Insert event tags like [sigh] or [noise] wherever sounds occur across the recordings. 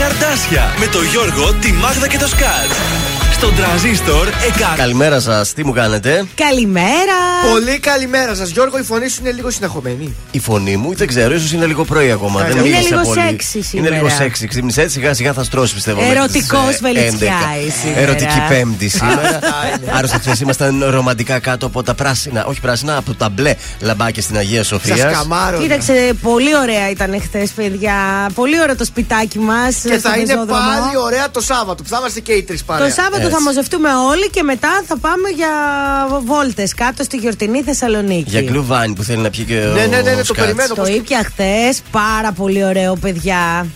Καρδάσια με το Γιώργο, τη Μάγδα και το Σκάτ. Στον τραζίστορ 100. Καλημέρα σας, τι μου κάνετε; Καλημέρα. Πολύ καλημέρα σας. Γιώργο, η φωνή σου είναι λίγο συναχωμένη. Η φωνή μου δεν ξέρω, ίσως είναι λίγο πρωί ακόμα. Είναι δεν λίγο μίλησα πολύ. σεξι σήμερα. Είναι λίγο σεξι. Ξύπνησε έτσι, σιγά σιγά θα στρώσει πιστεύω. μέχρι τις, Ερωτικός ε, Βελιτσιάης 11. σήμερα. Ερωτική Πέμπτη σήμερα. Άρρωστα χθες ήμασταν ρομαντικά κάτω από τα πράσινα, όχι πράσινα, από τα μπλε λαμπάκια στην Αγία Σας Σοφίας. καμάρω. Κοίταξε, πολύ ωραία ήταν χθες, παιδιά. Πολύ ωραίο το σπιτάκι μας. Και θα είναι πάλι ωραία το Σάββατο που θα είμαστε και οι τρεις παρέα. Το Σάββατο Έτσι. Θα μαζευτούμε όλοι και μετά θα πάμε για βόλτες κάτω στη γιορτινή Θεσσαλονίκη. Για γκλουβάνι που θέλει να πιει και ο Ναι, ναι, ναι, ναι, το Σκάτς. περιμένω. Το ήπια χθες, πάρα πολύ ωραίο, παιδιά.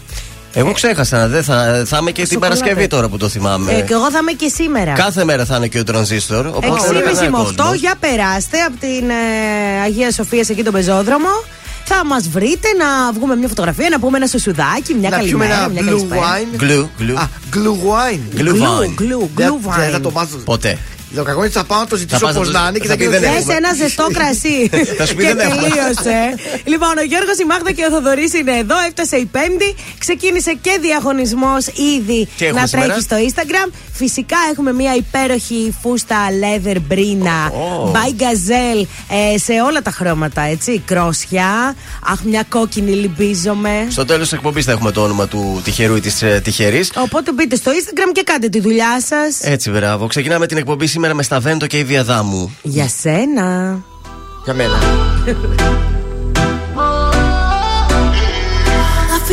Εγώ ξέχασα, δεν θα, θα είμαι και την Σοκολάτα. Παρασκευή τώρα που το θυμάμαι. Ε, και εγώ θα είμαι και σήμερα. Κάθε μέρα θα είναι και ο τρανζίστορ. 6.30 Οπότε δεν θα είναι με 8 κόσμος. για περάστε από την ε, Αγία Σοφίας εκεί τον πεζόδρομο. Θα μας βρείτε να βγούμε μια φωτογραφία, να πούμε ένα σουσουδάκι, μια Να πιούμε καλημέρα, ένα μια blue καλησπέρα. wine. Γκλου, γκλου. Α, glue wine. Glue wine. Γκλου, Δεν γκλου δεν θα το wine. μάθω. Ποτέ. Το κακό είναι ότι θα πάω να το ζητήσω πας να όπω το- να είναι και θα θα πει πει δεν δεν έχουμε. Θες ένα ζεστό κρασί. [laughs] Θα σου πει και δεν έχουμε. τελείωσε. λοιπόν, ο Γιώργος, η Μάγδα και ο Θοδωρής είναι εδώ. Έφτασε η Πέμπτη. Ξεκίνησε και διαγωνισμός ήδη Τι έχουμε να σήμερα; τρέχει στο Instagram. Φυσικά έχουμε μια υπέροχη φούστα leather μπρίνα. Oh. By Gazelle ε, σε όλα τα χρώματα, έτσι. Κρόσια. Αχ, μια κόκκινη λυμπίζομαι. Στο τέλος της εκπομπής θα έχουμε το όνομα του τυχερού ή της τυχερής. Οπότε μπείτε στο Instagram και κάντε τη δουλειά σας. Έτσι, μπράβο. Ξεκινάμε την εκπομπή σήμερα με Σταβέντο και η Διαδάμου. Για σένα. Για μένα. [laughs]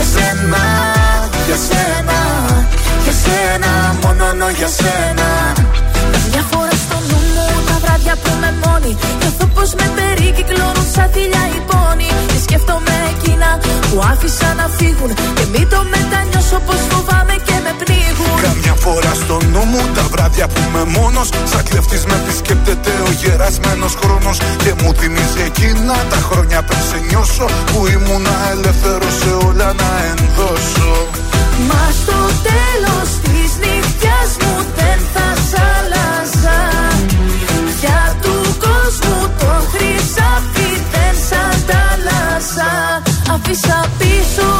Για σένα, για σένα, για σένα Μόνο για σένα. Μια φορά στο νου μου τα βράδια που είμαι μόνη Νιώθω πως με περικυκλώνουν σαν θηλιά οι πόνοι Και σκέφτομαι εκείνα που άφησα να φύγουν Και μην το μετανιώσω πως φοβάμαι και με πνίγουν Καμιά φορά στο νου μου τα βράδια που είμαι μόνος Σαν κλεφτής με επισκέπτεται ο γερασμένος χρόνος. Και μου θυμίζει εκείνα τα χρόνια πριν σε νιώσω Που ήμουνα ελεύθερος σε όλα να ενδώσω. Μα στο τέλος της νύχτιας μου δεν θα σ' άλλαζα. Για του κόσμου το χρυσάφι δεν σ' αντάλλαζα. Αφήσα πίσω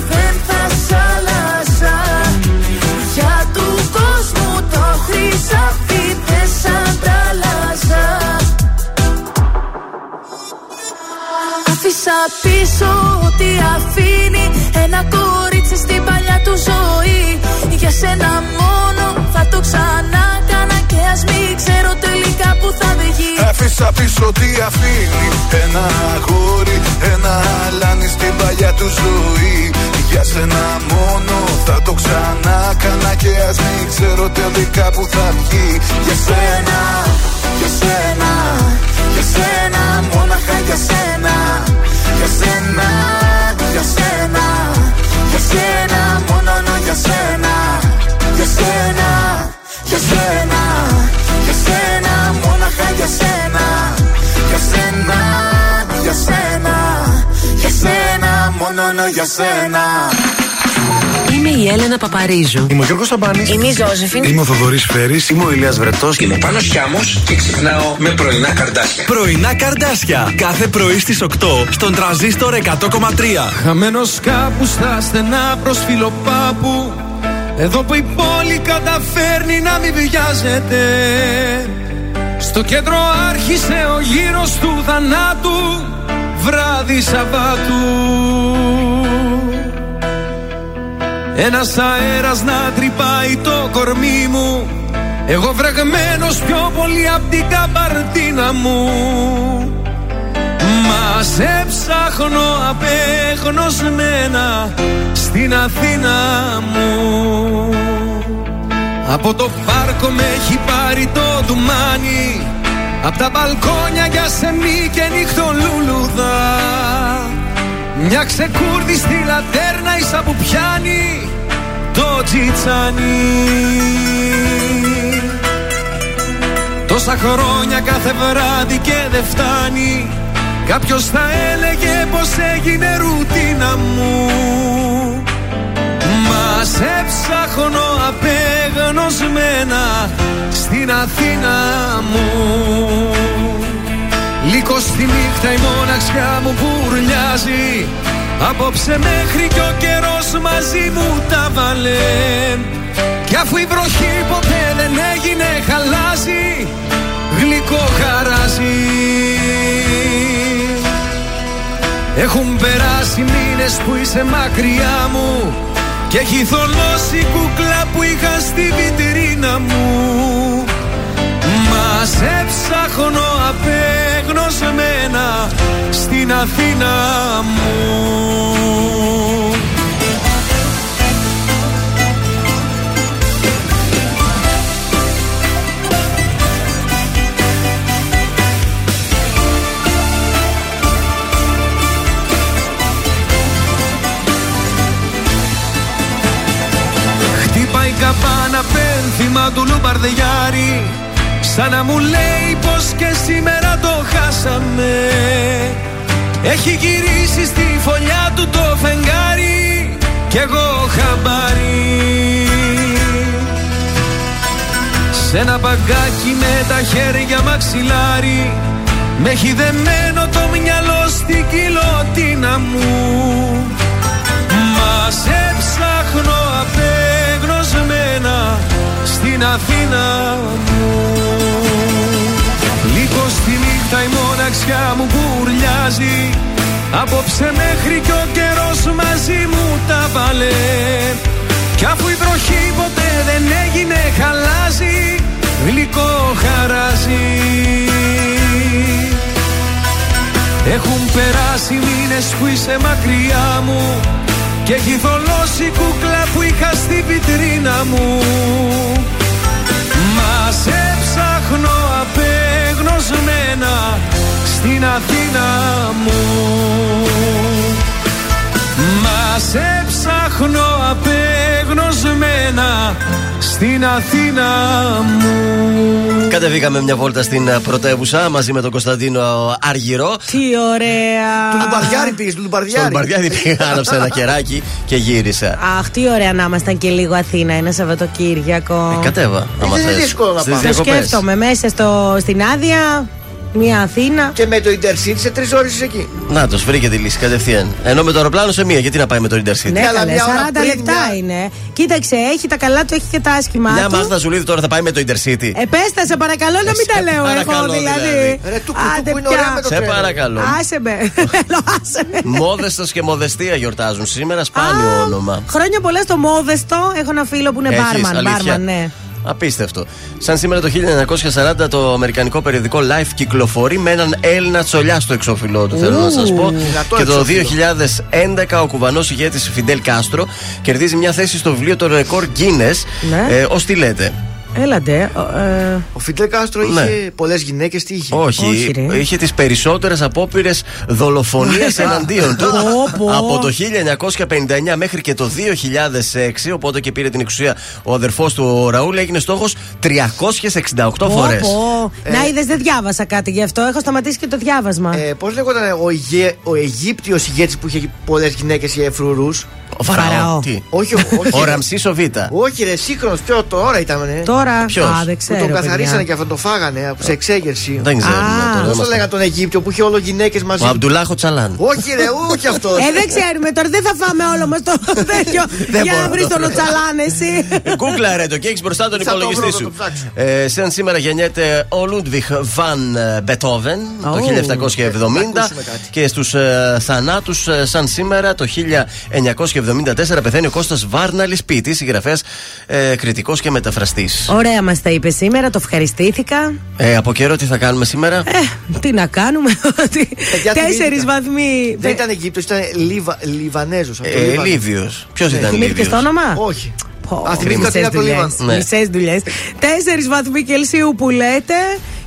πίσω ό,τι αφήνει Ένα κορίτσι στην παλιά του ζωή. Για σένα μόνο θα το ξανά κάνα Και ας μην ξέρω τελικά που θα βγει. Άφησα πίσω τι αφήνει Ένα αγόρι, ένα αλάνι στην παλιά του ζωή. Για σένα μόνο θα το ξανά κάνα Και ας μην ξέρω τελικά που θα βγει. Για σένα, για σένα, για σένα Μόναχα για σένα για σένα, για σένα, για σένα, μόνο νο, για σένα, για σένα, για σένα, για σένα, μόναχα για σένα, για σένα, για σένα, για σένα, μόνο νο, για σένα. Είμαι η Έλενα Παπαρίζου. Είμαι ο Γιώργος Σαμπάνης. Είμαι η Ζώζεφιν. Είμαι ο Θοδωρής Φέρης. Είμαι ο Ηλίας Βρετός. Είμαι ο Πάνος Χιάμος και ξυπνάω με πρωινά καρδάσια. Πρωινά καρδάσια. Κάθε πρωί στις 8 στον τραζίστορ 100,3. Χαμένος κάπου στα στενά προς φιλοπάπου Εδώ που η πόλη καταφέρνει να μην βιάζεται Στο κέντρο άρχισε ο γύρος του θανάτου Βράδυ Σαββάτου Ένας αέρας να τρυπάει το κορμί μου. Εγώ βρεγμένος πιο πολύ απ' την καμπαρτίνα μου. Μας σε ψάχνω απεγνωσμένα στην Αθήνα μου. Από το πάρκο με έχει πάρει το ντουμάνι. Απ' τα μπαλκόνια για σεμί και νύχτο λουλουδά Μια ξεκούρδη στη λατέρνα ίσα που πιάνει το τζιτσάνι. Τόσα χρόνια κάθε βράδυ και δεν φτάνει. Κάποιος θα έλεγε πως έγινε ρουτίνα μου. Μας σε ψάχνω απεγνωσμένα στην Αθήνα μου Λίγο στη νύχτα η μοναξιά μου πουρλιάζει Απόψε μέχρι κι ο καιρός μαζί μου τα βάλε. Κι αφού η βροχή ποτέ δεν έγινε χαλάζει Γλυκό χαράζει. Έχουν περάσει μήνες που είσαι μακριά μου Και έχει θολώσει η κούκλα που είχα στη βιτρίνα μου. Μα σε ψάχνω απεγνωσμένα στην Αθήνα μου. Χτύπα η καμπάνα πένθυμα του Λουμπαρδιάρη Σαν να μου λέει πως και σήμερα το χάσαμε. Έχει γυρίσει στη φωλιά του το φεγγάρι Κι εγώ χαμπάρι. Σ' ένα παγκάκι με τα χέρια μαξιλάρι Με έχει δεμένο το μυαλό στην κοιλωτίνα μου. Μα σε ψάχνω απεγνωσμένα στην Αθήνα μου. Λίγο στη νύχτα η μοναξιά μου πουρλιάζει Απόψε μέχρι κι ο καιρός μαζί μου τα βάλε. Κι αφού η βροχή ποτέ δεν έγινε χαλάζει Γλυκό χαράζει. Έχουν περάσει μήνες που είσαι μακριά μου Και έχει θολώσει η κούκλα που είχα στη βιτρίνα μου. Μας σε ψάχνω απεγνωσμένα στην Αθήνα μου Μας σε ψάχνω απεγνωσμένα στην Αθήνα μου Κατεβήκαμε μια βόλτα στην ε, πρωτεύουσα μαζί με τον Κωνσταντίνο Άργυρο. Τι ωραία. Του Λουμπαρδιάρη πήγες, του Στον Λουμπαρδιάρη. Μπαρδιάδη πήγα, [laughs] άναψε ένα κεράκι και γύρισα. Αχ, τι ωραία να ήμασταν και λίγο Αθήνα ένα Σαββατοκύριακο. Ε, κατέβα. άμα δεν είναι θες. δύσκολο να Στις πάμε. Το διακοπές. σκέφτομαι μέσα στο, στην άδεια, μια Αθήνα. Και με το Intercity σε τρεις ώρες είσαι εκεί. Να το βρήκε τη λύση κατευθείαν. Ενώ με το αεροπλάνο σε μία, γιατί να πάει με το Intercity; Ναι, αλλά καλέ, μια ώρα 40 πριν, λεπτά μια- είναι. Κοίταξε, έχει τα καλά του, έχει και τα άσχημά Μια του. Μάγδα Ζουλίδη τώρα θα πάει με το Intercity. Ε, πες τα, σε παρακαλώ να μην σε τα λέω εγώ παρακαλώ, δηλαδή. δηλαδή. Ρε, του Άντε που είναι πια. ωραία με το Σε τρένο. παρακαλώ. Άσε με. Θέλω, [laughs] άσε με. Μόδεστος και μοδεστία γιορτάζουν σήμερα. Σπάνιο Α, όνομα. Χρόνια πολλά στο Μόδεστο. Έχω ένα φίλο που είναι Έχεις, μπάρμαν. αλήθεια. Μπάρμαν, ναι. Απίστευτο. Σαν σήμερα το 1940 το αμερικανικό περιοδικό Life κυκλοφορεί με έναν Έλληνα τσολιά στο εξώφυλλό του, θέλω να σας πω. δυνατό Και το εξώφυλλο. 2011 ο κουβανός ηγέτης Φιντέλ Κάστρο κερδίζει μια θέση στο βιβλίο των ρεκόρ Guinness Ναι. ε, ως τι λέτε; Έλατε. ο, ε, Ο Φιντελ Κάστρο Ναι. είχε πολλές γυναίκες, τι είχε; Όχι, Όχι, ρε. είχε τις περισσότερες απόπειρες δολοφονία εναντίον του Πω, πω. από το 1959 μέχρι και το 2006. Οπότε και πήρε την εξουσία ο αδερφός του ο Ραούλ. Έγινε στόχος 368 πω, φορές. πω. Να είδες, δεν διάβασα κάτι γι' αυτό. Έχω σταματήσει και το διάβασμα. Ε, Πώς λέγονταν ο, Αιγε, ο Αιγύπτιος ηγέτης που είχε πολλές γυναίκες ή φρουρού. Ο Φαραώ. Φαραώ. Τι; Όχι, όχι. [laughs] Ο Ραμσής ο Β. Όχι, ρε, σύγχρονος. Ποιο τώρα ήταν, ρε. Τώρα. ποιος; Α, δεν Που ξέρω. τον παιδιά. καθαρίσανε και αυτόν τον φάγανε σε εξέγερση. Δεν ξέρουμε Α, τώρα. δεν Πώς το μας- λέγανε τον Αιγύπτιο που είχε όλο γυναίκες μαζί. Ο Αμπτουλάχο Τσαλάν. Όχι, ρε, όχι αυτός. Ε, δεν ξέρουμε τώρα, δεν θα φάμε όλο μας το [laughs] τέτοιο. Δεν Για μπορώ να βρει να το τον βρω. Οτσαλάν, εσύ. Γκούγκλα ρε το και έχει μπροστά τον Θα το υπολογιστή βρω, θα σου. το ψάξω. Ε, σαν σήμερα γεννιέται ο Λούντβιχ Βαν Μπετόβεν το Ω. 1770 ακούσουμε κάτι. και στους ε, θανάτους σαν σήμερα το 1974 πεθαίνει ο Κώστας Βάρναλης ποιητής, συγγραφέας, ε, κριτικός και μεταφραστής. Ωραία μας τα είπε σήμερα, το ευχαριστήθηκα. Ε, από καιρό τι θα κάνουμε σήμερα; Ε, τι να κάνουμε, [laughs] ότι Παιδιά, τέσσερις θυμήθηκα. βαθμοί. Δεν ήταν Αιγύπτιος, ήταν Λιβα, Λιβανέζος. Ε, Λίβιος. Ποιος ήταν Θυμήθηκες Λίβιος; το όνομα; Όχι. Πω, Α, θυμήθηκα ότι μισές είναι από το δουλειές, Λίβανο. Ναι. Μισές δουλειές. Τέσσερις βαθμοί Κελσίου που λέτε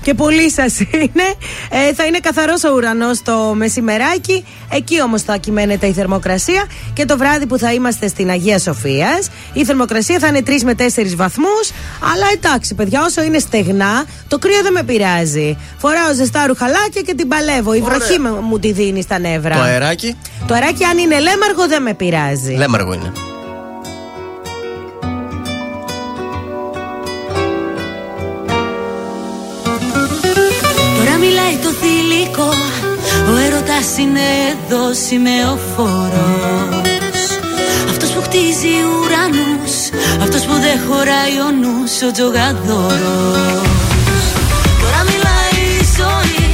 και πολύ σας είναι. Ε, θα είναι καθαρός ο ουρανός το μεσημεράκι. Εκεί όμως θα κυμαίνεται η θερμοκρασία. Και το βράδυ που θα είμαστε στην Αγία Σοφίας η θερμοκρασία θα είναι 3 με 4 βαθμούς. Αλλά εντάξει, παιδιά, όσο είναι στεγνά, το κρύο δεν με πειράζει. Φοράω ζεστά ρουχαλάκια και την παλεύω. Η βροχή με- μου τη δίνει στα νεύρα. Το αεράκι. Το αεράκι, αν είναι λέμαργο, δεν με πειράζει. Λέμαργο είναι. Θηλυκό Ο έρωτας είναι εδώ σημεοφόρος. Αυτός που χτίζει ουρανούς Αυτός που δεν χωράει ο νους Ο τζογαδόρος. Τώρα μιλάει η ζωή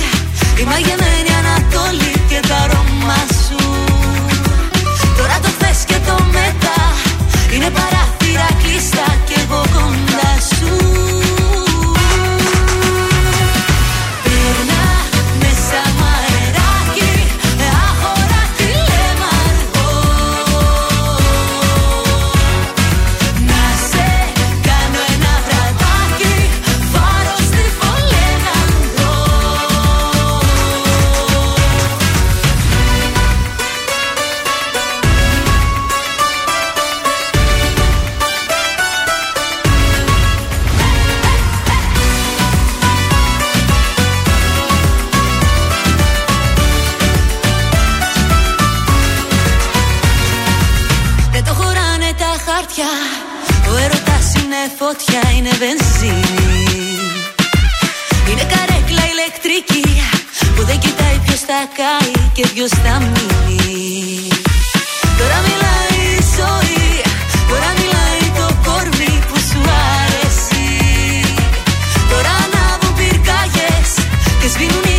Η μαγεμένη Ανατολή και τα αρώμα σου. Τώρα το θες και το μετά Είναι παράθυρα κλειστά και εγώ κοντά σου θα κάει και ποιος θα μείνει Τώρα μιλάει η ζωή Τώρα μιλάει το κορμί που σου αρέσει Τώρα ανάβουν πυρκάγες Και σβήνουν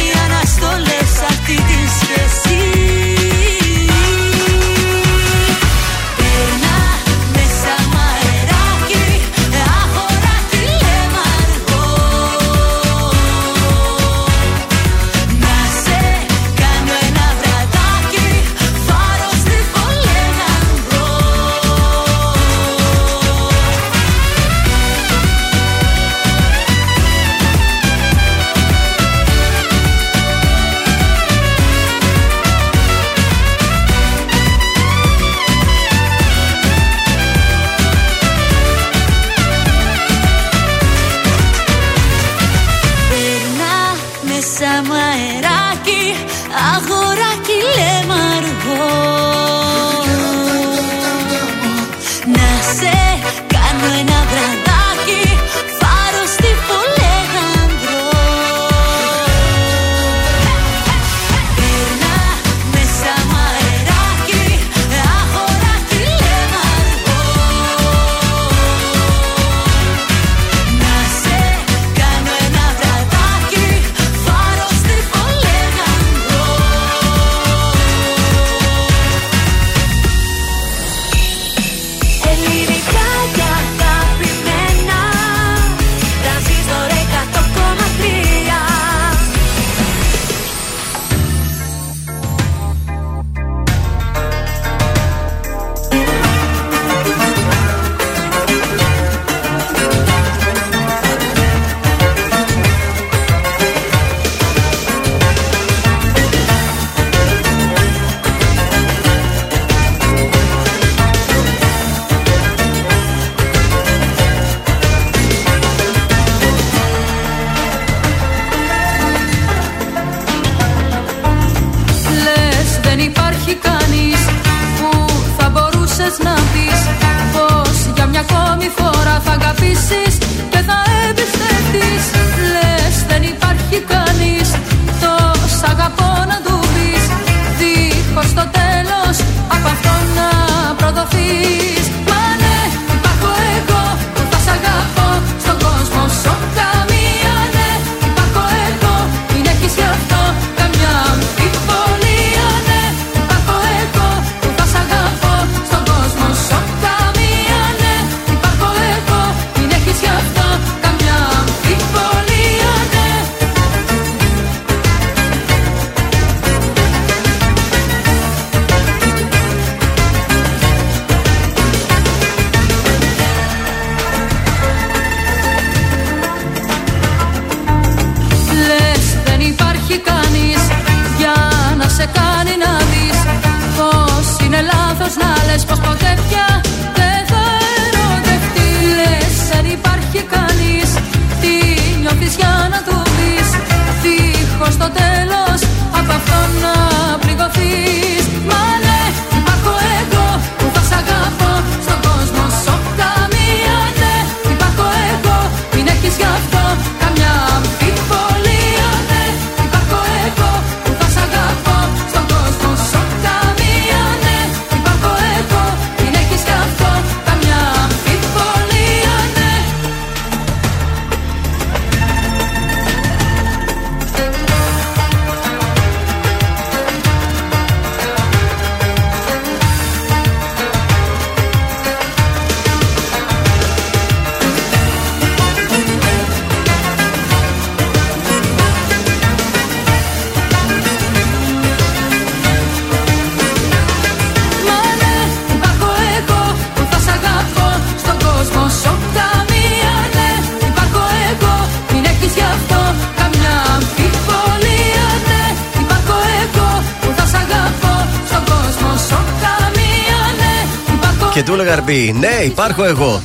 υπάρχω εγώ.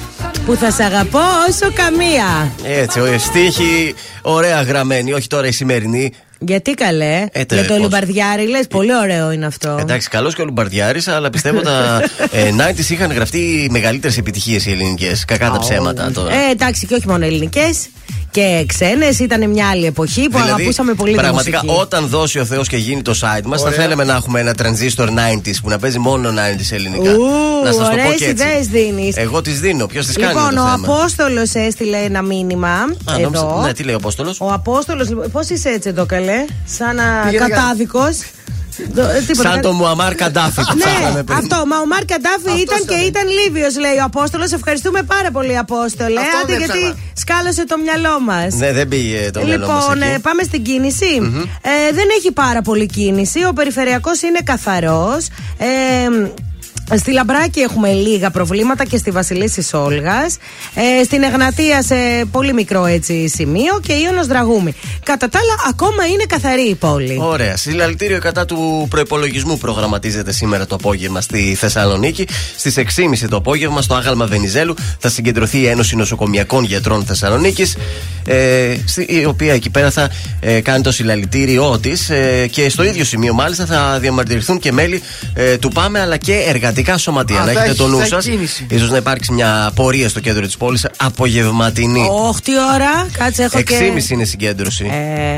Που θα σε αγαπώ όσο καμία. Έτσι, ο στίχη ωραία γραμμένη, όχι τώρα η σημερινή. Γιατί καλέ; Ε, τε- Για το πώς. Λουμπαρδιάρι λες, πολύ ωραίο είναι αυτό. Εντάξει, καλός και ο Λουμπαρδιάρης, αλλά πιστεύω τα ε, [laughs] 90s είχαν γραφτεί οι μεγαλύτερες επιτυχίες οι ελληνικές. Κακά τα ψέματα τώρα. Ε, εντάξει, και όχι μόνο ελληνικές και ξένες. Ήταν μια άλλη εποχή που αγαπούσαμε πολύ τη πραγματικά, μουσική. όταν δώσει ο Θεός και γίνει το site μας, θα θέλαμε να έχουμε ένα transistor 90s που να παίζει μόνο 90s ελληνικά. Ου, να σας το πω ωραίες και έτσι. ιδέες δίνεις. Εγώ τις δίνω. Ποιος τις κάνει Λοιπόν, είναι το ο θέμα; Απόστολος έστειλε ένα μήνυμα. Α, εδώ. νόμιζα- ναι, τι λέει ο Απόστολος; Ο Απόστολος, πώς είσαι έτσι εδώ, καλέ; Σαν Πήγαινε κατάδικος. [laughs] Σαν το Μουαμάρ Καντάφη που ψάχναμε Ναι, πριν. αυτό. Μα ο Μάρ Καντάφη Αυτός ήταν και ήταν. ήταν Λίβιος, λέει ο Απόστολος. Ευχαριστούμε πάρα πολύ, Απόστολε. Αυτό Άντε, δεν γιατί ψάχνα. σκάλωσε το μυαλό μας. Ναι, δεν πήγε το μυαλό μας Λοιπόν, εκεί. ε, πάμε στην κινηση Ε, δεν έχει πάρα πολύ κίνηση. Ο περιφερειακός είναι καθαρός. Ε, Στη Λαμπράκη έχουμε λίγα προβλήματα και στη Βασιλίση Όλγα. Ε, στην Εγνατία σε πολύ μικρό έτσι σημείο και Ιωνος Δραγούμη. Κατά τα άλλα, ακόμα είναι καθαρή η πόλη. Ωραία. Συλλαλητήριο κατά του προπολογισμού προγραμματίζεται σήμερα το απόγευμα στη Θεσσαλονίκη. Στις 6.30 το απόγευμα στο άγαλμα Βενιζέλου θα συγκεντρωθεί η Ένωση Νοσοκομιακών Γιατρών Θεσσαλονίκης. Ε, στη- η οποία εκεί πέρα θα ε, κάνει το συλλαλητήριό της ε, και στο ίδιο σημείο μάλιστα θα διαμαρτυρηθούν και μέλη ε, του ΠΑΜΕ αλλά και εργατικά σωματεία. Α, να θα έχετε έχει- το νου θα σας. έχει κίνηση. ίσως να υπάρξει μια πορεία στο κέντρο της πόλης απογευματινή. Όχι, τι ώρα, κάτσε έχω 6.30 και. είναι η συγκέντρωση.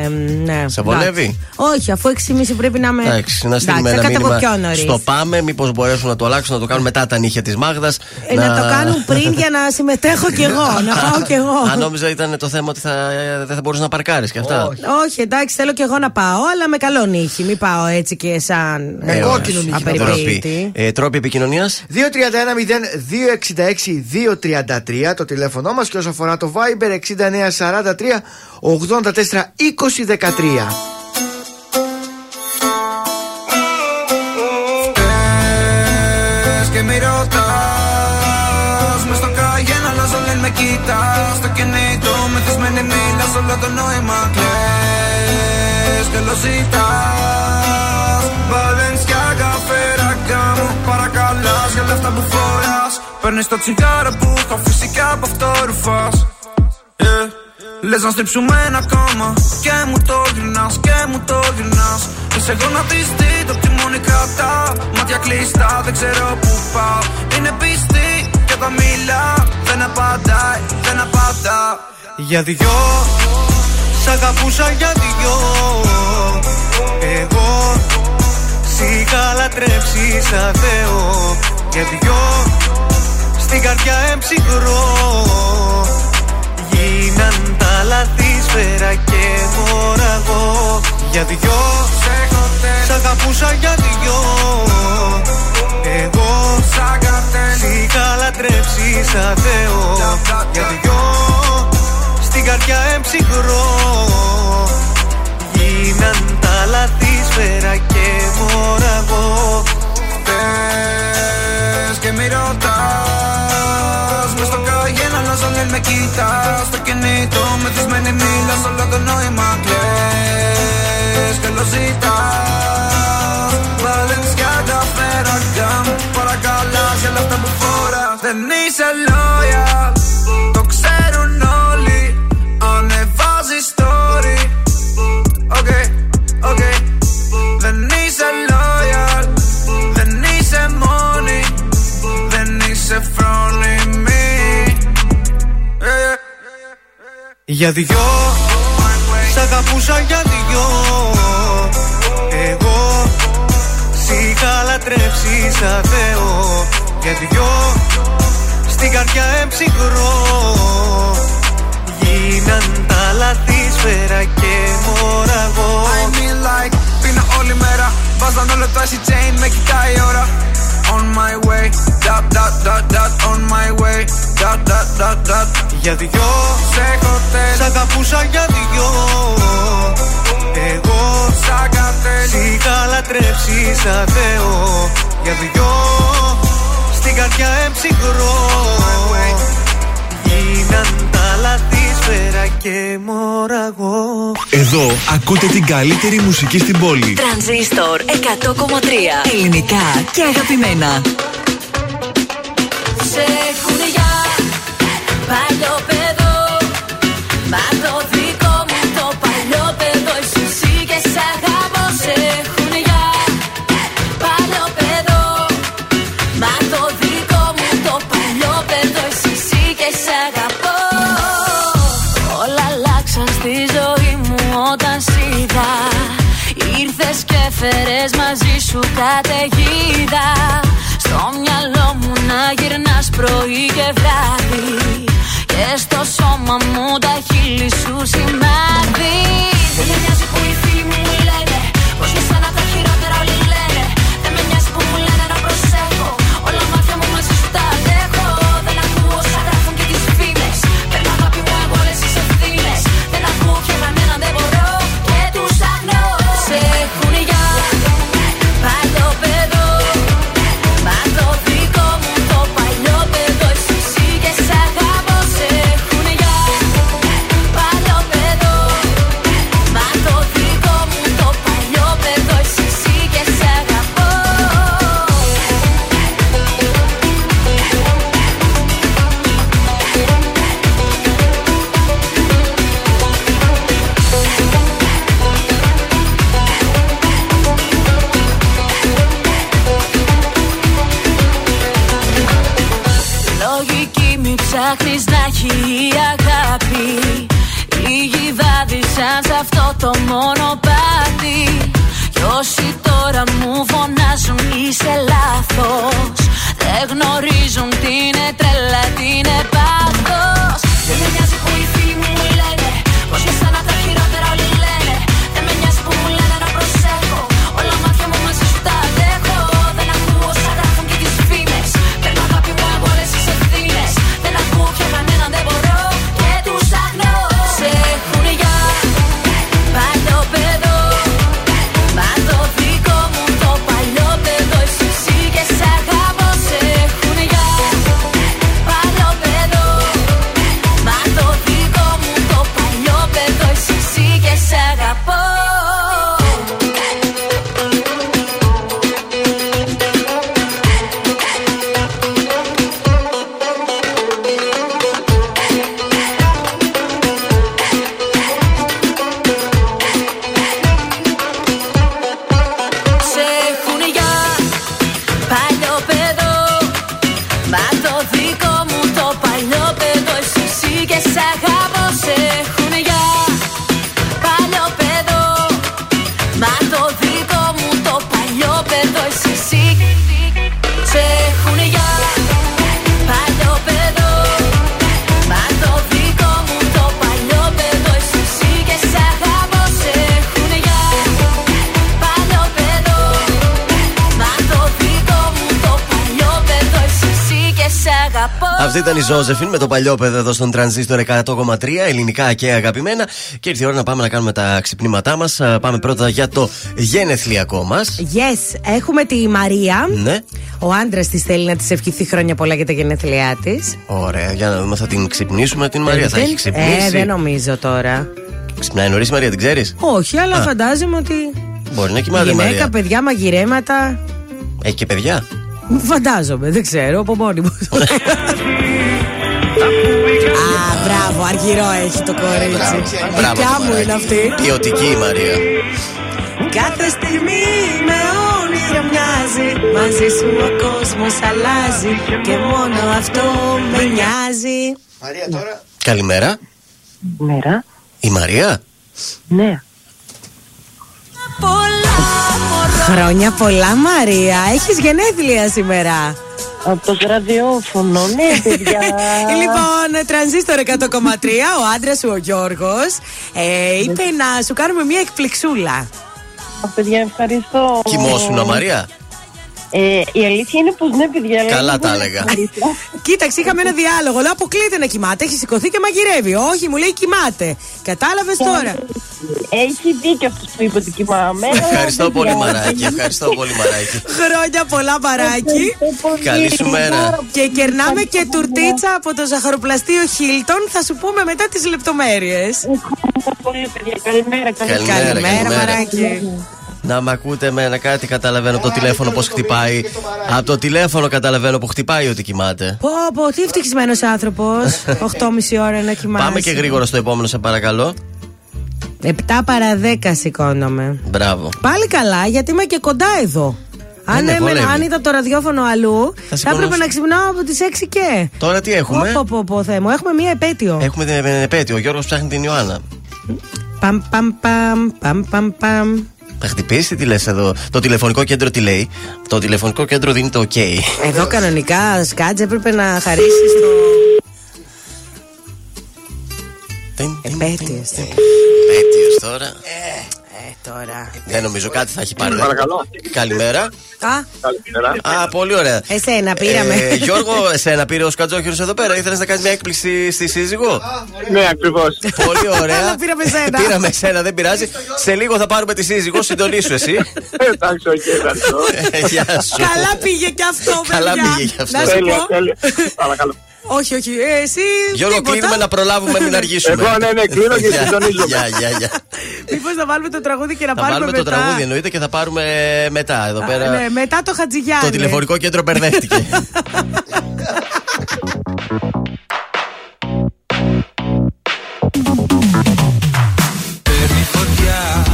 Ε, ναι. Σε βολεύει; εντάξει. Όχι, αφού 6.30 πρέπει να είμαι. Εντάξει, να στείλουμε Εντάξει, ένα θα κατέβω μήνυμα πιο νωρίς. στο πάμε, μήπως μπορέσουν να το αλλάξουν, να το κάνουν μετά τα νύχια της Μάγδας. Ε, να... το κάνουν πριν για να συμμετέχω κι εγώ, να [laughs] πάω κι εγώ. Αν νόμιζα ήταν το θέμα ότι θα, ε, δεν θα μπορούσε να παρκάρεις και αυτά. Όχι. Όχι, εντάξει, θέλω κι εγώ να πάω, αλλά με καλό νύχι. Μην πάω έτσι και σαν. Με Ε, κόκκινο ωραία. νύχι να Απεριποίητη. Ε, τρόποι επικοινωνίας. 231-0266-233 το τηλέφωνο μας και όσο αφορά το Viber 6943-84-2013. Πες και μη ρωτάς Μες στο καγέν αλλάζω λένε με κοίτας Στο κινητό μεθυσμένη μίλας όλο το νόημα κλαις Και lo ζητάς Παρακαλάς για λεφτά που φοράς. Παίρνεις το τσιγάρο που έχω φυσικά από αυτό ρουφάς Yeah. Λες να στρίψουμε ένα κόμμα Και μου το γυρνάς και μου το γυρνάς. Είσαι γονατιστή το τιμόνι κρατά. Μάτια κλειστά δεν ξέρω που πάω. Είναι πιστή και όταν μιλά Δεν απαντάει, δεν απαντά. Για δυο Σ' αγαπούσα για δυο. Εγώ Σ' είχα λατρέψεις σαν Θεό Για δυο Στην καρδιά εμψυχρό. Γίναν τα λάθη σφαίρα και μοραγό. Για δυο Σ' αγαπούσα για δυο. Εγώ Σ' είχα λατρέψει σαν Θεό. Για δυο Στην καρδιά εμψυχρό. Γίναν τα λάθη σφαίρα και μοραγό Πες και μη ρωτάς Μες στο καγέν αλλάζω λένε με κοίτας Στο κινητό μεθυσμένη μίλας όλο το νόημα κλαις Και lo ζητάς Βαλένσια φερακάμ Παρακαλάς για λεφτά που φοράς Δεν είσαι loyal Για δυο Σ' αγαπούσα για δυο. Εγώ Σ' είχα λατρέψει σαν Θεό. Για δυο Στην καρδιά εμψυχρό Γίναν τα λάθη σφαίρα και μοραγό. I mean like Πίνω όλη μέρα. Βάζαν όλο το icy chain Με κοιτάει η ώρα On my way. Dot dot dot dot On my way. Dot dot dot dot. Για δυο. Σε χοτέλ Σ' αγαπούσα για δυο. Εγώ. Σαν καρτέλ Σ' είχα λατρέψει σαν Θεό. Για δυο. Στην καρδιά εμψυχρό Γίναν τα λάθη σφαίρα και μοραγό Εδώ ακούτε την καλύτερη μουσική στην πόλη. Τρανζίστορ 100,3 Ελληνικά και αγαπημένα. Σε έχουν για παλιό παιδό Μα το Ήρθες και φέρες μαζί σου καταιγίδα. Στο μυαλό μου να γυρνάς πρωί και βράδυ. Και στο σώμα μου τα χείλη σου σημάδι. Δεν με νοιάζει που οι φίλοι μου μου λένε Πως για σένα το μονοπάτι Κι όσοι τώρα μου φωνάζουν είσαι λάθος. Δεν γνωρίζουν τι είναι Αυτή ήταν η Ζώζεφιν με το παλιό παιδό εδώ στον τρανζίστορ 100,3 ελληνικά και αγαπημένα. Και ήρθε η ώρα να πάμε να κάνουμε τα ξυπνήματά μας. Πάμε πρώτα για το γενεθλιακό μας. Yes, έχουμε τη Μαρία. Ναι. Ο άντρας της θέλει να της ευχηθεί χρόνια πολλά για τα γενέθλιά της. Ωραία, για να δούμε, θα την ξυπνήσουμε την Μαρία. Θα έχει ξυπνήσει. Ε, δεν νομίζω τώρα. Ξυπνάει νωρίς Μαρία, την ξέρεις; Όχι, αλλά Α. φαντάζομαι ότι. Μπορεί να κοιμάται η Γυναίκα, Μαρία. παιδιά, μαγειρέματα. Έχει και παιδιά; Φαντάζομαι, δεν ξέρω, από μόνη μου. [laughs] Α, μπράβο, αργυρό έχει το κορίτσι. Μπράβο, Δικιά το μου μωράκι. είναι αυτή. Ποιοτική η Μαρία. Κάθε στιγμή με όνειρο μοιάζει Μαζί σου ο κόσμος αλλάζει Και μόνο αυτό με νοιάζει Μαρία τώρα. Καλημέρα. Μέρα. Η Μαρία. Ναι. Χρόνια πολλά Μαρία Έχεις γενέθλια σήμερα Από το ραδιόφωνο, ναι, παιδιά. [laughs] Λοιπόν, τρανζίστορ 100,3 Ο άντρας σου ο Γιώργος ε, Είπε να σου κάνουμε μια εκπληξούλα Α, παιδιά, ευχαριστώ. Κοιμόσουνα Μαρία. Ε, η αλήθεια είναι πω ναι, παιδιά. αλλά Καλά είναι τα πολύ έλεγα. ευχαριστώ. Κοίταξε, είχαμε ένα διάλογο. Λέω αποκλείται να κοιμάται. Έχει σηκωθεί και μαγειρεύει. Όχι, μου λέει κοιμάται. Κατάλαβε τώρα. Έχει δίκιο αυτό που είπε ότι κοιμάμαι. Ευχαριστώ αλλά, πολύ παιδιά, Μαράκι. Ευχαριστώ πολύ Μαράκι. Χρόνια πολλά, παράκι. Ευχαριστώ πολύ. Καλή σου μέρα. Και κερνάμε και Ευχαριστώ, τουρτίτσα από το ζαχαροπλαστείο Χίλτον. Θα σου πούμε μετά τι λεπτομέρειε. Ευχαριστώ πολύ, παιδιά. Καλημέρα, καλημέρα. Καλημέρα, Καλημέρα, καλημέρα. μαράκι. Να μ' ακούτε με ένα κάτι καταλαβαίνω από το τηλέφωνο πώς χτυπάει. Από το τηλέφωνο καταλαβαίνω που χτυπάει ότι κοιμάται. Πω, πω, τι ευτυχισμένος άνθρωπος. [laughs] 8,5 ώρα να κοιμάσαι. Πάμε και γρήγορα στο επόμενο, σε παρακαλώ. 7 παρα 10 σηκώνομαι. Μπράβο. Πάλι καλά, γιατί είμαι και κοντά εδώ. Αν, ναι, έμενα, βολεύει. αν ήταν το ραδιόφωνο αλλού, θα, σηκωνόσαι. έπρεπε να ξυπνάω από τις 6 και. Τώρα τι έχουμε; Πω, πω, πω, Θεέ μου, έχουμε μία επέτειο. Έχουμε την επέτειο. Ο Γιώργος ψάχνει την Ιωάννα. Παμ, παμ, παμ, παμ, παμ, παμ. Θα χτυπήσει, τι λες εδώ. Το τηλεφωνικό κέντρο τι λέει; Το τηλεφωνικό κέντρο δίνει το OK. Εδώ κανονικά, Σκάτζ, έπρεπε να χαρίσεις το. Επέτειος. Επέτειος τώρα. Ε, τώρα. Δεν νομίζω κάτι θα έχει πάρει. δεν. Παρακαλώ. Καλημέρα. Α, Καλημέρα. Α, πολύ ωραία. εσένα πήραμε. Ε, Γιώργο, εσένα πήρε ο Σκατζόχυρος εδώ πέρα. Ήθελες να κάνεις μια έκπληξη στη σύζυγο; Ναι, ακριβώς. Πολύ ωραία. Αλλά πήραμε εσένα. Πήραμε εσένα, δεν πειράζει. Σε λίγο θα πάρουμε τη σύζυγο. Συντονίσου εσύ. Εντάξει, οκ, ευχαριστώ. Ε, Γεια σου. Καλά πήγε και αυτό, Καλά παιδιά. πήγε και αυτό. Να σου Τέλεια, πω. τέλεια. Παρακαλώ. Όχι, όχι. Ε, εσύ. Γιώργο, τίποτα. κλείνουμε να προλάβουμε, μην αργήσουμε. Εγώ, ναι, ναι, κλείνω και συντονίζομαι. Γεια, γεια, γεια. Μήπως να βάλουμε το τραγούδι και να Θα πάρουμε βάλουμε το μετά; τραγούδι εννοείται και θα πάρουμε μετά εδώ Α, πέρα. Ναι, μετά το Χατζηγιάννη. Το τηλεφωνικό κέντρο μπερδεύτηκε. Παίρνει φωτιά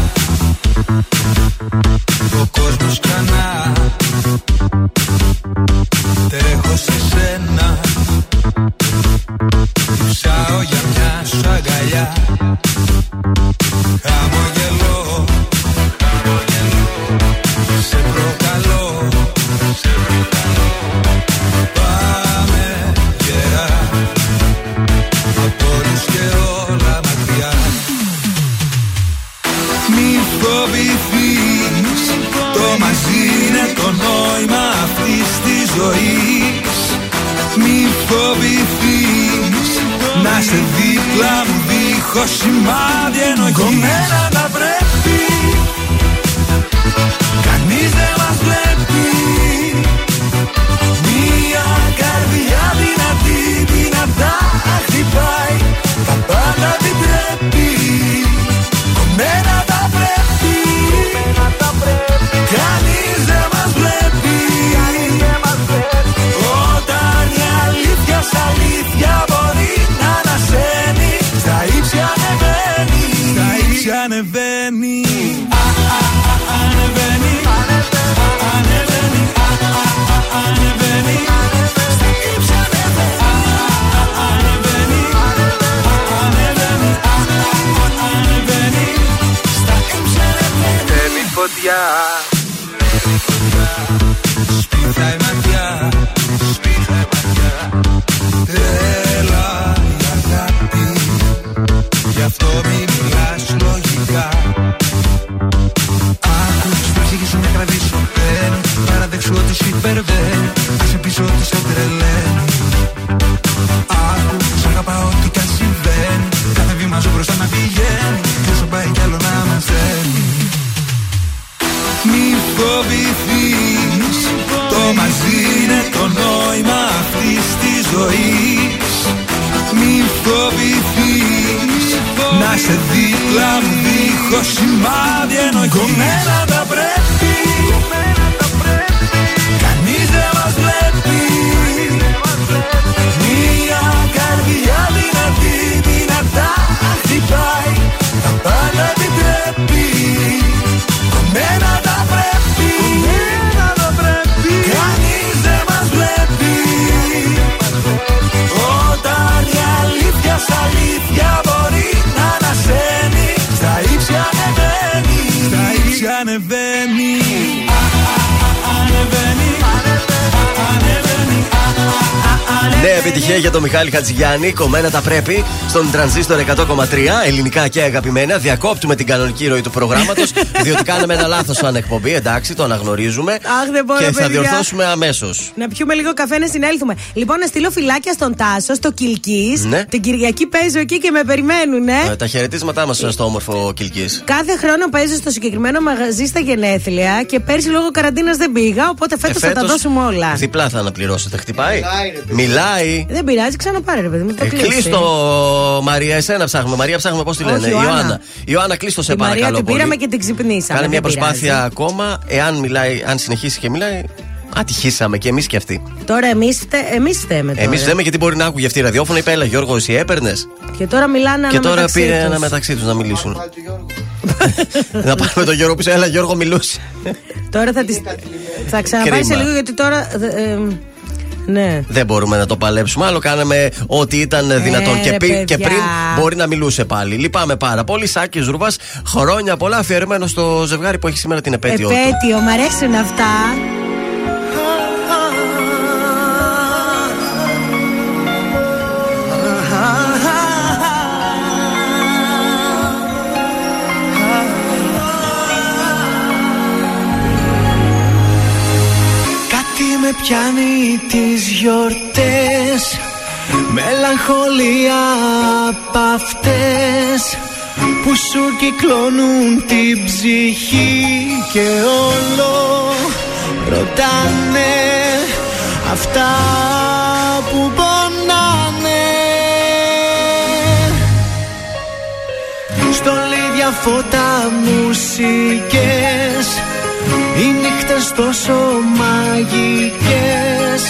Ο κόσμος ξανά φοβηθείς. Το μαζί είναι το νόημα αυτής της ζωής. Μη φοβηθείς. Να σε δίπλα μου δίχως σημάδι ενοχής. Κομμένα τα πρέπει α, α, Ναι, επιτυχία για τον Μιχάλη Χατζηγιάννη. Κομμένα τα πρέπει στον τρανζίστορ 100,3 ελληνικά και αγαπημένα. Διακόπτουμε την κανονική ροή του προγράμματος, [laughs] διότι κάναμε ένα λάθος σαν εκπομπή. Εντάξει, το αναγνωρίζουμε. Αχ, δεν μπορώ, και θα παιδιά. διορθώσουμε αμέσως. Να πιούμε λίγο καφέ να συνέλθουμε. Λοιπόν, να στείλω φυλάκια στον Τάσο, στο Κιλκή. Ναι. Την Κυριακή παίζω εκεί και με περιμένουν, ε. τα χαιρετίσματά μας στο όμορφο Κιλκή. Κάθε χρόνο παίζω στο συγκεκριμένο μαγαζί στα γενέθλια και πέρσι λόγω καραντίνας δεν πήγα, οπότε φέτος θα τα φέτος δώσουμε όλα. Διπλά θα αναπληρώσετε. Χτυπάει; Μιλάει, ρε παιδί. Μιλάει. μιλάει. Δεν πειράζει, ξαναπάρε ρε παιδί μου. Το Ε, κλείσει. κλείστο, Μαρία, εσένα ψάχνουμε. Μαρία, ψάχνουμε πώς τη Όχι, λένε. Ιωάννα. Ιωάννα. Ιωάννα, κλείστο σε Τη Μαρία παρακαλώ. την πήραμε πολύ. και την ξυπνήσαμε. Κάνε μια δεν προσπάθεια πειράζει. ακόμα. Εάν μιλάει, αν συνεχίσει και μιλάει. Ατυχήσαμε και εμείς και αυτοί. Τώρα εμείς φτε, εμείς φταίμε. Τώρα. Εμείς λέμε γιατί μπορεί να άκουγε αυτή η ραδιόφωνο. Είπε, έλα Γιώργο, εσύ έπαιρνες. Και τώρα μιλάνε Και τώρα αναμεταξύ πήρε τους. ένα μεταξύ τους να μιλήσουν. [laughs] να πάρουμε τον Γιώργο πίσω. Έλα Γιώργο, μιλούσε. Τώρα θα, τις... θα ξαναπάει σε Κρίμα. λίγο γιατί τώρα. ε, ε, ναι. Δεν μπορούμε να το παλέψουμε. Άλλο κάναμε ό,τι ήταν δυνατόν. και, ρε, πι- και παιδιά. πριν μπορεί να μιλούσε πάλι. Λυπάμαι πάρα πολύ. Σάκης Ρούβα, χρόνια πολλά αφιερωμένο στο ζευγάρι που έχει σήμερα την επέτειο. του. Επέτειο, μ' αρέσουν αυτά. Πιάνει τις γιορτές. Μελαγχολία απ' αυτές Που σου κυκλώνουν την ψυχή Και όλο ρωτάνε Αυτά που πονάνε. Στολίδια φώτα μουσικές Οι νύχτες τόσο μαγικές.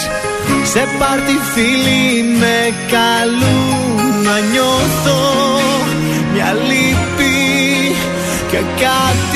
Σε πάρτι φίλοι με καλούν Να νιώθω. Μια λύπη Και κάτι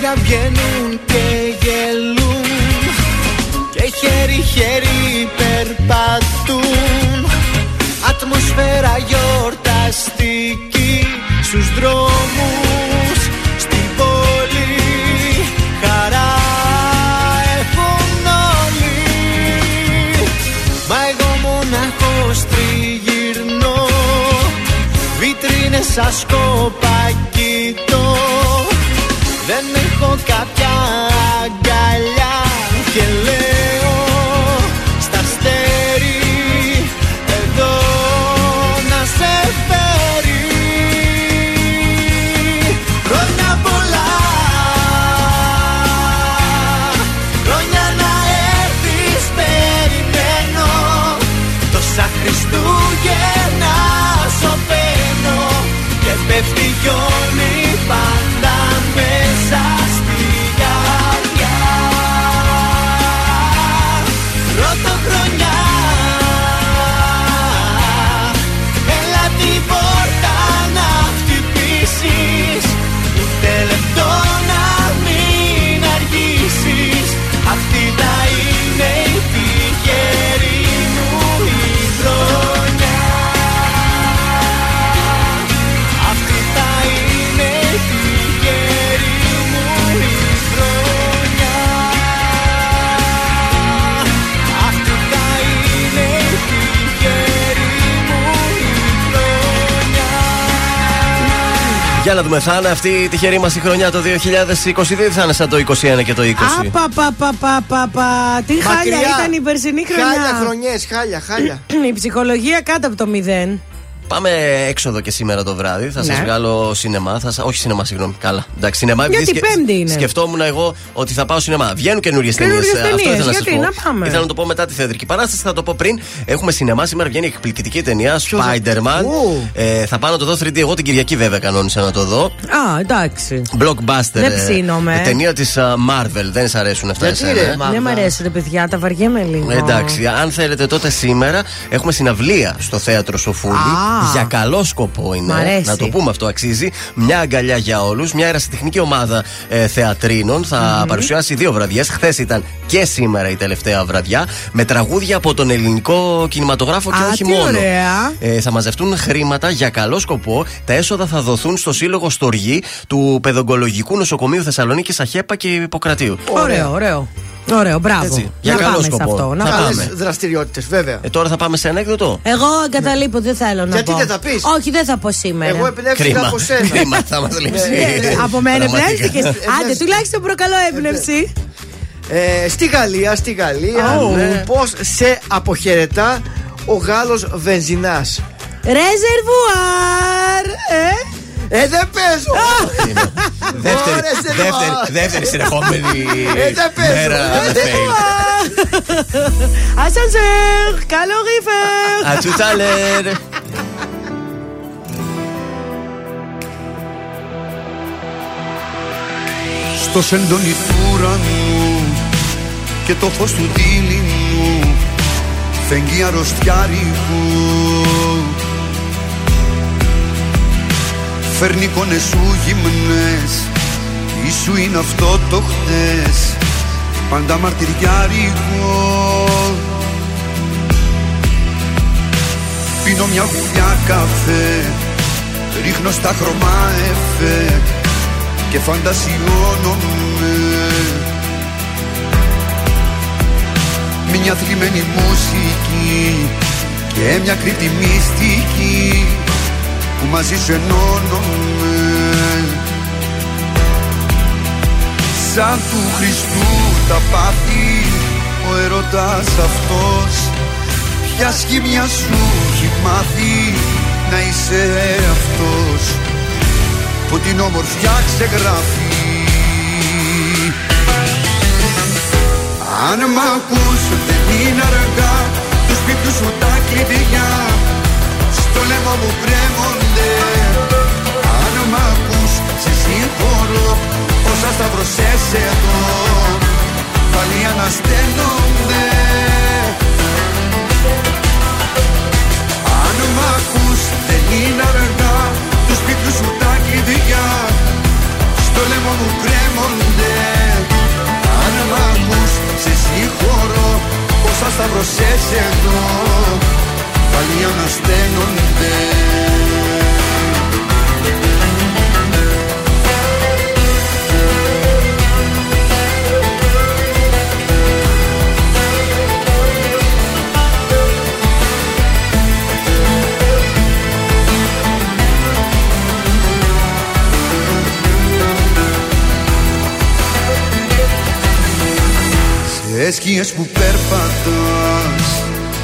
Ζευγάρια βγαίνουν και γελούν Και χέρι-χέρι περπατούν. Ατμοσφαίρα γιορταστική Στους δρόμους Στην πόλη. Χαρά έχουν όλοι. Μα εγώ μονάχος τριγυρνώ Βιτρίνες σαν σκόπα Για να δούμε, θα είναι αυτή η τυχερή μας η χρονιά το 2022 ή θα είναι σαν το 21 και το 20. Απα, πα, πα, πα, πα, πα. Τι χάλια Μακριά. ήταν η περσινή χρονιά. Χάλια χρονιές, χάλια, χάλια. [clears throat] η ψυχολογία κάτω από το μηδέν. Πάμε έξοδο και σήμερα το βράδυ. Θα σας Ναι. βγάλω σινεμά. Θα, σα- όχι σινεμά, συγγνώμη. Καλά. Εντάξει, σινεμά. Γιατί επειδή Πέμπτη είναι; Σκεφτόμουν εγώ ότι θα πάω σινεμά. Βγαίνουν καινούριες ταινίες. Καινούριες Αυτό ταινίες, ήθελα να σας γιατί, πω. να πάμε; Ήθελα να το πω μετά τη θεατρική παράσταση. Θα το πω πριν. Έχουμε σινεμά. Σήμερα βγαίνει εκπληκτική ταινία. Ποιος θα- Spider-Man. Ου. Ε, θα πάω να το δω 3D. Εγώ την Κυριακή βέβαια κανόνισα να το δω. Α, εντάξει. Blockbuster. Δεν ε, ψήνομαι. ταινία της Marvel. Δεν σα αρέσουν αυτά Γιατί εσένα. ρε, ε; δεν μ' αρέσουν ρε παιδιά, τα βαριέμαι λίγο. Εντάξει, αν θέλετε τότε σήμερα έχουμε συναυλία στο θέατρο Σοφούλη. Α. Για καλό σκοπό είναι. Μ' αρέσει. Να το πούμε αυτό, αξίζει. Μια αγκαλιά για όλους. Μια ερασιτεχνική ομάδα ε, θεατρίνων θα παρουσιάσει δύο βραδιές. Χθες ήταν και σήμερα η τελευταία βραδιά. Με τραγούδια από τον ελληνικό κινηματογράφο και Α, όχι τι μόνο. ωραία. Ε, θα μαζευτούν χρήματα για καλό σκοπό. Τα έσοδα θα δοθούν στο Σύλλογο Στοργή του Παιδογκολογικού Νοσοκομείου Θεσσαλονίκης Αχέπα και Ιπποκρατίου. Ωραίο, ωραίο. Ωραίο, μπράβο. Έτσι, για να καλό πάμε σκοπό. σε αυτό. Να Θα πάμε. πάμε. Δραστηριότητε, βέβαια. Ε, τώρα θα πάμε σε ανέκδοτο. Εγώ εγκαταλείπω, δεν θέλω να Γιατί πω. δεν θα πεις? Όχι, δεν θα πω σήμερα. Εγώ εμπνεύστηκα Κρίμα. από σένα. Κρίμα, θα μας λείψει. Ε, Από μένα Πραγματικά. εμπνεύστηκε. Άντε, τουλάχιστον προκαλώ έμπνευση. Ε, στη Γαλλία, στη Γαλλία, Oh. ναι. πώς σε αποχαιρετά ο Γάλλος βενζινάς. Ρεζερβουάρ! Ε! Ε, δεν παίζω! Δεύτερη, Ωρε, σε δεύτερη, δω. δεύτερη συνεχόμενη Ε, δεν παίζω. μέρα Ε, με δεν fail. Ασανσέρ! Καλορίφερ! À tout à l'heure. Στο σεντόνι του ουρανού και το φως του δίληνου φεγγεί αρρωστιάρικου Φέρνει εικόνες σου γυμνές. Ίσου είναι αυτό το χτες. Πάντα μαρτυριάρικο Πίνω μια γουλιά καφέ. Ρίχνω στα χρώμα εφέ. Και φαντασιώνομαι. Μια θλιμμένη μουσική. Και μια κρύπτη μυστική Που μαζί σου ενώνομαι Σαν του Χριστού τα πάθη Ο ερωτάς αυτός. Ποια σχήμια σου έχει μάθει Να είσαι αυτός; Που την όμορφιά ξεγράφει. Αν μ' ακούς δεν είναι αργά. Τους σπίτου σου τα κλειδιά Στο λαιμό μου κρέμονται. Αν μ' ακούς σε συγχωρώ. Όσα σταυρωσές εδώ Πάλι ανασταίνονται. Αν μ' ακούς δεν είναι αργά Τους σπίτου σου τα κλειδιά. Στο λαιμό μου κρέμονται. Αν μ' ακούς σε συγχωρώ. Όσα σταυρωσές εδώ Πάλι ανασταίνονται Σε σκιές που περπατάς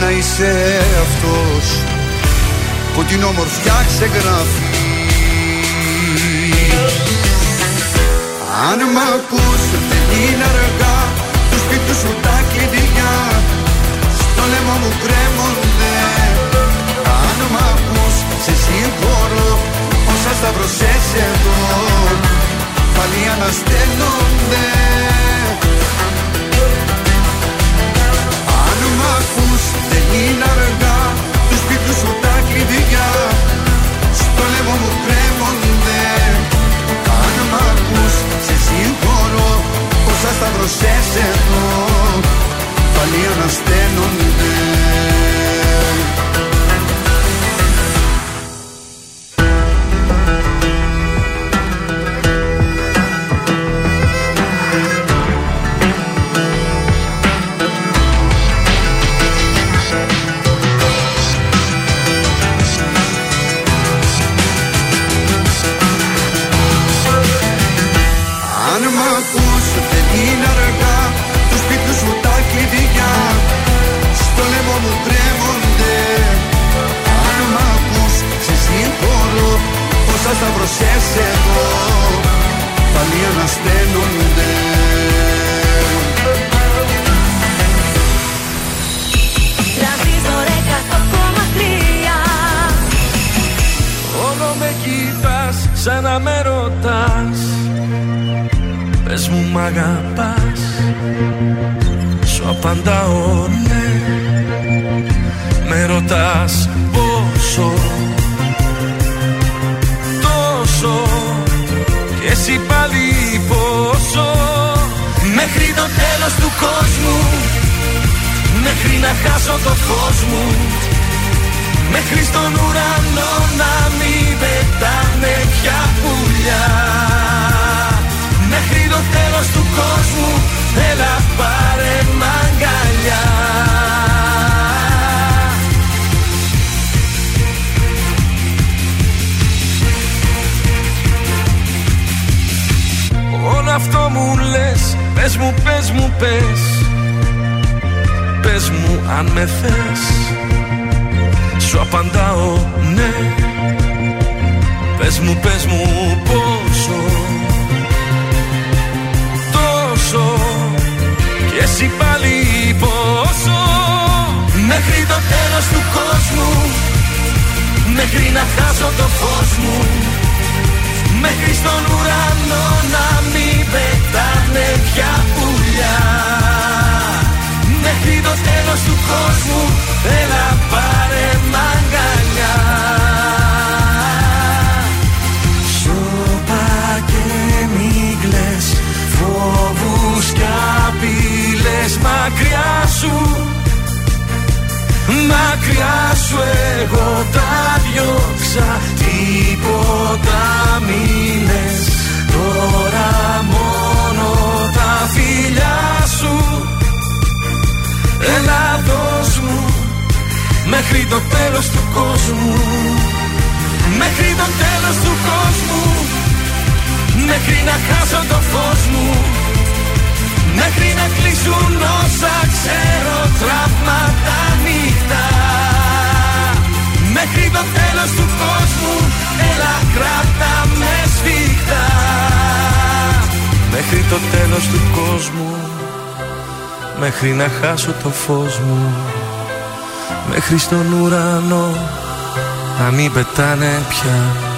να είσαι αυτός που την όμορφιά ξεγράφεις. Αν μ' ακούς δεν είναι αργά του σπίτου σου τα κλειδιά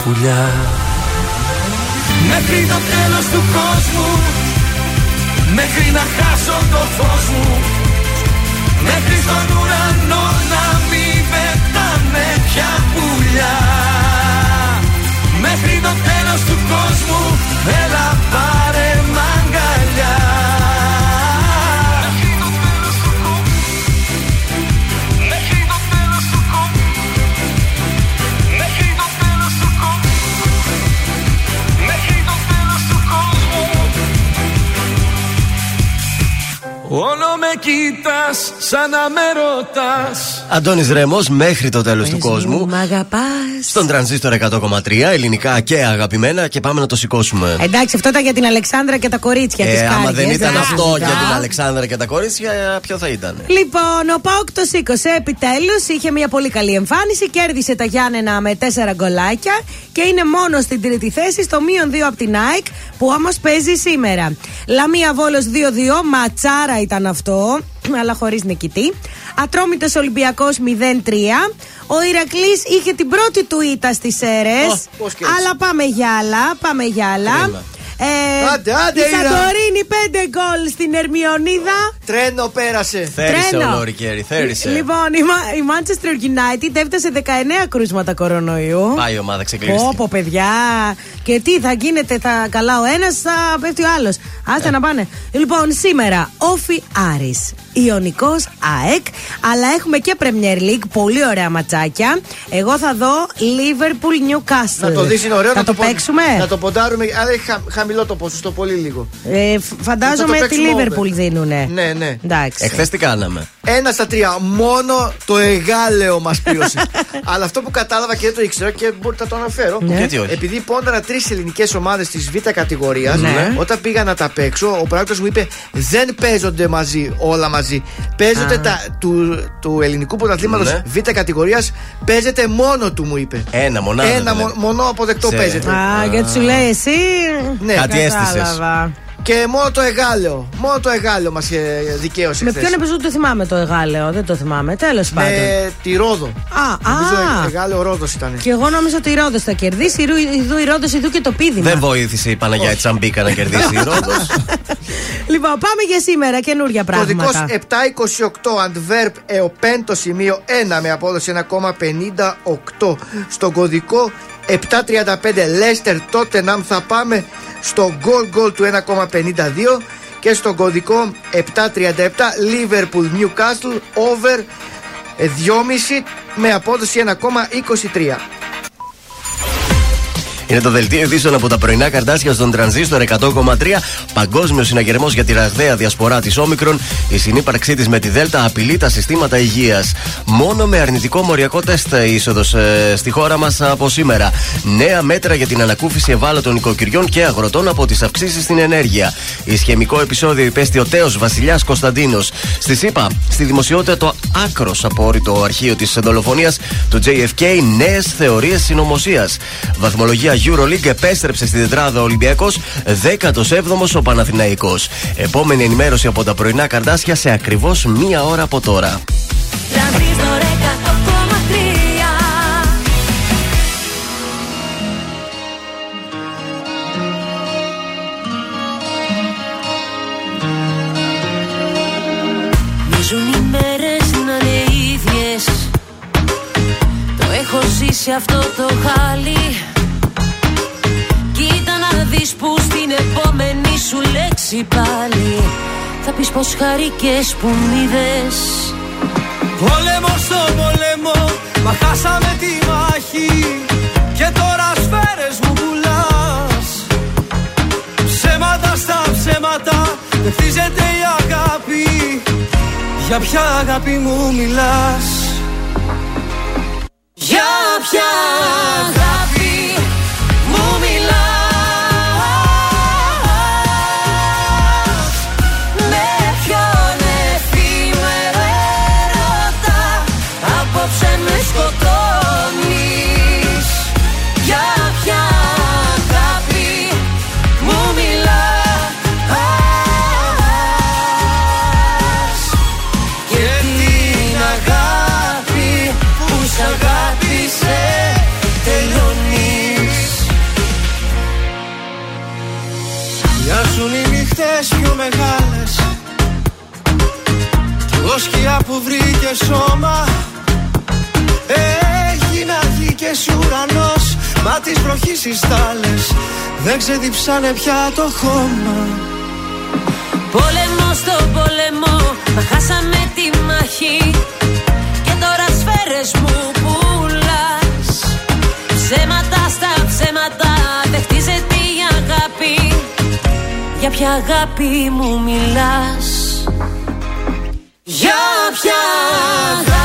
πουλιά ρωτάς Αντώνης Ρέμος μέχρι το τέλος του κόσμου. Μ' αγαπάς. Στον τρανζίστορ 100,3 ελληνικά και αγαπημένα και πάμε να το σηκώσουμε. Εντάξει, αυτό ήταν για την Αλεξάνδρα και τα κορίτσια της Ε, άμα Κάργες, δεν ήταν ε. αυτό για την Α. Αλεξάνδρα και τα κορίτσια, ποιο θα ήταν; Λοιπόν, ο Πάοκ το σήκωσε επιτέλους. Είχε μια πολύ καλή εμφάνιση. Κέρδισε τα Γιάννενα με τέσσερα γκολάκια και είναι μόνος στην τρίτη θέση, στο μείον 2 από την ΑΕΚ, που όμως παίζει σήμερα. Λαμία Βόλος 2-2, ματσάρα ήταν αυτό, [clears throat] αλλά χωρίς νικητή. Ατρόμητος Ολυμπιακός 0-3. Ο Ηρακλής είχε την πρώτη του ήττα στις αίρες. Ω, πώς και έτσι. Αλλά πάμε για άλλα. Πάμε για άλλα. Κρίμα. Ε, Άντε, άντε, η Ήρα. Σαντορίνη 5 γκολ στην Ερμιονίδα. Τρένο πέρασε. Θέρισε Τρένο. ο Λόρι Κέρι, θέρισε. Λοιπόν, η, Μα- η Manchester United έφτασε 19 κρούσματα κορονοϊού. Πάει η ομάδα, ξεκλείστηκε. Πω, πω, παιδιά. Και τι θα γίνεται, θα καλά ο ένας, θα πέφτει ο άλλος. Άστε να πάνε. Λοιπόν, σήμερα Όφι Άρης, Ιωνικός ΑΕΚ, αλλά έχουμε και Premier League, πολύ ωραία ματσάκια. Εγώ θα δω Liverpool Newcastle. Να το δεις είναι ωραίο Θα να το, πον- παίξουμε; Να το ποντάρουμε. Αλλά έχει χα- χαμηλό το ποσοστό, πολύ λίγο. Ε, φ- φαντάζομαι Θα το τη παίξουμε Liverpool over. δίνουνε. Ναι, ναι. Εντάξει. Εχθές τι κάναμε; Ένα στα τρία. Μόνο το εγάλεο μας πλήρωσε. [laughs] Αλλά αυτό που κατάλαβα και δεν το ήξερα και μπορείτε να το αναφέρω. Ναι. Γιατί όχι. Επειδή πόνταρα τρεις ελληνικές ομάδες της Β κατηγορίας, Ναι. όταν πήγα να τα παίξω, ο πράκτο μου είπε δεν παίζονται μαζί, όλα μαζί. Παίζονται Α. τα, του, του ελληνικού πρωταθλήματος Ναι. Β κατηγορίας, παίζεται μόνο του, μου είπε. Ένα μονάδα. Ένα δηλαδή. μο- μονό αποδεκτό Σε- παίζεται. Α, γιατί σου λέει εσύ. Ναι. Κάτι έστησες. Κατάλαβα. Και μόνο το εγάλεο. Μόνο το εγάλεο μας δικαίωσε. Με χθες. ποιον επεισόδιο το θυμάμαι το εγάλεο, δεν το θυμάμαι. Τέλος πάντων. Με τη Ρόδο. Α, Νομίζω α. Εγάλεο Ρόδος ήταν. Και εγώ νόμιζα ότι η Ρόδος θα κερδίσει. Ιδού, ιδού η Ρόδος, ιδού και το πίδημα. Δεν βοήθησε η Παναγιά Τσαμπίκα να κερδίσει η Ρόδος. [laughs] Λοιπόν, πάμε για σήμερα, καινούρια Κωδικό πράγματα. 728 Αντβέρπ εοπέντο σημείο 1 με απόδοση 1,58. Στον κωδικό 735 Leicester Tottenham θα πάμε στο goal goal του 1,52 και στον κωδικό 737 Liverpool Newcastle over 2,5 με απόδοση 1,23. Είναι το δελτίο ειδήσεων από τα πρωινά καρτάσια στον τρανζίστορ 100,3. Παγκόσμιος συναγερμός για τη ραγδαία διασπορά της Όμικρον. Η συνύπαρξή της με τη Δέλτα απειλεί τα συστήματα υγείας. Μόνο με αρνητικό μοριακό τεστ η είσοδος στη χώρα μας από σήμερα. Νέα μέτρα για την ανακούφιση ευάλωτων οικοκυριών και αγροτών από τις αυξήσεις στην ενέργεια. Ισχυμικό επεισόδιο υπέστη ο τέος Βασιλιάς Κωνσταντίνος. Στη ΣΥΠΑ, στη δημοσιότητα το άκρος απόρριτο αρχείο της δολοφονίας του JFK, νέες θεωρίες συνωμοσίας. Βαθμολογία Euroleague επέστρεψε στην τετράδα ο Ολυμπιακός, 17ο ο Παναθηναϊκός. Επόμενη ενημέρωση από τα πρωινά καρτάσια σε ακριβώς μία ώρα από τώρα. Τρανζίστορ 100,3 Μίζουν οι μέρες να είναι ίδιες Το έχω ζήσει αυτό το χάλι λέξη πάλι Θα πεις πως χαρικές που μ' είδες. Πόλεμο στο πόλεμο, μα χάσαμε τη μάχη. Και τώρα σφαίρες μου πουλάς. Ψέματα στα ψέματα, δεν χτίζεται η αγάπη. Για ποια αγάπη μου μιλάς; Για ποια αγάπη σκιά που βρήκε σώμα. Έγινα γη και εσύ ουρανός. Μα τις βροχής οι στάλες Δεν ξεδιψάνε πια το χώμα. Πόλεμο στο πόλεμο, μα χάσαμε τη μάχη. Και τώρα σφαίρες μου πουλάς. Ψέματα στα ψέματα, δεν χτίζεται η αγάπη. Για ποια αγάπη μου μιλάς; Για ποια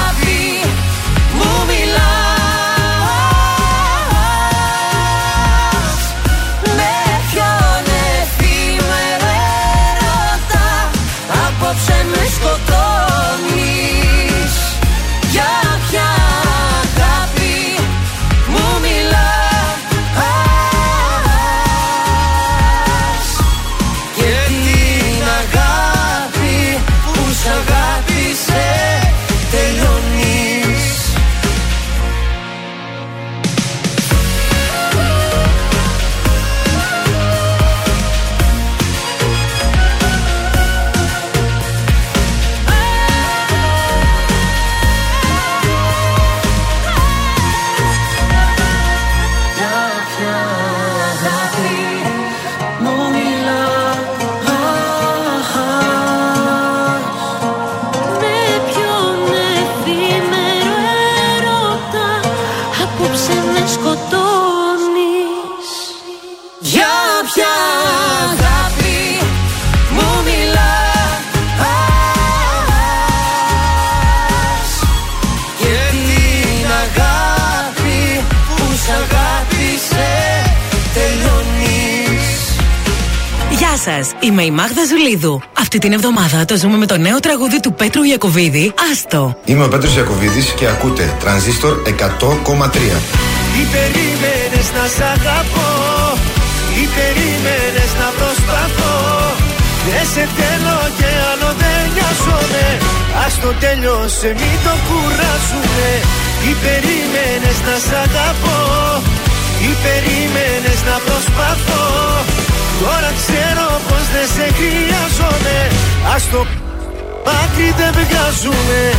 είμαι η Μάγδα Ζουλίδου. Αυτή την εβδομάδα το ζούμε με το νέο τραγούδι του Πέτρου Ιακοβίδη, Άστο. Είμαι ο Πέτρος Ιακωβίδης και ακούτε Τρανζίστορ 100,3. Ή περίμενες να σ' αγαπώ. Ή περίμενες να προσπαθώ. Δεν σε θέλω και άλλο δεν νοιάζομαι. Ας το τέλειωσε μη το κουράζουμε Τι περίμενες να σ' αγαπώ. Τι περίμενες να προσπαθώ Τώρα ξέρω πως δεν σε χρειάζομαι. Ας το μάκρυ δεν βγάζουμε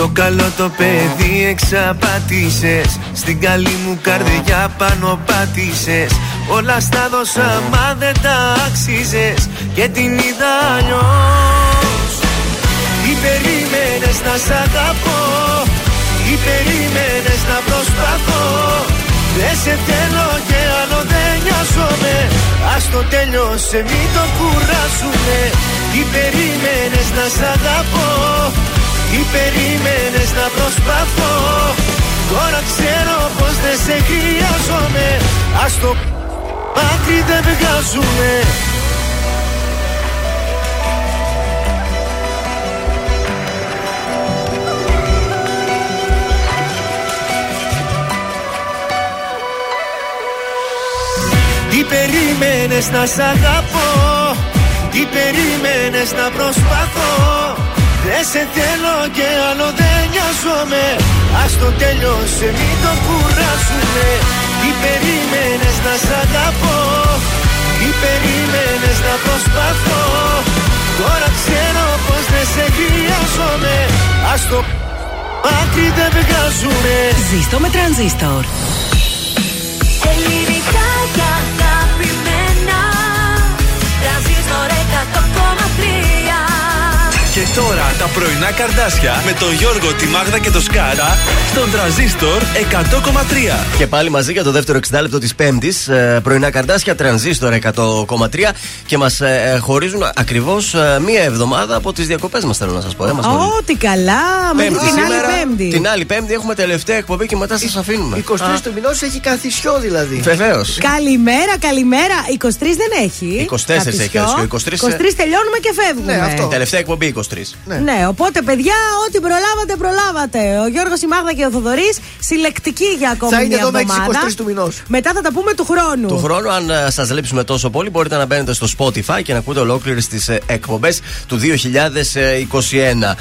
Το καλό το παιδί εξαπατήσες Στην καλή μου καρδιά πάνω πάτησες Όλα στα δώσα μα δεν τα άξιζες Και την είδα αλλιώς. Τι περίμενες να σ' αγαπώ Τι περίμενες να προσπαθώ. Δεν σε θέλω και άλλο δεν νοιάζομαι Ας το τέλειωσε μη το κουράζουμε Τι περίμενες να σ' αγαπώ τι περίμενες να προσπαθώ. Τώρα ξέρω πως δεν σε χρειάζομαι Ας το μάκρυ δεν βγάζουμε Τι περίμενες να σ' αγαπώ; Τι περίμενες να προσπαθώ; Δεν σε θέλω και άλλο δεν νοιάζομαι. Ας το τέλειωσε μην το κουράσουμε Τι περίμενες να σ' αγαπώ. Τι περίμενες να προσπαθώ. Τώρα ξέρω πως δεν σε χρειάζομαι. Ας το μάκρυ δεν βγάζουμε Ζήστο με τρανζίστορ Και τώρα τα πρωινά καρδάσια με τον Γιώργο, τη Μάγδα και το Σκάρα στον τραζίστορ 100,3. Και πάλι μαζί για το δεύτερο 60 λεπτό της Πέμπτης. πρωινά καρδάσια, τρανζίστορ 100,3 και μας χωρίζουν ακριβώς μία εβδομάδα από τις διακοπές μας, θέλω να σας πω. Ε, μας χωρίζουν. Ό,τι καλά. Μέχρι Πέμπτη την άλλη σήμερα, Πέμπτη. Την άλλη Πέμπτη έχουμε τελευταία εκπομπή και μετά σας αφήνουμε. 23 του μηνός έχει καθισιό δηλαδή. Βεβαίως. Καλημέρα, καλημέρα. 23 δεν έχει. 24 Καθισιό. έχει άσχιο, 23 τελειώνουμε και φεύγουμε. Ναι, αυτό. Τελευταία εκπομπή 23. Ναι. οπότε παιδιά, ό,τι προλάβατε, προλάβατε. Ο Γιώργος, η Μάγδα και ο Θοδωρής συλλεκτικοί για ακόμη Θα είναι μια εδώ μέχρι εβδομάδα. 23 του μηνός. Μετά θα τα πούμε του χρόνου. Του χρόνου, αν σας λείψουμε τόσο πολύ, μπορείτε να μπαίνετε στο Spotify και να ακούτε ολόκληρες τις εκπομπές του 2021.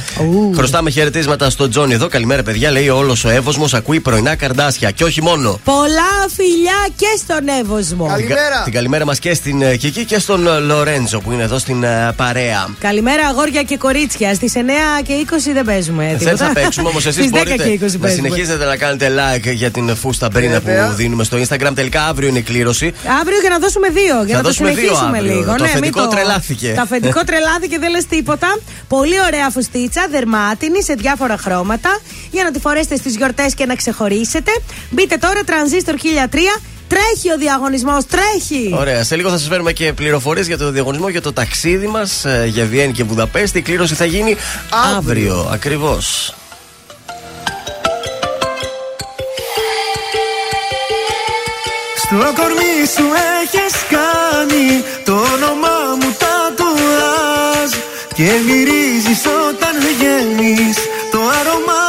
Χρωστάμε χαιρετίσματα στον Τζόνι εδώ. Καλημέρα, παιδιά. Λέει όλος ο Εύωσμος ακούει πρωινά καρδάσια. Και όχι μόνο. Πολλά φιλιά και στον Εύωσμο. Καλημέρα. Την καλημέρα μας και στην ε, Κική και στον ε, Λορέντζο που είναι εδώ στην ε, παρέα. Καλημέρα, αγόρια και κορίτσια. Στις 9 και 20 δεν παίζουμε. Θέλετε τίποτα. να παίξουμε όμως [laughs] εσείς Στις 10 μπορείτε και 20 να παίζουμε. συνεχίσετε να κάνετε like για την φούστα μπρίνα Βέβαια. που δίνουμε στο Instagram. Τελικά αύριο είναι η κλήρωση. Αύριο για να δώσουμε δύο. Για Θα να το δώσουμε δύο συνεχίσουμε αύριο. λίγο. Το ναι, μην αφεντικό τρελάθηκε. Το αφεντικό τρελάθηκε, δεν λες τίποτα. Πολύ ωραία φουστίτσα, δερμάτινη σε διάφορα χρώματα. Για να τη φορέσετε στις γιορτές και να ξεχωρίσετε. Μπείτε τώρα, τρανζίστορ 1003. Τρέχει ο διαγωνισμός, τρέχει! Ωραία. Σε λίγο θα σας φέρουμε και πληροφορίες για το διαγωνισμό για το ταξίδι μας για Βιέννη και Βουδαπέστη. Η κλήρωση θα γίνει αύριο. Ακριβώς. Στο κορμί σου έχεις κάνει το όνομά μου τατουάζ Και μυρίζεις όταν βγαίνεις το άρωμά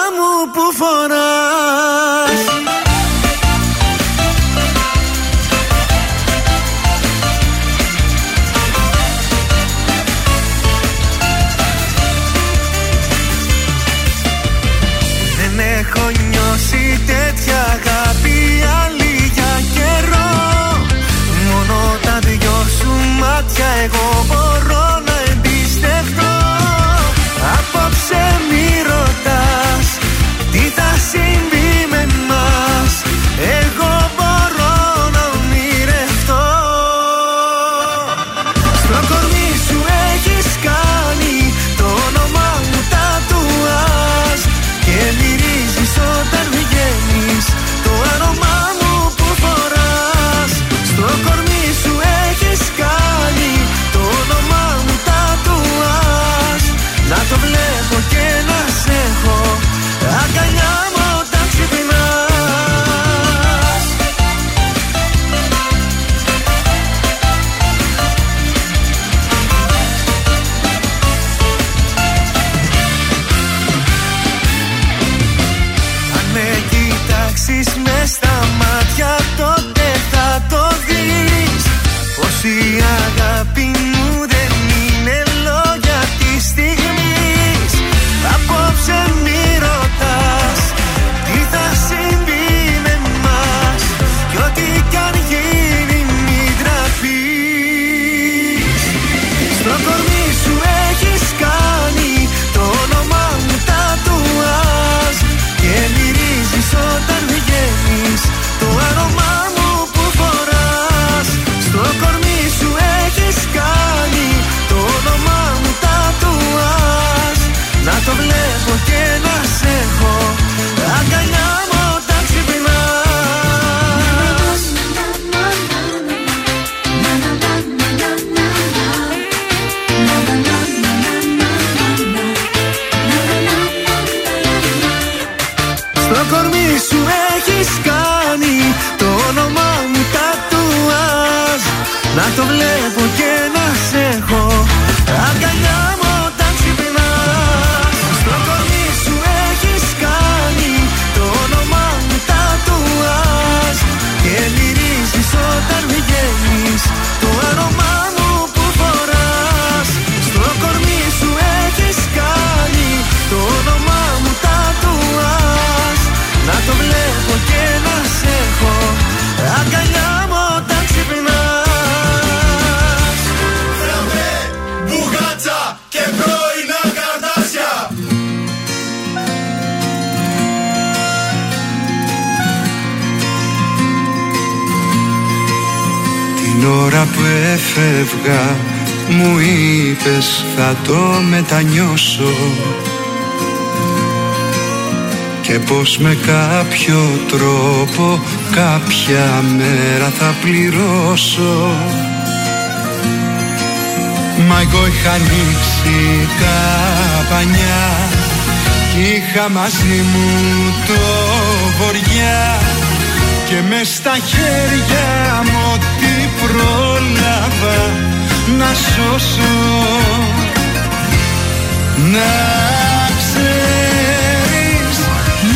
το μετανιώσω και πως με κάποιο τρόπο κάποια μέρα θα πληρώσω. Μα εγώ είχα ανοίξει τα πανιά κι είχα μαζί μου το βοριά και μες στα χέρια μου ό,τι πρόλαβα να σώσω Να ξέρεις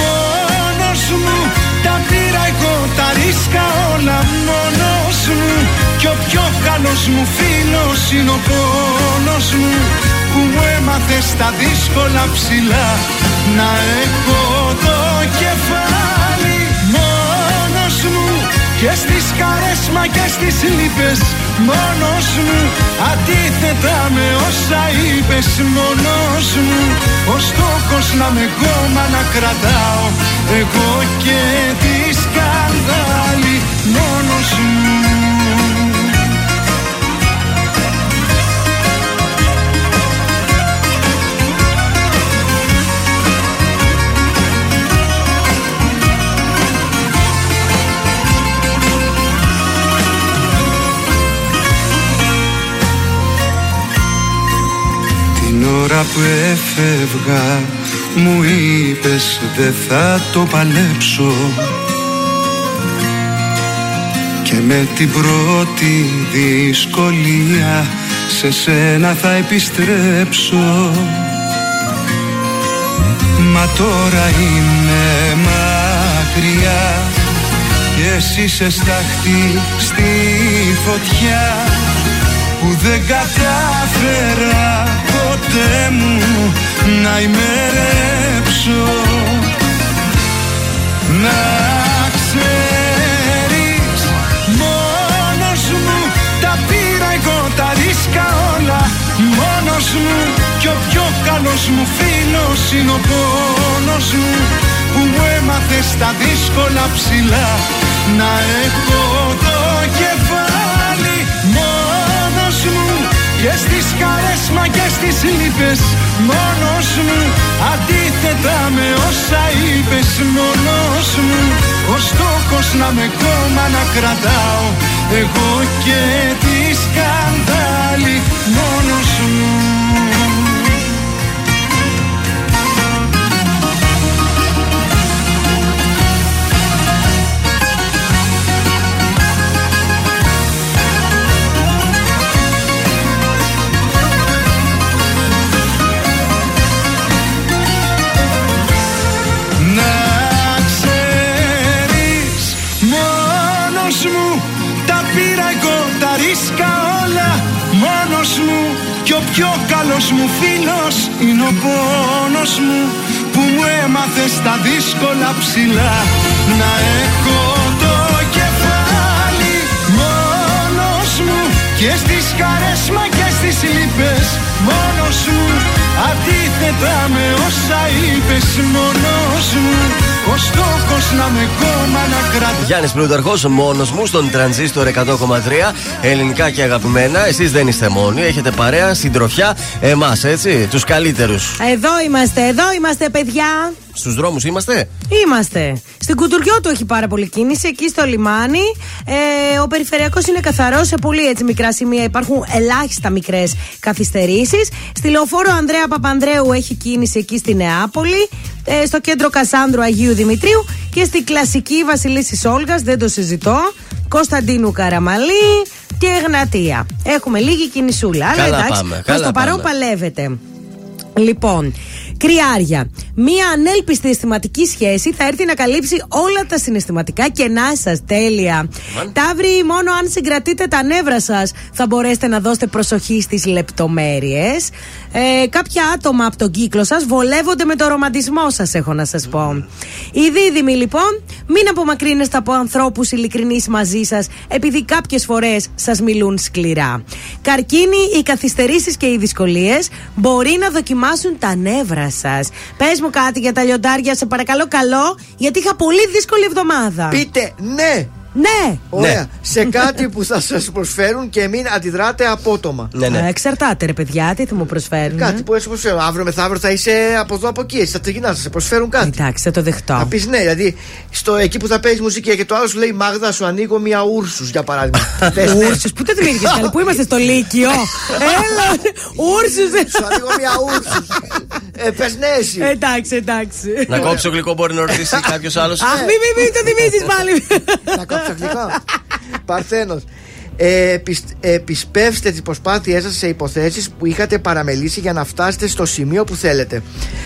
μόνος μου τα πήρα εγώ τα ρίσκα όλα μόνος μου. Κι ο πιο καλός μου φίλος είναι ο πόνος μου που μου έμαθες στα δύσκολα ψηλά. Να έχω το κεφάλι μόνος μου και στις χαρές μα και στις λύπες μόνος μου αντίθετα με όσα είπες μόνος μου. Ο στόχος να με κόμμα να κρατάω. Εγώ και τη σκανδάλη μόνος μου Την ώρα που έφευγα μου είπες δεν θα το παλέψω και με την πρώτη δυσκολία σε σένα θα επιστρέψω. Μα τώρα είμαι μακριά και εσύ σε στάχτη στη φωτιά που δεν κατάφερα ποτέ μου να ημερέψω. Να ξέρεις μόνος μου τα πήρα εγώ τα ρίσκα όλα. Μόνος μου κι ο πιο καλός μου φίλος είναι ο πόνος μου που μου έμαθε στα δύσκολα ψηλά. Να έχω το κεφάλι στόχος να με κόμμα να κρατάω. Εγώ και τη σκανδάλη καλός μου φίλος είναι ο πόνος μου που μου έμαθες στα δύσκολα ψηλά. Να έχω το κεφάλι μόνος μου και στις χαρές μα και στις λύπες. Μόνος μου αντίθετα με όσα είπες μόνος μου ο στόχος να με κόμμα να κρατήσω Γιάννης Πλούταρχος, μόνος μου στον τρανζίστορ 100,3. Ελληνικά και αγαπημένα. Εσείς δεν είστε μόνοι. Έχετε παρέα, συντροφιά, εμάς, έτσι. Τους καλύτερους. Εδώ είμαστε, εδώ είμαστε, παιδιά. Στους δρόμους είμαστε; Είμαστε. Στην Κουτουριό του έχει πάρα πολύ κίνηση, εκεί στο λιμάνι. Ε, ο περιφερειακός είναι καθαρός σε πολύ έτσι μικρά σημεία. Υπάρχουν ελάχιστα μικρές καθυστερήσεις. Στη λεωφόρο Ανδρέα Παπανδρέου έχει κίνηση εκεί στη Νεάπολη. Ε, στο κέντρο Κασάνδρου Αγίου Δημητρίου και στη κλασική Βασιλίση Όλγας, δεν το συζητώ. Κωνσταντίνου Καραμαλή και Εγνατία. Έχουμε λίγη κινησούλα. Αλλά Καλά εντάξει, πάμε, προς καλά το παρόν πάμε. παλεύετε. Λοιπόν, κρυάρια. Μία ανέλπιστη αισθηματική σχέση θα έρθει να καλύψει όλα τα συναισθηματικά κενά σας. Τέλεια. Ταύρι, μόνο αν συγκρατείτε τα νεύρα σας θα μπορέσετε να δώσετε προσοχή στις λεπτομέρειες. Ε, κάποια άτομα από τον κύκλο σας βολεύονται με το ρομαντισμό σας, έχω να σας πω. Οι δίδυμοι, λοιπόν, μην απομακρύνεστε από ανθρώπους ειλικρινείς μαζί σας, επειδή κάποιες φορές σας μιλούν σκληρά. Καρκίνοι, οι καθυστερήσεις και οι δυσκολίες μπορεί να δοκιμάσουν τα νεύρα σας. Πες μου κάτι για τα λιοντάρια, σε παρακαλώ, καλό, γιατί είχα πολύ δύσκολη εβδομάδα. Πείτε ναι! Ναι! Ωραία. Σε κάτι που θα σας προσφέρουν και μην αντιδράτε απότομα. Ναι, Ε, εξαρτάται, ρε παιδιά, τι θα μου προσφέρουν. Κάτι που έτσι προσφέρουν. Αύριο μεθαύριο θα είσαι από εδώ από εκεί. Εσύ θα τριγυρνά, θα σε προσφέρουν κάτι. Εντάξει, θα το δεχτώ. Θα πεις ναι, δηλαδή στο, εκεί που θα παίζεις μουσική και το άλλο σου λέει Μάγδα, σου ανοίγω μια ούρσους για παράδειγμα. [laughs] Θες, ναι. Ούρσους, πού το δημιουργείς καλή, πού είμαστε στο Λύκειο; [laughs] Έλα, ούρσους. Σου ανοίγω μια ούρσους. Ε, πες ναι, εσύ. Εντάξει, εντάξει. Να κόψω γλυκό μπορεί να ρωτήσει κάποιος άλλος. Αχ, μη, μη, μη το θυμίζει πάλι. Να κόψω γλυκό. Παρθένο. Ε, επισ- επισπεύστε τις προσπάθειές σας σε υποθέσεις που είχατε παραμελήσει για να φτάσετε στο σημείο που θέλετε.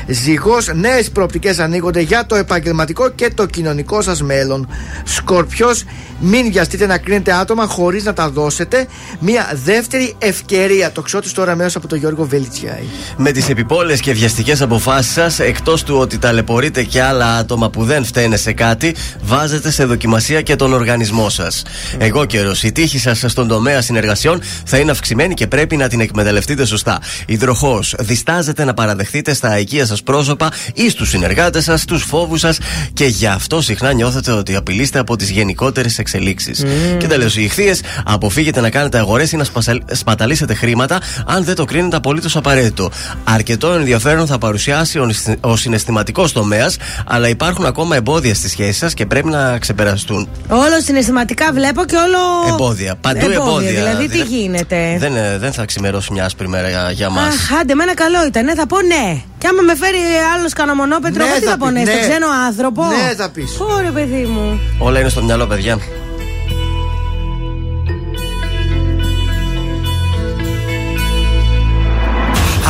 Ζυγός, νέες προοπτικές ανοίγονται για το επαγγελματικό και το κοινωνικό σας μέλλον. Σκορπιός, μην βιαστείτε να κρίνετε άτομα χωρίς να τα δώσετε. Μια δεύτερη ευκαιρία. Το ξώτης τώρα μέσα από τον Γιώργο Βελιτσιάη. Με τις επιπόλες και βιαστικές αποφάσεις σας, εκτός του ότι ταλαιπωρείτε και άλλα άτομα που δεν φταίνε σε κάτι, βάζετε σε δοκιμασία και τον οργανισμό σας. Εγώ καιρός, η τύχη σα στον τομέα συνεργασιών θα είναι αυξημένη και πρέπει να την εκμεταλλευτείτε σωστά. Υδροχός, διστάζετε να παραδεχτείτε στα οικεία σας πρόσωπα ή στους συνεργάτες σας του φόβους σας και γι' αυτό συχνά νιώθετε ότι απειλείστε από τις γενικότερες εξελίξεις. Και τέλος, οι ηχθείες, αποφύγετε να κάνετε αγορές ή να σπασαλ- σπαταλίσετε χρήματα αν δεν το κρίνετε απολύτως απαραίτητο. Αρκετό ενδιαφέρον θα παρουσιάσει ο, νησ- ο συναισθηματικός τομέας, αλλά υπάρχουν ακόμα εμπόδια στη σχέση σας και πρέπει να ξεπεραστούν. Όλο συναισθηματικά βλέπω και όλο. Εμπόδια. Παντού εμπόδια. Δηλαδή, τι γίνεται; Δεν, ε, δεν θα ξημερώσει μια άσπρη μέρα για, για μας. Αχ, άντε, εμένα καλό ήταν. Ναι, θα πω ναι. Και άμα με φέρει άλλος κανένα μονόπετρο, Ναι, εγώ τι θα θα πω πει, ναι, στον ναι. ξένο άνθρωπο; Ναι, θα πεις. Ωρε, παιδί μου. Όλα είναι στο μυαλό, παιδιά.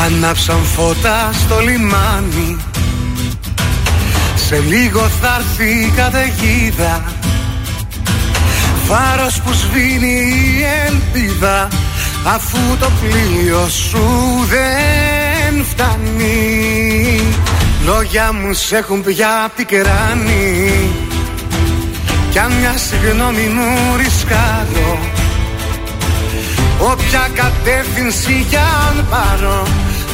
Ανάψαν φώτα στο λιμάνι Σε λίγο θα έρθει η καταιγίδα Φάρος που σβήνει η ελπίδα Αφού το πλοίο σου δεν φτάνει. Λόγια μου σ' έχουν πια πικράνει. Κι αν μια συγγνώμη μου ρισκάρω Όποια κατεύθυνση κι αν πάρω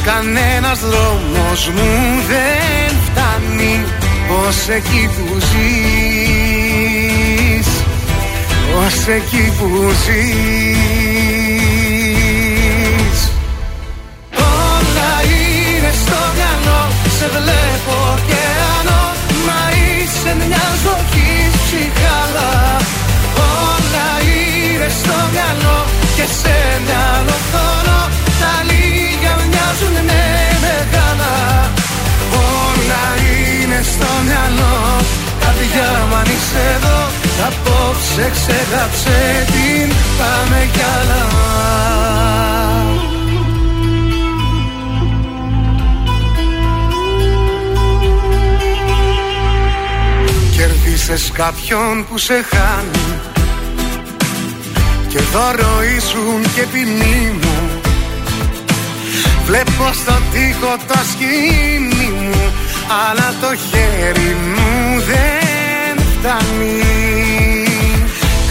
Κανένας δρόμος μου δεν φτάνει. Ως εκεί που ζεις Ως εκεί που ζεις. Όλα είναι στο μυαλό Σε βλέπω ωκεανό Μα είσαι μια ζωή ψυχάλα Όλα είναι στο μυαλό Και σε μυαλό θωρώ Τα λίγα μοιάζουν με μεγάλα. Όλα είναι στο μυαλό. Καρδιά μου αν είσαι εδώ Απόψε ξεγάψε την Πάμε κι άλλα. Κερδίσες κάποιον που σε χάνει Και δώρο ήσουν και ποινή μου. Βλέπω στο τοίχο το σκηνή μου Αλλά το χέρι μου δεν φτάνει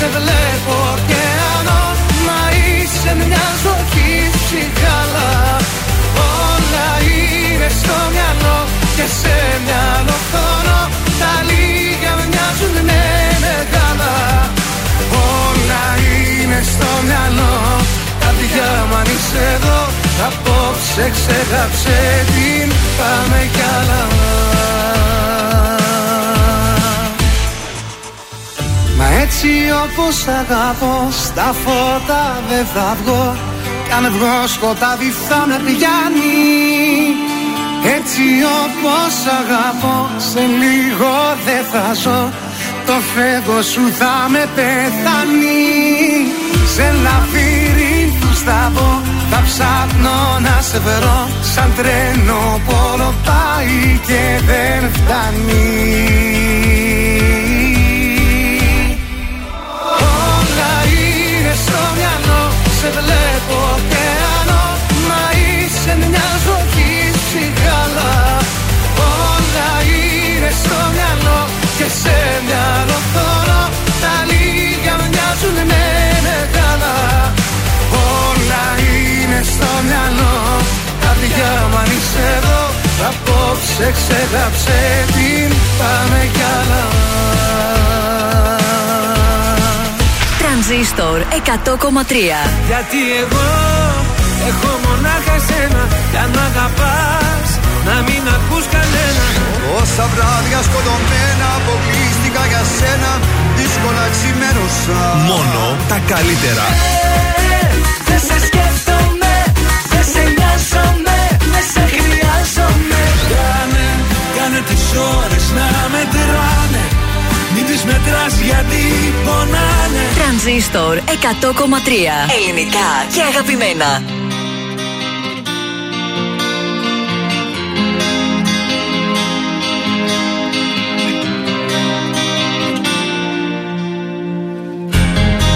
Σε βλέπω ωκεανό. Μα είσαι μια ζωή ψυχάλα. Όλα είναι στο μυαλό Και σε μυαλό χρόνο Τα λίγα μοιάζουν με μεγάλα. Όλα είναι στο μυαλό. Καρδιά μου αν είσαι εδώ Απόψε ξέχαψε την. Πάμε κι άλλα Μα έτσι όπως αγαπώ Στα φώτα δεν θα βγω. Κι αν βγω σκοτάδι θα με πιάνει. Έτσι όπως αγαπώ Σε λίγο δεν θα ζω. Το φεύγω σου θα με πεθάνει. Σε λαβύρινθους θα μπω Θα ψάχνω να σε βρω. Σαν τρένο πόλο πάει και δεν φτάνει Σε βλέπω ωκεανό Μα είσαι μια ζωή ψυχάλα. Όλα είναι στο μυαλό Και σε μυαλό θωρώ Τα λίγα μοιάζουν με μεγάλα. Όλα είναι στο μυαλό. Καρδιά μου αν είσαι εδώ Απόψε ξέχαψε την. Πάμε κι άλλα Τρανζίστορ 100,3 Γιατί εγώ έχω μονάχα εσένα. Για να αγαπάς να μην ακούς κανένα. Όσα βράδια σκοτωμένα αποκλείστηκα για σένα Δύσκολα ξημέρωσα. Μόνο τα καλύτερα. Δεν σε σκέφτομαι, δεν σε νοιάζομαι, δεν σε χρειάζομαι. Κάνε, κάνε τις ώρες να μετράνε. Μην τις μετράς γιατί πονάνε. Τρανζίστορ 100,3 Ελληνικά και αγαπημένα.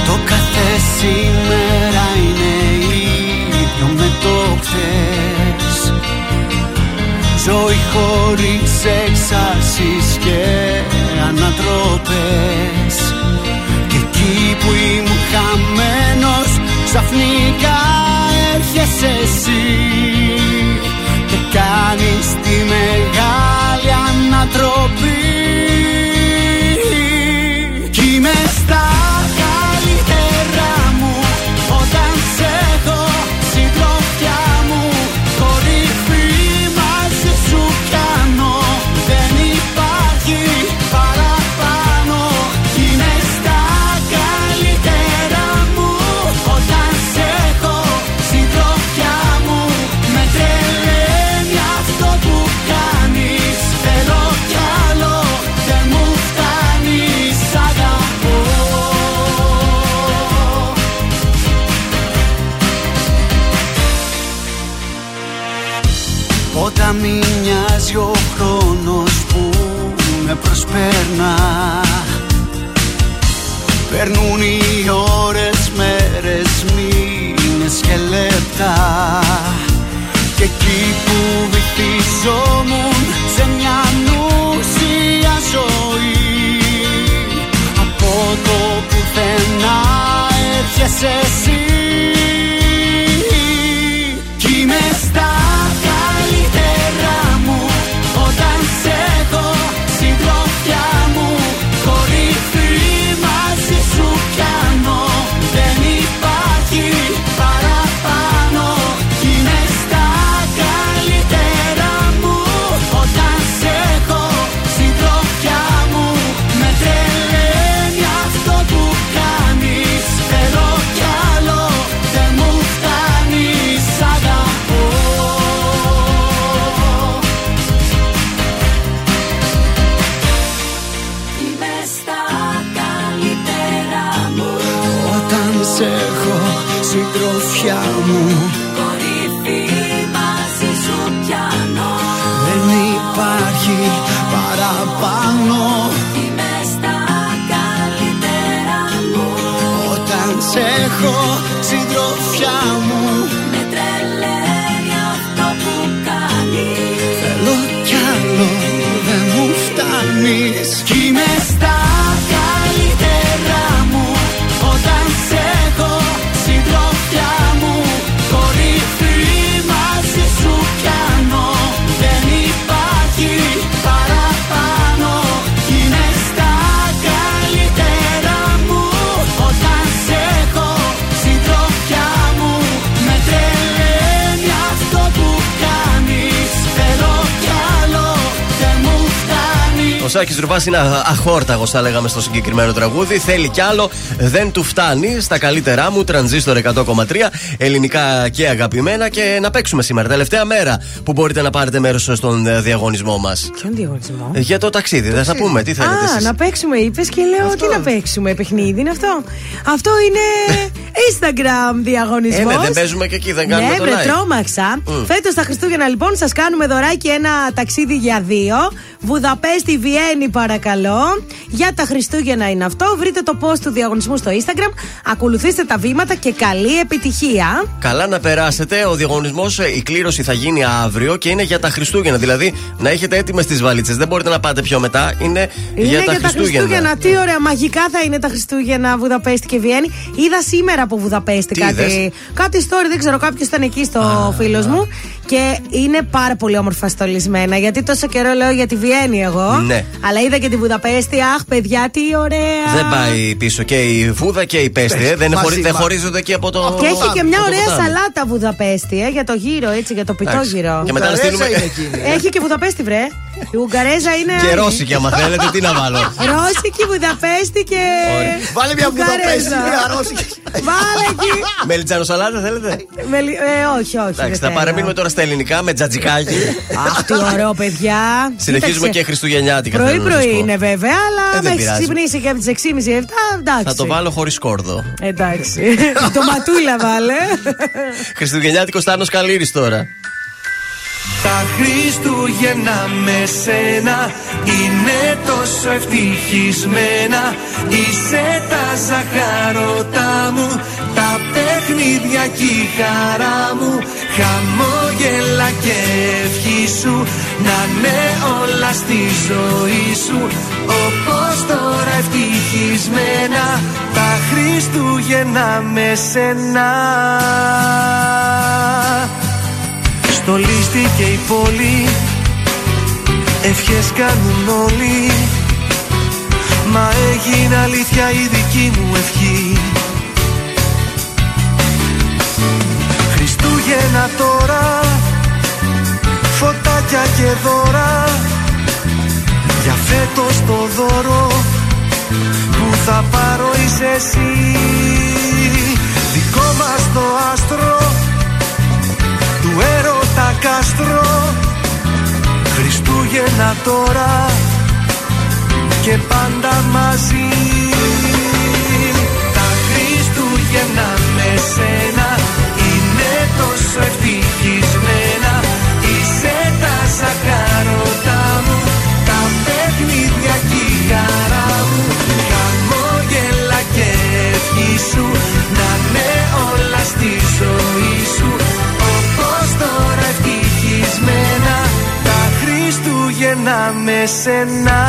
Το κάθε σήμερα είναι ίδιο με το χθες. Ζωή χωρίς εξάσεις και ανατροπές. Και εκεί που ήμουν χαμένος ξαφνικά έρχεσαι εσύ. Και κάνεις τη μεγάλη ανατροπή με προσπέρνα Περνούν οι ώρες, μέρες, μήνες και λεπτά. Και εκεί που βυθίζομουν σε μια νουσία ζωή Από το πουθενά έρχεσαι εσύ φτάνει Ο Σάκη Ρουβάς είναι α- αχόρταγος, θα λέγαμε στο συγκεκριμένο τραγούδι. Θέλει κι άλλο, δεν του φτάνει. Στα καλύτερά μου, τρανζίστορ 100,3. Ελληνικά και αγαπημένα. Και να παίξουμε σήμερα, τελευταία μέρα που μπορείτε να πάρετε μέρος στον ε, διαγωνισμό μας. Ποιον διαγωνισμό; Για το ταξίδι, δεν θα πούμε, τι θέλετε Α, εσείς. να παίξουμε, είπες και λέω τι να παίξουμε, παιχνίδι είναι αυτό. Αυτό είναι [laughs] Instagram διαγωνισμός. Ε, ναι, δεν παίζουμε και εκεί, δεν κάνουμε ναι, το βρε, live. τρόμαξα. Μμ. Φέτος τα Χριστούγεννα λοιπόν σας κάνουμε δωράκι ένα ταξίδι για δύο. Βουδαπέστη, Βιέννη, παρακαλώ. Για τα Χριστούγεννα είναι αυτό. Βρείτε το post του διαγωνισμού στο Instagram. Ακολουθήστε τα βήματα και καλή επιτυχία. Καλά να περάσετε. Ο διαγωνισμός, η κλήρωση θα γίνει αύριο και είναι για τα Χριστούγεννα. Δηλαδή να έχετε έτοιμες τις βαλίτσες. Δεν μπορείτε να πάτε πιο μετά. Είναι, Είναι για τα Χριστούγεννα. Τι ωραία, μαγικά θα είναι τα Χριστούγεννα Βουδαπέστη και Βιέννη. Είδα σήμερα από Βουδαπέστη Τι κάτι, είδες; κάτι story, δεν ξέρω, κάποιος ήταν εκεί στο φίλος μου. Και είναι πάρα πολύ όμορφα στολισμένα. Γιατί τόσο καιρό λέω για τη Βιέννη εγώ. Ναι. Αλλά είδα και τη Βουδαπέστη. Αχ, παιδιά, τι ωραία. Δεν πάει πίσω και η Φούδα και η Πέστη. ε. Δεν, Μαζί, χωρί- δεν μα- χωρίζονται εκεί από το. Και έχει και μια από το ωραία ποτάμι. σαλάτα Βουδαπέστη, ε, για το γύρο, έτσι, για το πιτόγυρο. Και μετά να στείλουμε. είναι εκείνη. Έχει και Βουδαπέστη, βρε. Η Ουγγαρέζα είναι. Και άλλη. Ρώσικη, άμα θέλετε, τι να βάλω. Ρώσικη, Βουδαπέστη και. Ωραία. Βάλε μια Βουδαπέστη, Ουγγαρέζα. μια Ρώσικη. Βάλε εκεί. [laughs] Μελιτζάνο σαλάτα θέλετε; Με λι- ε, όχι, όχι. Εντάξει, δεν θα θέλω. παραμείνουμε τώρα στα ελληνικά με τζατζικάκι. Αχ, τι ωραίο, παιδιά. Συνεχίζουμε Κοίταξε, και Χριστουγεννιάτικα. θέλω να σας Πρωί-πρωί πω. είναι βέβαια, Ε, αλλά δεν με έχει πειράζει. ξυπνήσει και από τις 6.30-7. Εντάξει. Θα το βάλω χωρίς κόρδο. Εντάξει. [laughs] το ματούλα βάλε. Χριστουγεννιάτικος Τάνο Καλύρη τώρα. Τα Χριστούγεννα με σένα είναι τόσο ευτυχισμένα. Είσαι τα ζαχαρωτά μου, τα παιχνίδια κι η χαρά μου. Χαμόγελα και ευχή σου, να είναι όλα στη ζωή σου. Όπως τώρα ευτυχισμένα, τα Χριστούγεννα με σένα Στολίστηκε η πόλη. Ευχές κάνουν όλοι. Μα έγινε αλήθεια η δική μου ευχή. Χριστούγεννα τώρα. Φωτάκια και δώρα. Για φέτος το δώρο Που θα πάρω είσαι εσύ. Δικό μας το άστρο του έρωτα κάστρο. Χριστούγεννα τώρα και πάντα μαζί. Τα Χριστούγεννα με σένα είναι τόσο ευτυχισμένα. Είσαι τα σακάρωτά μου, τα παιχνίδια κι η χαρά μου. Χαμόγελα και ευχή σου, να είναι όλα στη ζωή σου. Όπως τώρα ευτυχισμένα τα Χριστούγεννα με σένα.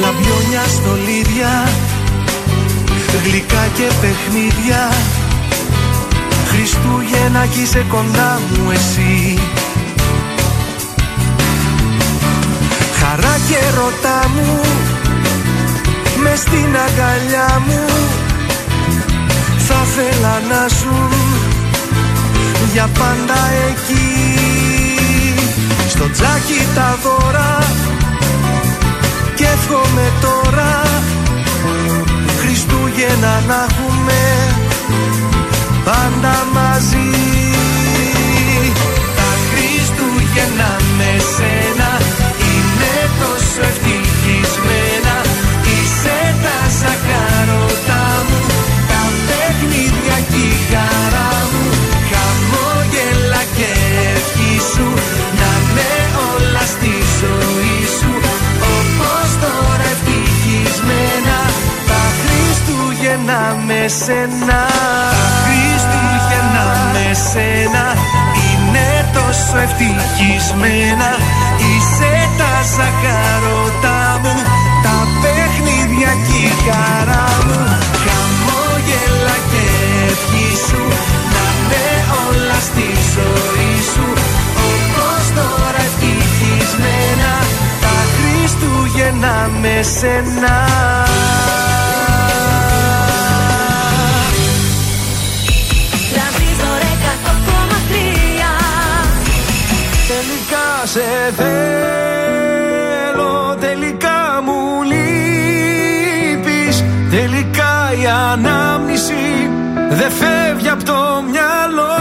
Λαμπιόνια στολίδια Γλυκά και παιχνίδια. Χριστούγεννα κι είσαι κοντά μου εσύ Χαρά και ρωτά μου μες στην αγκαλιά μου. Θα θέλα να ζουν για πάντα εκεί. Στο τζάκι τα δώρα και εύχομαι τώρα. Χριστούγεννα να έχουμε πάντα μαζί. Τα με σένα ζήσω ευτυχισμένα. Είσαι τα ζαχαρωτά μου Τα παιχνίδια και η χαρά μου. Χαμόγελα και ευχή Να με όλα στη ζωή σου. Όπως τώρα ευτυχισμένα Τα Χριστούγεννα με σένα. Τα Χριστούγεννα με σένα Είναι τόσο ευτυχισμένα ζαχαρωτά μου Τα παιχνίδια και η χαρά μου. Χαμόγελα και ευχή σου Να είναι όλα στη ζωή σου. Όπως τώρα ευτυχισμένα Τα Χριστούγεννα με σένα σε θέλω Τελικά μου λείπεις. Τελικά η ανάμνηση Δεν φεύγει από το μυαλό.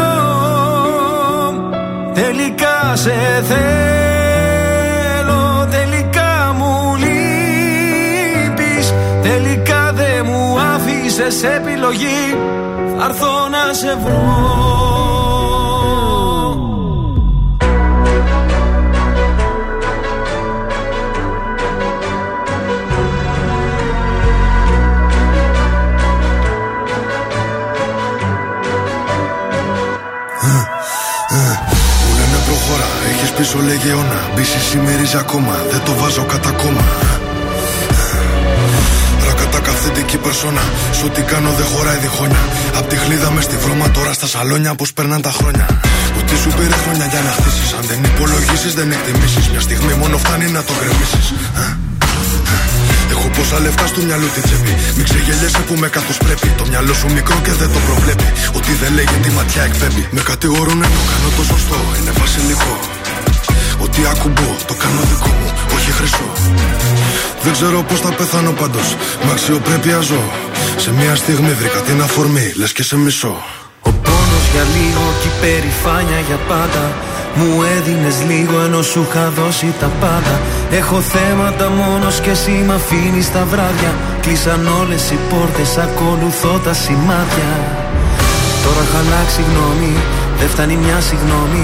Τελικά σε θέλω Τελικά μου λείπεις. Τελικά δεν μου άφησες επιλογή. Θα έρθω να σε βρω έχεις πίσω λεγεώνα Μπίση σημερίζει ακόμα, δεν το βάζω κατά κόμμα Ρακατάκα αυθεντική περσόνα Σου τι κάνω δεν χωράει διχόνια Απ' τη χλίδα μες στη βρώμα τώρα στα σαλόνια Πως περνάνε τα χρόνια Ότι σου πήρε χρόνια για να χτίσεις Αν δεν υπολογίσεις δεν εκτιμήσεις Μια στιγμή μόνο φτάνει να το γκρεμίσεις Έχω πόσα λεφτά στο μυαλό τη τσέπη. Μην ξεγελιέσαι που με καθώ πρέπει. Το μυαλό σου μικρό και δεν το προβλέπει. Ότι δεν λέγει τη ματιά εκπέμπει. Με κατηγορούν ενώ κάνω το σωστό. Είναι βασιλικό. Ότι ακουμπώ, το κάνω δικό μου, όχι χρυσό. Δεν ξέρω πώς θα πεθάνω πάντως. Με αξιοπρέπεια ζω. Σε μια στιγμή βρήκα την αφορμή, λες και σε μισό. Ο πόνος για λίγο και η περηφάνεια για πάντα Μου έδινες λίγο ενώ σου είχα δώσει τα πάντα Έχω θέματα μόνος και εσύ μ' αφήνεις τα βράδια Κλείσαν όλες οι πόρτες, ακολουθώ τα σημάδια Τώρα έχω αλλάξει γνώμη, δεν φτάνει μια συγγνώμη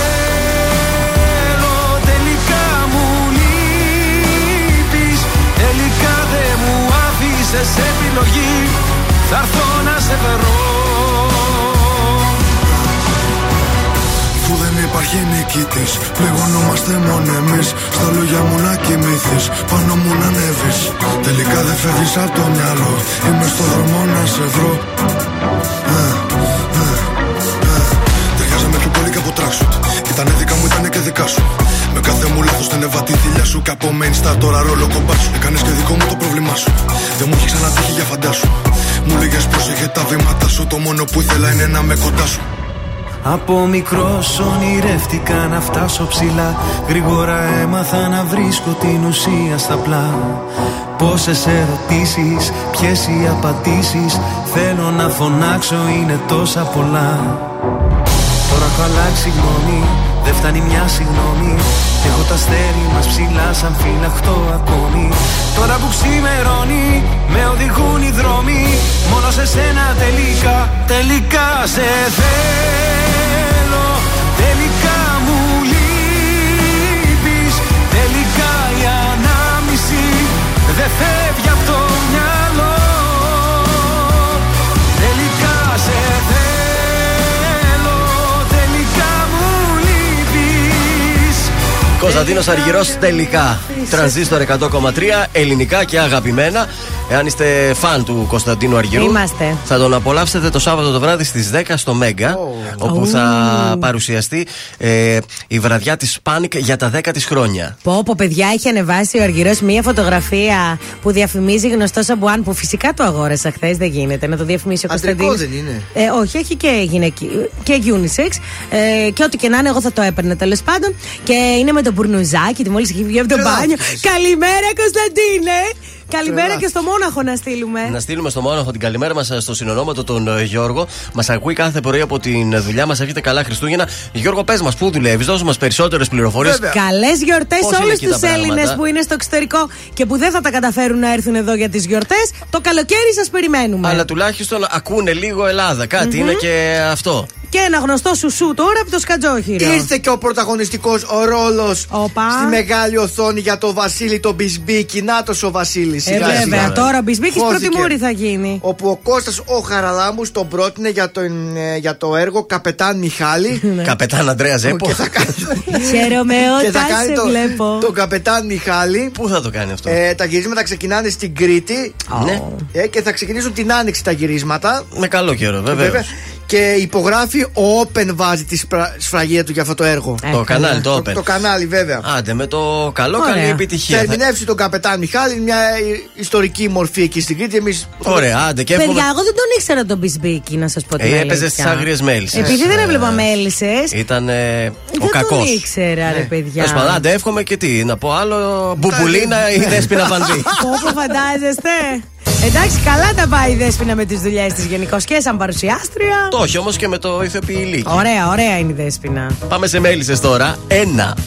άφησες επιλογή Θα έρθω να σε βρω Αφού δεν υπάρχει νικητής, πληγωνόμαστε μόνο εμείς. Στα λόγια μου να κοιμηθείς, πάνω μου να ανέβεις. Τελικά δεν φεύγεις από το μυαλό. Είμαι στο δρόμο να σε βρω. Κάθε μου λάθος την εβατή θηλιά σου. Και από main star τώρα ρόλο κομπάς σου. Έκανες και δικό μου το πρόβλημά σου. Δεν μου έχει ξανατύχει για φαντάσου. Μου λέγες πρόσεχε τα βήματα σου. Το μόνο που ήθελα είναι να με κοντά σου. Από μικρός ονειρεύτηκα να φτάσω ψηλά Γρήγορα έμαθα να βρίσκω την ουσία στα πλά Πόσες ερωτήσεις, ποιες οι απαντήσεις Θέλω να φωνάξω είναι τόσα πολλά Τώρα έχω αλλάξει γνώμη, δεν φτάνει μια συγγνώμη. Έχω τα αστέρι μας ψηλά σαν φυλαχτό ακόμη. Τώρα που ξημερώνει, με οδηγούν οι δρόμοι. Μόνο σε σένα τελικά, τελικά σε θέλω. Τελικά μου λείπεις. Τελικά η ανάμνηση δεν φεύγει από το μυαλό Κωνσταντίνος Αργυρός τελικά. Τρανζίστορ 100,3 ελληνικά και αγαπημένα. Εάν είστε φαν του Κωνσταντίνου Αργυρού, Είμαστε. θα τον απολαύσετε το Σάββατο το βράδυ στις 10 στο Μέγκα, όπου θα παρουσιαστεί ε, η βραδιά της Πάνικ για τα 10 της χρόνια. Πω, πω, παιδιά, έχει ανεβάσει ο Αργυρός μία φωτογραφία που διαφημίζει γνωστό Σαμπουάν που φυσικά το αγόρασα χθες. Δεν γίνεται να το διαφημίσει ο Αντρικό Κωνσταντίνος. δεν είναι. Ε, όχι, έχει και γυναική και unisex. Ε, και ό,τι και να είναι, εγώ θα το έπαιρνα τέλος πάντων. Και είναι με τον μπουρνουζάκι, τη μόλις έχει βγει από το Καλά, μπάνιο. αυτός. Καλημέρα, Κωνσταντίνε! Καλημέρα Τρελά. και στο Μόναχο να στείλουμε. Να στείλουμε στο Μόναχο την καλημέρα μας στο συνονόματο τον ε, Γιώργο. Μας ακούει κάθε πρωί από την δουλειά μας. Έχετε καλά Χριστούγεννα. Γιώργο, πες μας, πού δουλεύεις, δώσε μας περισσότερες πληροφορίες. Καλές γιορτές Πώς σε είναι όλους εκεί τα τους πράγματα; Έλληνες που είναι στο εξωτερικό και που δεν θα τα καταφέρουν να έρθουν εδώ για τις γιορτές. Το καλοκαίρι σας περιμένουμε. Αλλά τουλάχιστον ακούνε λίγο Ελλάδα. Κάτι είναι και αυτό. Και ένα γνωστό σουσού τώρα από το σκατζόχυρο. Ήρθε και ο πρωταγωνιστικός ο ρόλος Οπα. στη μεγάλη οθόνη για το Βασίλη τον Μπισμπίκη. Νάτο ο Βασίλης. Ε, βέβαια, τώρα ο Μπισμπίκη πρώτη μούρη θα γίνει. Όπου ο Κώστας ο Χαραλάμπους τον πρότεινε για το, ε, για το έργο Καπετάν Μιχάλη. [laughs] Καπετάν Αντρέα Ζέπο. Και θα κάνει, Χαίρομαι [laughs] και θα όταν κάνει σε το, βλέπω. τον Καπετάν Μιχάλη. Πού θα το κάνει αυτό; Ε, τα γυρίσματα ξεκινάνε στην Κρήτη. Ναι. Ε, και θα ξεκινήσουν την άνοιξη τα γυρίσματα. Με καλό καιρό, βέβαια. Και υπογράφει ο Open βάζει τη σπρα- σφραγίδα του για αυτό το έργο. Το κανάλι, το Open. Το κανάλι, βέβαια. Άντε, με το καλό, Ωραία. καλή Θα επιτυχία. Θα- ερμηνεύσει τον καπετάν Μιχάλη, μια ε, ιστορική μορφή εκεί στην Κρήτη. Εμείς... Ωραία, άντε και Παιδιά, εύχομαι. εγώ δεν τον ήξερα τον Μπισμπίκη, να σας πω την Ε, αλήθεια. έπαιζες στι άγριες μέλισσες. Επειδή δεν έβλεπα μέλισσες, Ήταν ε, ο δεν κακός. τον ήξερα, ρε παιδιά. Τέλος πάντων, άντε, εύχομαι και τι, να πω άλλο. Μπουμπουλίνα ή δέσπινα βανδύ. [laughs] Πόπο φαντάζεστε. Εντάξει, καλά τα πάει η Δέσποινα με τις δουλειές της γενικώς και σαν παρουσιάστρια. Το όχι όμως και με το ηθοποιή Λύκη. Ωραία, ωραία είναι η Δέσποινα. Πάμε σε μέλισσες τώρα. Ένα.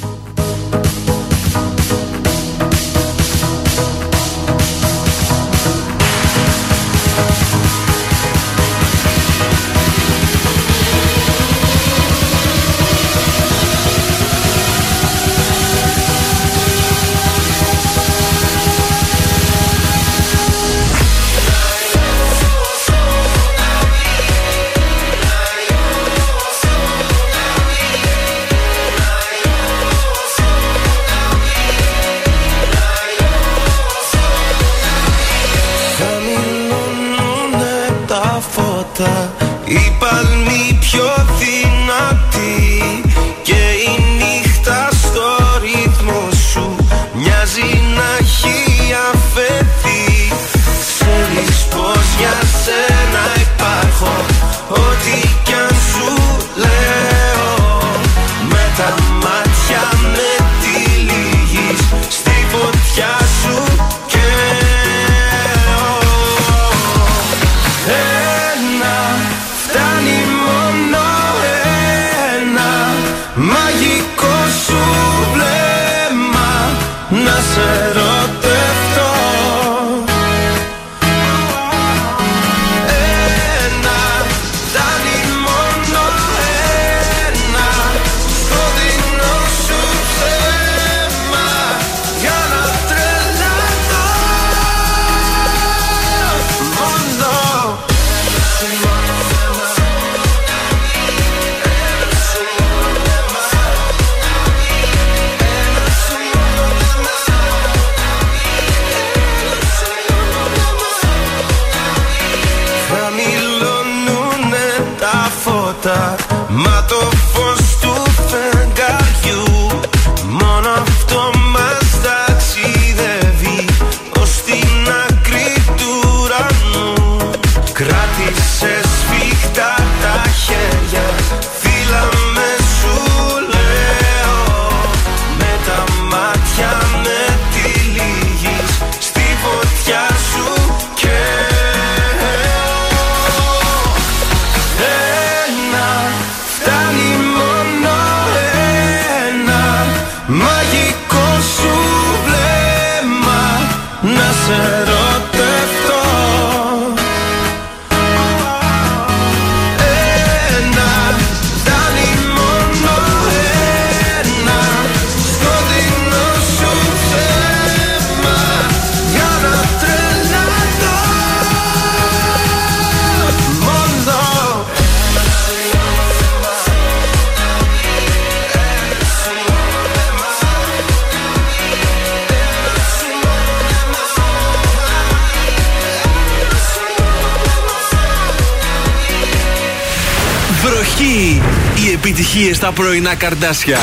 Επιτυχίες στα πρωινά καρδάσια.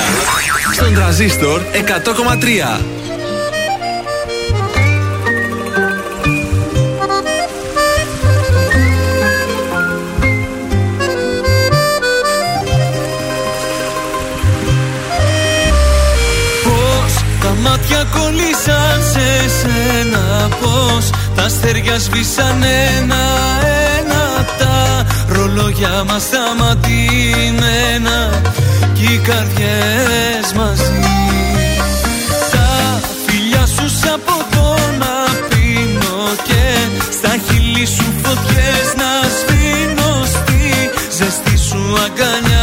Στον τραζίστορ 100,3. Πώς θα μάτια κολλήσαν σε σένα Πως τα αστέρια σβήσαν ένα-ένα Τα ρολόγια μας σταματημένα Κι οι καρδιές μαζί. Τα φιλιά σου σαν ποτό να πίνω Και στα χείλη σου φωτιές να σβήνω Στη ζεστή σου αγκαλιά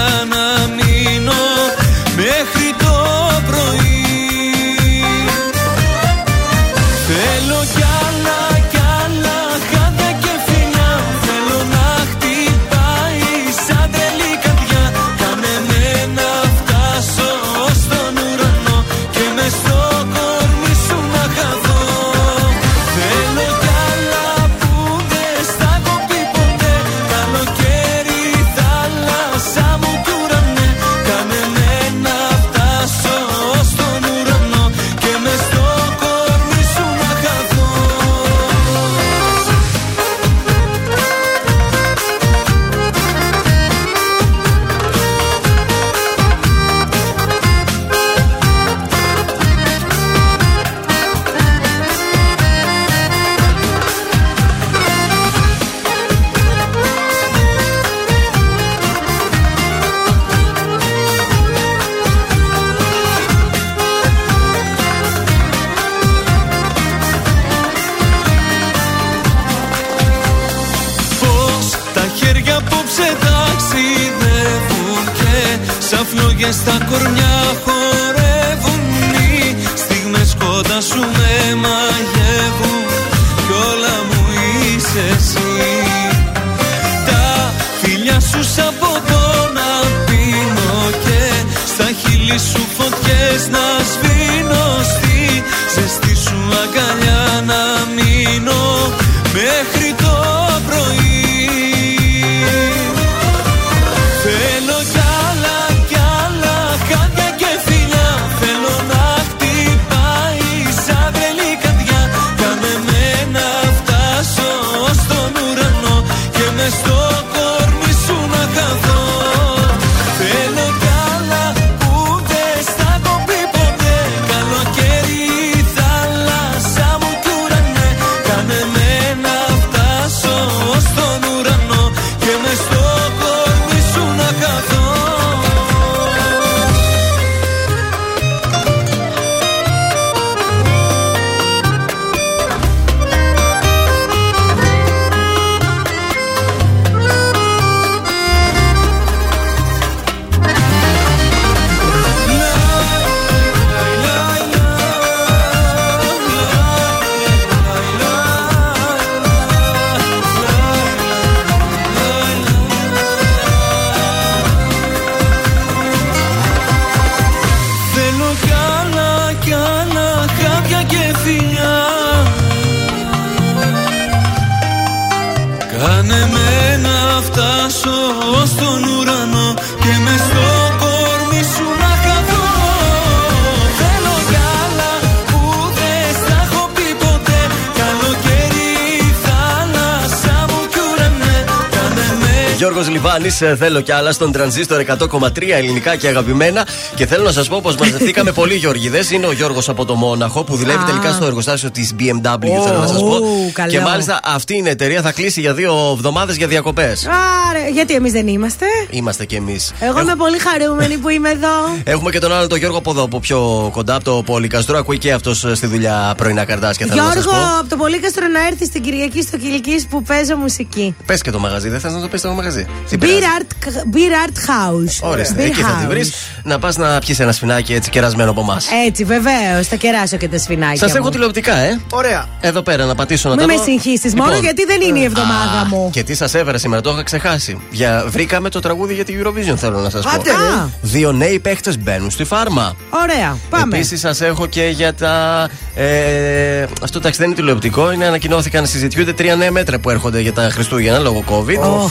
θέλω κι άλλα στον τρανζίστορ 100,3 ελληνικά και αγαπημένα. Και θέλω να σας πω πως μαζευτήκαμε πολλοί Γιώργιδε. Είναι ο Γιώργος από το Μόναχο που δουλεύει Α. τελικά στο εργοστάσιο της BMW, θέλω να σας πω. Ου, καλό. Και μάλιστα αυτή είναι η εταιρεία θα κλείσει για δύο εβδομάδες για διακοπές. Άρα, γιατί εμείς δεν είμαστε; Είμαστε κι εμείς. Εγώ είμαι πολύ χαρούμενη που είμαι εδώ. [laughs] Έχουμε και τον άλλο τον Γιώργο από εδώ, από πιο κοντά, από το Πολυκαστρό. Ακούει και αυτός στη δουλειά πρωινά καρτάσια. Θέλω να σας Γιώργο, πω. από το Πολύκαστρο να έρθει στην Κυριακή στο Κυλικής που παίζω μουσική. Πες και το μαγαζί, δεν θες να το πεις το μαγαζί. Τι Beer πειράζει. Art, Beer Art House. Ορίστε, Beer εκεί θα τη House. βρεις να πας να πιεις ένα σφινάκι έτσι κερασμένο από εμάς. Έτσι, βεβαίως. Θα κεράσω και τα σφινάκια. Σας έχω μου. τηλεοπτικά, ε. Ωραία. Εδώ πέρα να πατήσω να Μην τα με δω. συγχύσεις μόνο Λοιπόν, γιατί δεν είναι η εβδομάδα Α, μου. Και τι σας έβερα σήμερα, το είχα ξεχάσει. Για... Βρήκαμε το τραγούδι για την Eurovision, θέλω να σας πω. Άντε, ρε. Α. Δύο νέοι παίχτες μπαίνουν στη φάρμα. Ωραία, πάμε. Επίσης, σας έχω και για τα. Ε, αυτό εντάξει δεν είναι τηλεοπτικό. Είναι ανακοινώθηκαν, συζητιούνται τρία νέα μέτρα που έρχονται για τα Χριστούγεννα λόγω COVID.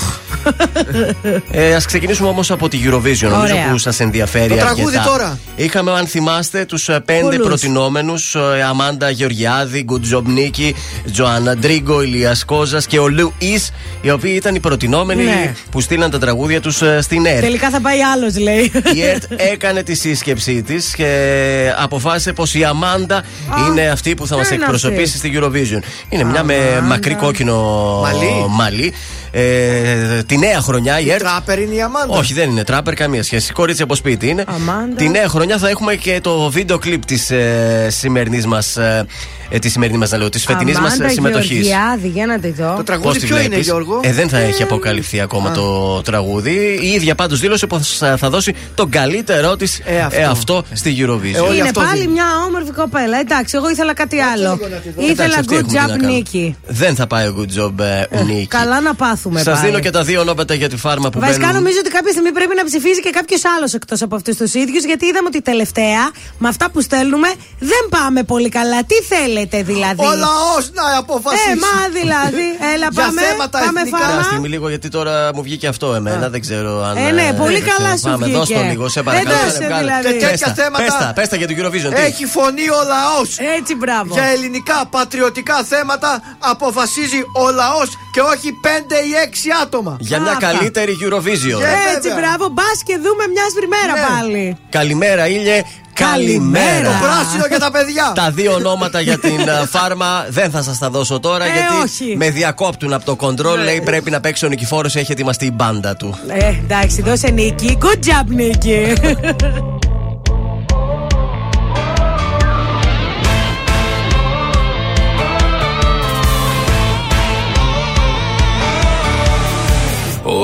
Ε, Α ξεκινήσουμε όμως από τη Eurovision, νομίζω Ωραία. που σας ενδιαφέρει Το τραγούδι αρκετά. τώρα. Είχαμε, αν θυμάστε, τους πέντε Πολλούς. προτινόμενους: Αμάντα Γεωργιάδη, Good Job Νίκη, Τζοάννα Ντρίγκο, Ηλίας Κόζας και ο Λου Ι, οι οποίοι ήταν οι προτινόμενοι Ναι. που στείλαν τα τραγούδια τους στην ΕΡΤ. Τελικά θα πάει άλλος, λέει. Η ΕΡΤ έκανε τη σύσκεψή της και αποφάσισε πως η Αμάντα είναι αυτή που θα μας ποια είναι εκπροσωπήσει στη Eurovision. Είναι μια με μακρύ κόκκινο Μαλλί. μαλλί. Ε, τη νέα χρονιά η ΕΡΤ. Τράπερ είναι η Αμάντα. Όχι, δεν είναι τράπερ, καμία σχέση. Κορίτσι από σπίτι είναι. Αμάντα. Τη νέα χρονιά θα έχουμε και το βίντεο κλιπ της ε, σημερινής μας. Ε, ε, της σημερινής μας, να λέω, της φετινής μας Αμάντα συμμετοχής. Γεωργιάδη, για να τη δω. Το Πώς τραγούδι τη ποιο είναι, βλέπεις; Γιώργο; Ε, δεν θα έχει αποκαλυφθεί ακόμα το τραγούδι. Η ίδια πάντως δήλωσε πως θα δώσει τον καλύτερό της Ε, αυτό. αυτό στη Eurovision. Ε, όλοι Είναι αυτό πάλι δίνει. μια όμορφη κοπέλα. Εντάξει, εγώ ήθελα κάτι άλλο. λίγο να τη δω. Ήθελα Εντάξει, αυτή good έχουμε τι να job κάνουμε. Νίκη. Δεν θα πάει ο good job ε, Νίκη. Καλά να πάθουμε Σας πάλι. δίνω και τα δύο νόμπετα για τη φάρμα που Βασικά μπαίνουν. νομίζω ότι κάποια στιγμή πρέπει να ψηφίζει και κάποιος άλλος εκτός από αυτούς τους ίδιους, γιατί είδαμε ότι τελευταία με αυτά που στέλνουμε δεν πάμε πολύ καλά. Τι θέλετε δηλαδή; Ο λαός να αποφασίσει. Ε, μα δηλαδή. Έλα, Για πάμε. θέματα πάμε εθνικά. Μια φάρμα. στιγμή λίγο γιατί τώρα μου βγήκε αυτό εμένα. Δεν ξέρω αν. Ε, ναι, πολύ δεν καλά ξέρω. σου Πάμε, βγήκε. δώσ' το λίγο, σε παρακαλώ. Ε, δώσε Κάνε, βγάλε. δηλαδή. Και τέτοια Πες τα, θέματα- Πες τα, πες τα για το Eurovision. τι; Έχει φωνή ο λαός. Έτσι, μπράβο. Για ελληνικά πατριωτικά θέματα αποφασίζει ο λαός και όχι πέντε ή έξι άτομα. Για μια Αυτά. καλύτερη Eurovision. Ε, Έτσι, βέβαια. μπράβο. Μπας και δούμε μια μέρα Ναι. πάλι. Καλημέρα, Ήλιε. Καλημέρα. Το πράσινο και τα παιδιά. Τα δύο ονόματα για την α, φάρμα δεν θα σας τα δώσω τώρα Ε, γιατί όχι. με διακόπτουν από το κοντρόλ. Λέει πρέπει να παίξει ο Νικηφόρος, έχει ετοιμαστεί η μπάντα του. Ε, εντάξει, δώσε νίκη. Good job, νίκη.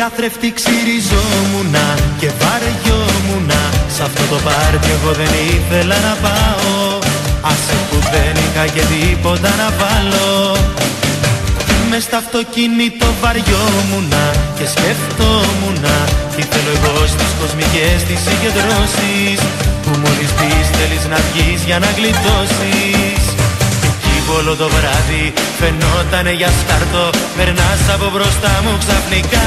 Καθρέφτη ξυριζόμουνα και βαριόμουνα. Σ' αυτό το πάρτι εγώ δεν ήθελα να πάω. Άσε που δεν είχα και τίποτα να βάλω. Μες στο αυτοκίνητο βαριόμουνα και σκεφτόμουνα. Τι θέλω εγώ στις κοσμικές τις συγκεντρώσεις Που μόλις πεις θέλεις να βγεις για να γλιτώσεις. Εκεί που όλο το βράδυ φαινότανε για σκάρτο Περνάς από μπροστά μου ξαφνικά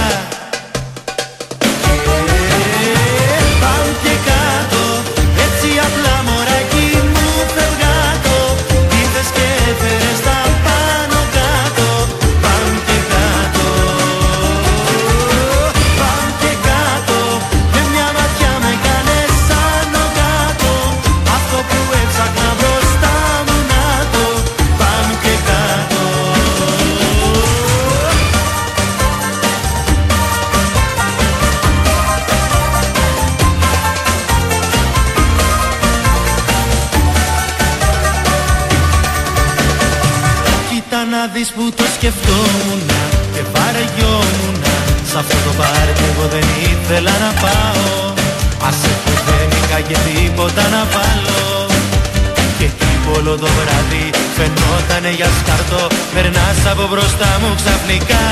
δεις που το σκεφτόμουν και βαριόμουν Σ' αυτό το πάρτι εγώ δεν ήθελα να πάω. Άσε που δεν είχα και τίποτα να βάλω. Και εκεί που όλο το βράδυ φαινότανε για σκαρτό. Περνάς από μπροστά μου ξαφνικά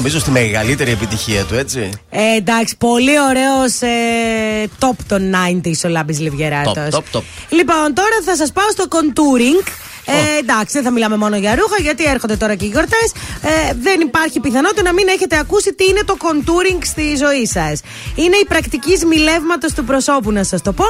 νομίζω στη μεγαλύτερη επιτυχία του, έτσι. Ε, εντάξει, πολύ ωραίος ε, top των 90s ο Λάμπης Λιβιεράτο. Top, top, top. Λοιπόν, τώρα θα σας πάω στο contouring. Ε, εντάξει, δεν θα μιλάμε μόνο για ρούχα, γιατί έρχονται τώρα και οι γιορτές. Ε, δεν υπάρχει πιθανότητα να μην έχετε ακούσει τι είναι το contouring στη ζωή σας. Είναι η πρακτική σμιλεύματος του προσώπου, να σας το πω.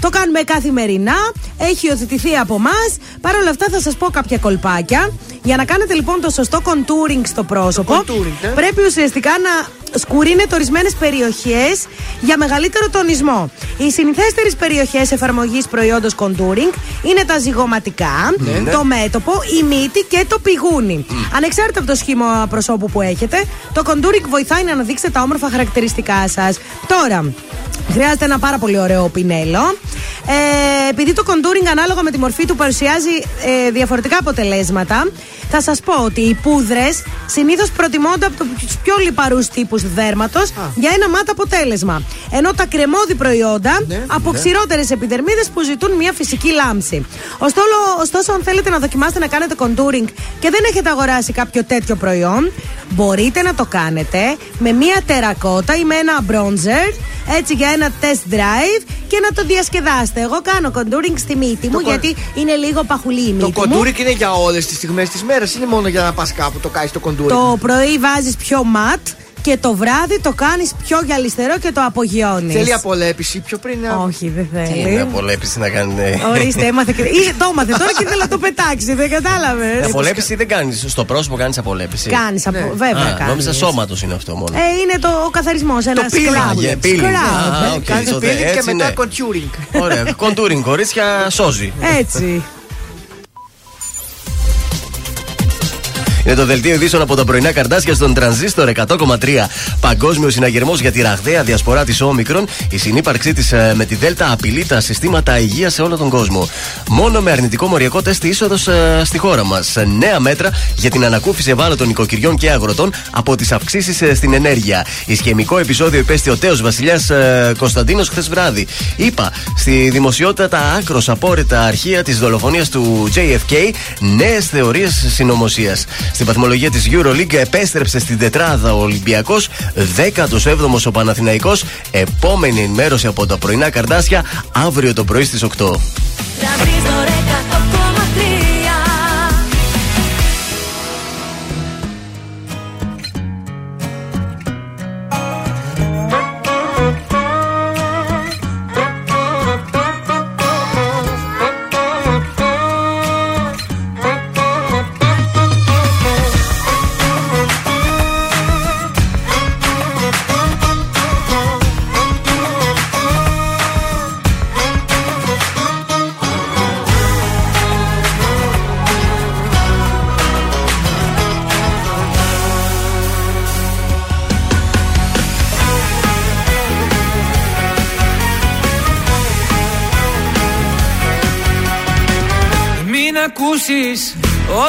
Το κάνουμε καθημερινά. Έχει υιοθετηθεί από εμά. Παρ' όλα αυτά, θα σας πω κάποια κολπάκια. Για να κάνετε λοιπόν το σωστό contouring στο πρόσωπο, contouring, ε. πρέπει ουσιαστικά να σκουρίνετε ορισμένες περιοχές για μεγαλύτερο τονισμό. Οι συνηθέστερες περιοχές εφαρμογής προϊόντος contouring είναι τα ζυγοματικά, ναι. το μέτωπο, η μύτη και το πηγούνι. Ανεξάρτητα από το σχήμα προσώπου που έχετε, το contouring βοηθάει να αναδείξετε τα όμορφα χαρακτηριστικά σας. Τώρα, χρειάζεται ένα πάρα πολύ ωραίο πινέλο. Ε, επειδή το contouring ανάλογα με τη μορφή του παρουσιάζει ε, διαφορετικά αποτελέσματα, θα σας πω ότι οι πούδρες συνήθως προτιμώνται από τους πιο λιπαρούς τύπους δέρματος για ένα μάτ αποτέλεσμα. Ενώ τα κρεμόδι προϊόντα από ναι. ξηρότερες επιδερμίδες που ζητούν μια φυσική λάμψη. Ωστόσο, ωστόσο, αν θέλετε να δοκιμάσετε να κάνετε contouring και δεν έχετε αγοράσει κάποιο τέτοιο προϊόν, μπορείτε να το κάνετε με μια τερακότα ή με ένα bronzer έτσι για ένα test drive και να το διασκεδάσετε. Εγώ κάνω contouring στη μύτη μου κον- γιατί είναι λίγο παχουλή η Το μύτη μου. κοντούρικ είναι για όλες τις στιγμές της μέρας, είναι μόνο για να πας κάπου το κάνεις το κοντούρικ. Το πρωί βάζεις πιο ματ και το βράδυ το κάνεις πιο γυαλιστερό και το απογειώνεις. Θέλει απολέπιση πιο πριν. να- Όχι, δεν Τι θέλει. είναι απολέπιση να κάνει. ναι. Ορίστε, έμαθε και. Ή, το έμαθε τώρα και ήθελε να το πετάξεις, δεν κατάλαβες. Απολέπιση δεν κάνεις. Στο πρόσωπο κάνεις απολέπιση. Κάνεις, βέβαια Α, κάνεις. Νόμιζα σώματος είναι αυτό μόνο. Ε, είναι το, ο καθαρισμός. Ένας peeling, scrub. yeah, peeling. Scrub. Α, οκ, Κάνεις τότε peeling και έτσι, μετά ναι. contouring. Ωραία. Contouring, κορίτσια, σώζει. Έτσι. Είναι το δελτίο ειδήσεων από τα πρωινά Καρντάσια στον τρανζίστορ 100,3. Παγκόσμιος συναγερμός για τη ραγδαία διασπορά της Όμικρον. Η συνύπαρξή της με τη Δέλτα απειλεί τα συστήματα υγείας σε όλο τον κόσμο. Μόνο με αρνητικό μοριακό τεστ είσοδος στη χώρα μας. Νέα μέτρα για την ανακούφιση ευάλωτων οικοκυριών και αγροτών από τις αυξήσεις στην ενέργεια. Ισχυμικό επεισόδιο υπέστη ο τέος βασιλιάς Κωνσταντίνος χθες βράδυ. Είπα στη δημοσιότητα τα άκρος απόρριτα αρχεία της δολοφονίας του JFK νέες θεωρίες συνωμοσίας. Στην βαθμολογία της Euroleague επέστρεψε στην τετράδα ο Ολυμπιακός, 17ο ο Παναθηναϊκός. Επόμενη ενημέρωση από τα πρωινά καρδάσια αύριο το πρωί στις 8.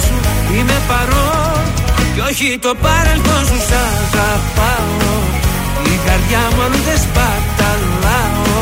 σου Είμαι παρόν και όχι το παρελθόν σου Σ' αγαπάω. Η καρδιά μου αν δεν σπαταλάω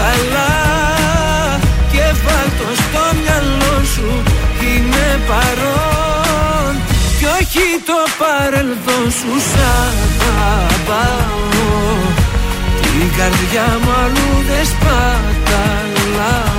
καλά και βάλ' στο μυαλό σου Είμαι παρόν. Κι όχι το παρελθόν σου σ' αγαπάω. Την καρδιά μου αλλού δεν σπαταλάω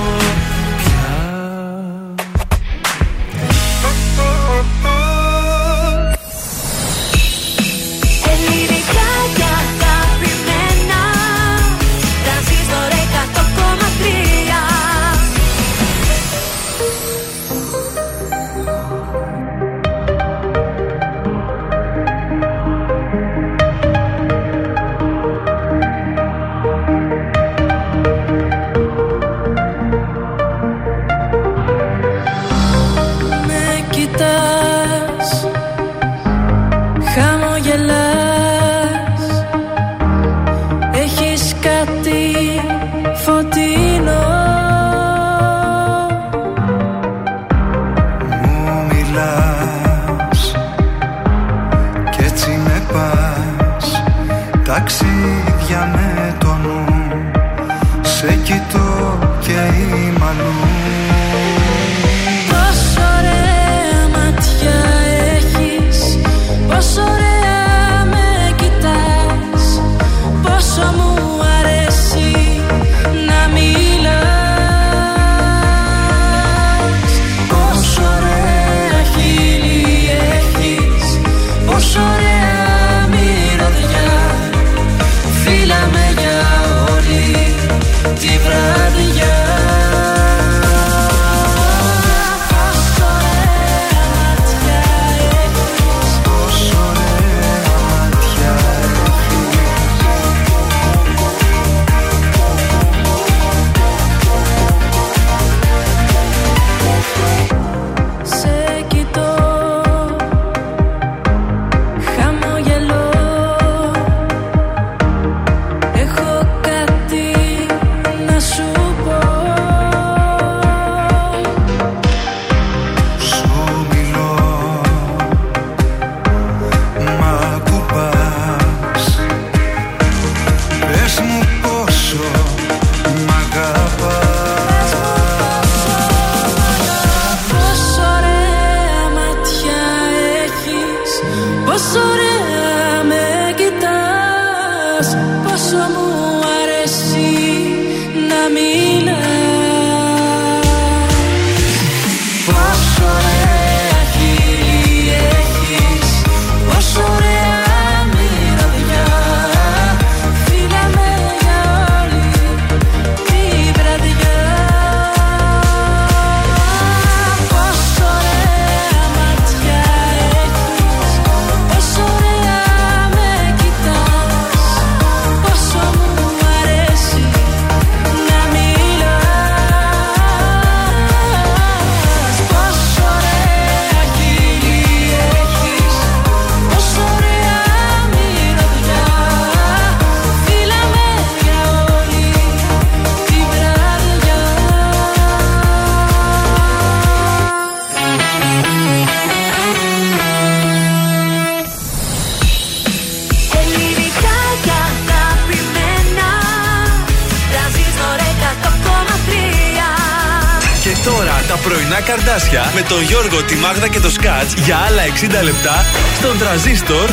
Γιώργο, τη Μάγδα και το Σκάτς για άλλα 60 λεπτά στον τραζίστορ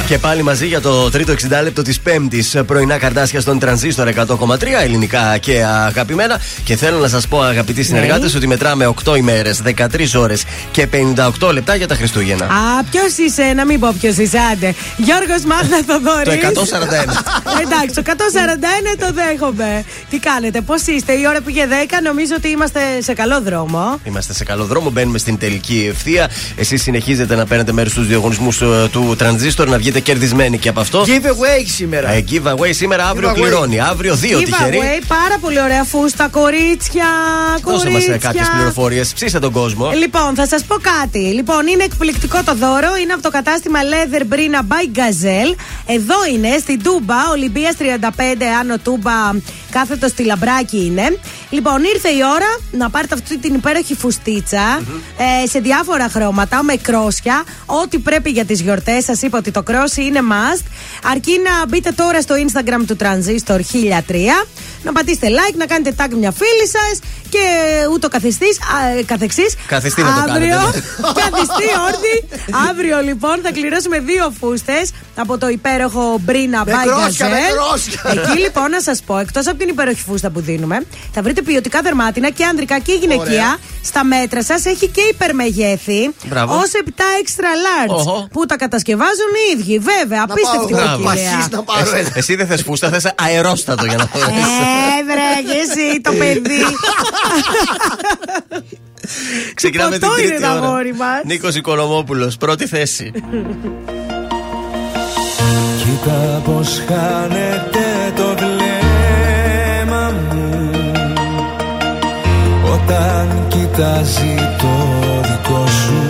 100,3. Και πάλι μαζί για το τρίτο 60 λεπτό της Πέμπτης πρωινά καρδάσια στον τρανζίστορ 100,3 ελληνικά και αγαπημένα. Και θέλω να σας πω, αγαπητοί συνεργάτες, ότι μετράμε 8 ημέρες, 13 ώρες και 58 λεπτά για τα Χριστούγεννα. Α, ποιος είσαι, να μην πω ποιος είσαι, άντε. Γιώργος Μάγδα Θοδωρής. Το 141. [laughs] Εντάξει, το 141 το δέχομαι. Τι κάνετε, πώς είστε, η ώρα πήγε 10, νομίζω ότι είμαστε σε καλό δρόμο. Είμαστε σε καλό δρόμο, μπαίνουμε στην τελική ευθεία. Εσείς συνεχίζετε να παίρνετε μέρος στους διαγωνισμούς του Τρανζίστορ, να βγείτε κερδισμένοι και από αυτό. Giveaway σήμερα. Ε, giveaway σήμερα, αύριο Giveaway. κληρώνει. Αύριο δύο τυχεροί. Giveaway, πάρα πολύ ωραία φούστα, κορίτσια. Δώσε μας κορίτσια. κάποιες πληροφορίες. Ψήσε τον κόσμο. Λοιπόν, θα σας πω κάτι. Λοιπόν, είναι εκπληκτικό το δώρο. Είναι από το κατάστημα Leather Brina by Gazelle. Εδώ είναι, στην Τούμπα, Ολυμπίας 35, Άνω Τούμπα, κάθετος στη Λαμπράκη είναι. Λοιπόν, ήρθε η ώρα να πάρετε αυτή την υπέροχη φουστίτσα, ε, σε διάφορα χρώματα, με κρόσια. Ό,τι πρέπει για τις γιορτές. Σας είπα ότι το κρόσι είναι must. Αρκεί να μπείτε τώρα στο Instagram του Transistor 1003, να πατήσετε like, να κάνετε tag μια φίλη σας και ούτω καθιστής, α, ε, καθεξής. Καθιστή να το Αύριο, κάνετε. [laughs] καθιστή όρθι. Αύριο λοιπόν θα κληρώσουμε δύο φούστες από το υπέροχο Μπρίνα Με by κρόσια, με Gazelle. κρόσια. Εκεί λοιπόν να σας πω, εκτός από την υπέροχη φούστα που δίνουμε, θα βρείτε ποιοτικά δερμάτινα και ανδρικά και γυναικεία. Στα μέτρα σας έχει και υπερμεγέθη. Μπράβο. Ω 7 extra large. Οχο. Που τα κατασκευάζουν οι ίδιοι. Βέβαια, απίστευτη πάω, Μπράβο. ποικιλία. να πάρω Ε, ένα. Εσύ δεν θες φούστα, θες αερόστατο για να το Ε, βρε, και εσύ το [laughs] παιδί. Ξεκινάμε την ποτό είναι τρίτη το ώρα. αγόρι μας. Νίκος Οικονομόπουλος, πρώτη θέση. Κοίτα πως χάνεται το βλέμμα μου. Όταν κοιτάζει το δικό σου.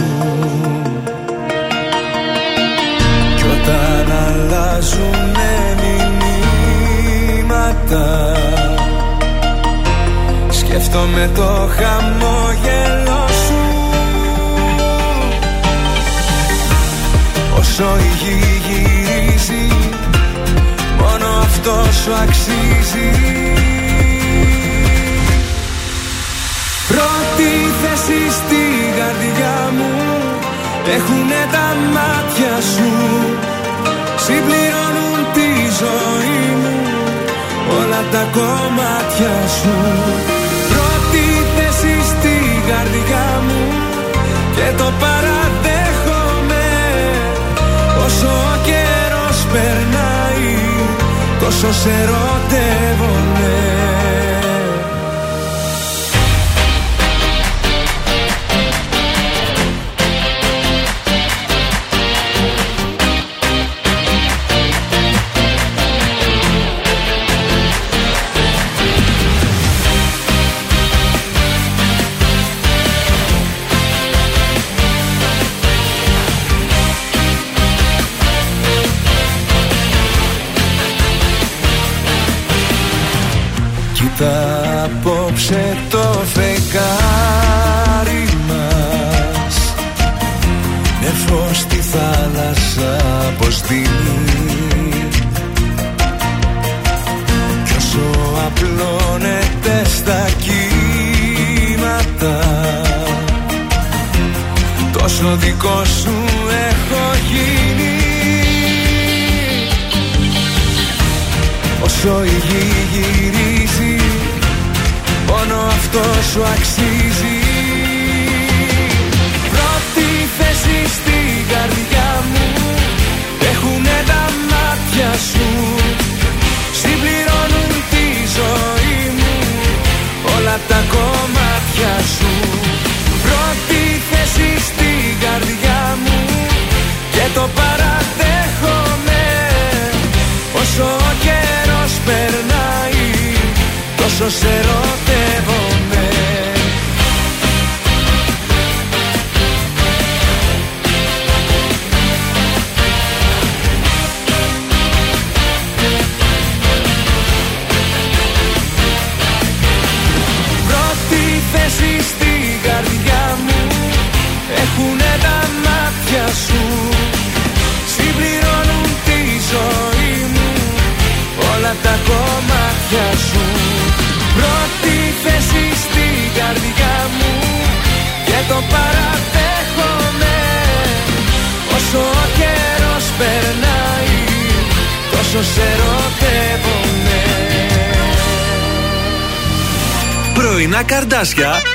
Κι όταν αλλάζουνε μηνύματα Σκέφτομαι το χαμόγελο σου. Όσο η γη γυρίζει Μόνο αυτό σου αξίζει. Πρώτη θέση στη καρδιά μου Έχουνε τα μάτια σου. Συμπληρώνουν τη ζωή μου Όλα τα κομμάτια σου Τόσο σε ερωτεύομαι απόψε το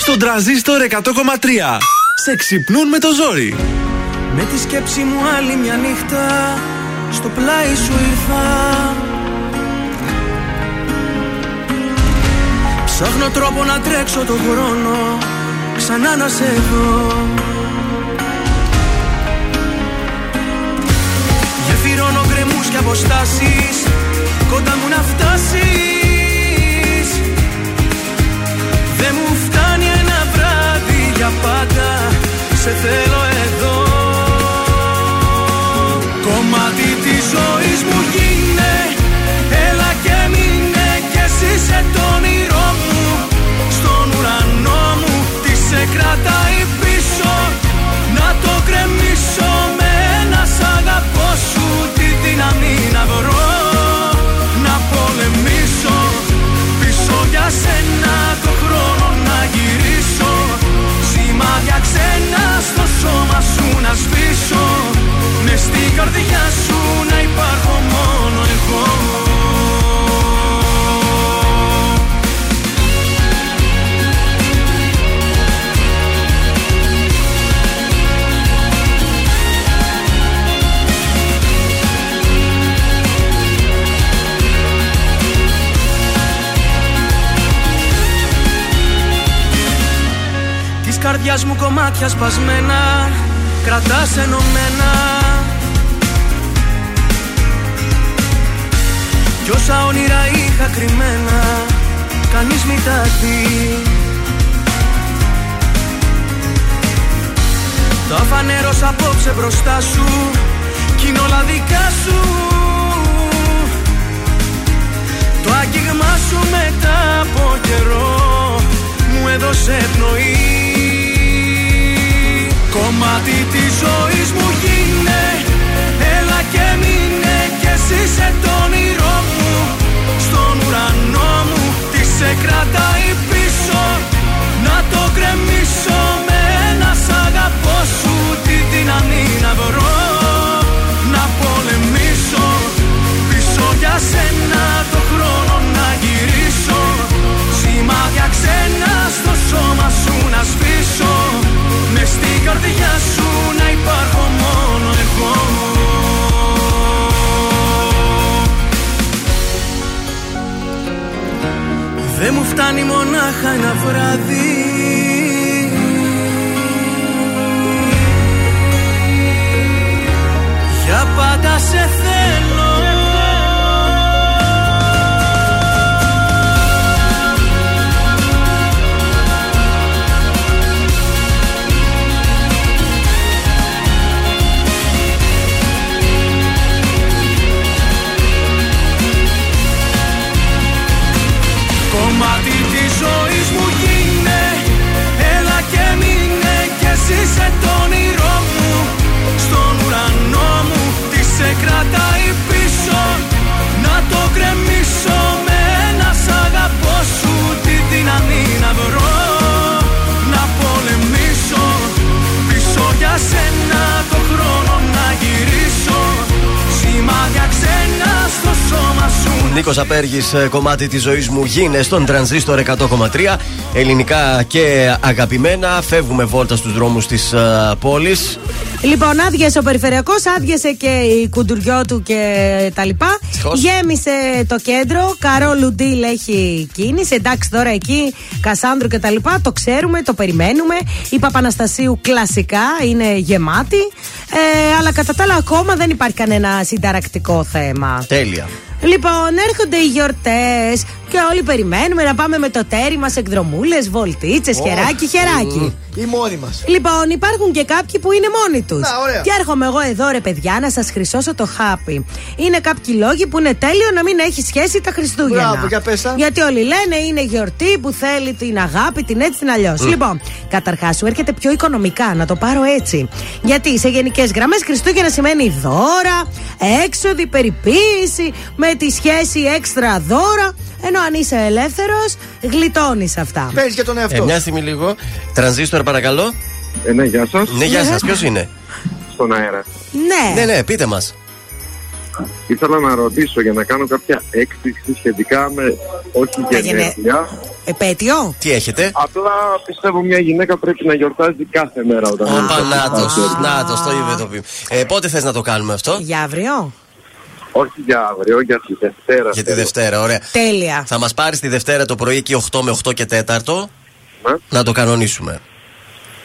στον τραζίστορ 100,3. Σε ξυπνούν με το ζόρι. Με τη σκέψη μου άλλη μια νύχτα Στο πλάι σου ήρθα Ψάχνω τρόπο να τρέξω το χρόνο Ξανά να σε δω Γεφυρώνω γκρεμούς και αποστάσεις Κοντά μου να φτάσεις για πάντα Σε θέλω εδώ. Κομμάτι της ζωής μου γίνε Έλα και μείνε κι εσύ σε το όνειρό μου. Στον ουρανό μου τι σε κρατάει πίσω Να το κρεμίσω με ένα σ' αγαπώ σου Τη δύναμη να βρω καρδιά σου να υπάρχω μόνο εγώ. Της καρδιάς μου κομμάτια σπασμένα Κρατάς ενωμένα Κι όσα όνειρα είχα κρυμμένα Κανείς μη τα δει. Τα φανέρωσα απόψε μπροστά σου Κι είναι όλα δικά σου. Το άγγιγμά σου μετά από καιρό Μου έδωσε πνοή. Κομμάτι της ζωής μου γίνε Έλα και μείνε κι εσύ σε το όνειρό μου. Στον ουρανό μου τι σε κρατάει πίσω. Να το κρεμίσω με ένα σ' αγαπώ σου. Τη δύναμη να βρω Να πολεμήσω. Πίσω για σένα το χρόνο να γυρίσω. Σημάδια ξένα στο σώμα σου να σβήσω. Μες στην καρδιά σου μονάχα Νίκο Απέργη, κομμάτι τη ζωή μου γίνε στον τρανζίστορ 100,3. Ελληνικά και αγαπημένα. Φεύγουμε βόλτα στου δρόμου τη πόλη. Λοιπόν, άδειασε ο περιφερειακό, άδειασε και η κουντουριό και τα λοιπά. Ευτυχώς. Γέμισε το κέντρο. Καρό Ντίλ έχει κίνηση. Εντάξει, τώρα εκεί Κασάνδρου και τα λοιπά. Το ξέρουμε, το περιμένουμε. Η Παπαναστασίου κλασικά είναι γεμάτη. Ε, αλλά κατά τα άλλα, ακόμα δεν υπάρχει κανένα συνταρακτικό θέμα. Τέλεια. Λοιπόν, έρχονται οι γιορτές και όλοι περιμένουμε να πάμε με το τέρι μας εκδρομούλες, βολτίτσες, χεράκι, χεράκι. Ή μόνοι μας. Λοιπόν, υπάρχουν και κάποιοι που είναι μόνοι τους. Να, ωραία. Και έρχομαι εγώ εδώ, ρε παιδιά, να σας χρυσώσω το χάπι. Είναι κάποιοι λόγοι που είναι τέλειο να μην έχει σχέση τα Χριστούγεννα. Μπράβο, για πες τα. Γιατί όλοι λένε είναι γιορτή που θέλει την αγάπη, την έτσι, την αλλιώς. Λοιπόν, καταρχάς σου έρχεται πιο οικονομικά, να το πάρω έτσι. Γιατί σε γενικές γραμμές Χριστούγεννα σημαίνει δώρα, έξοδη, περιποίηση, με τη σχέση έξτρα δώρα. Ενώ αν είσαι ελεύθερος, γλιτώνεις αυτά. Παίζεις για τον εαυτό. Ε, μια στιγμή λίγο. Τρανζίστορ, παρακαλώ. Ε, ναι, γεια σας. Ναι, γεια σας, ποιος είναι; Στον αέρα. Ναι. Ναι, ναι, πείτε μας. Ήθελα να ρωτήσω για να κάνω κάποια έκπληξη σχετικά με όχι Τα γενε- γενέθλια. Επέτειο. Τι έχετε; Απλά πιστεύω μια γυναίκα πρέπει να γιορτάζει κάθε μέρα όταν Ο είναι Πανάτο. στο Να το, το είπε το πει. Ε, πότε θες να το κάνουμε αυτό; Για αύριο. Όχι για αύριο, για τη Δευτέρα. Για τη Δευτέρα, ωραία. Τέλεια. Θα μας πάρεις τη Δευτέρα το πρωί εκεί 8 με 8 και 4 Ναι. να το κανονίσουμε.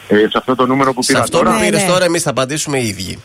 Ε, σε αυτό το νούμερο που Σε πήρα αυτό τώρα. που πήρε ναι. τώρα, εμείς θα απαντήσουμε οι ίδιοι.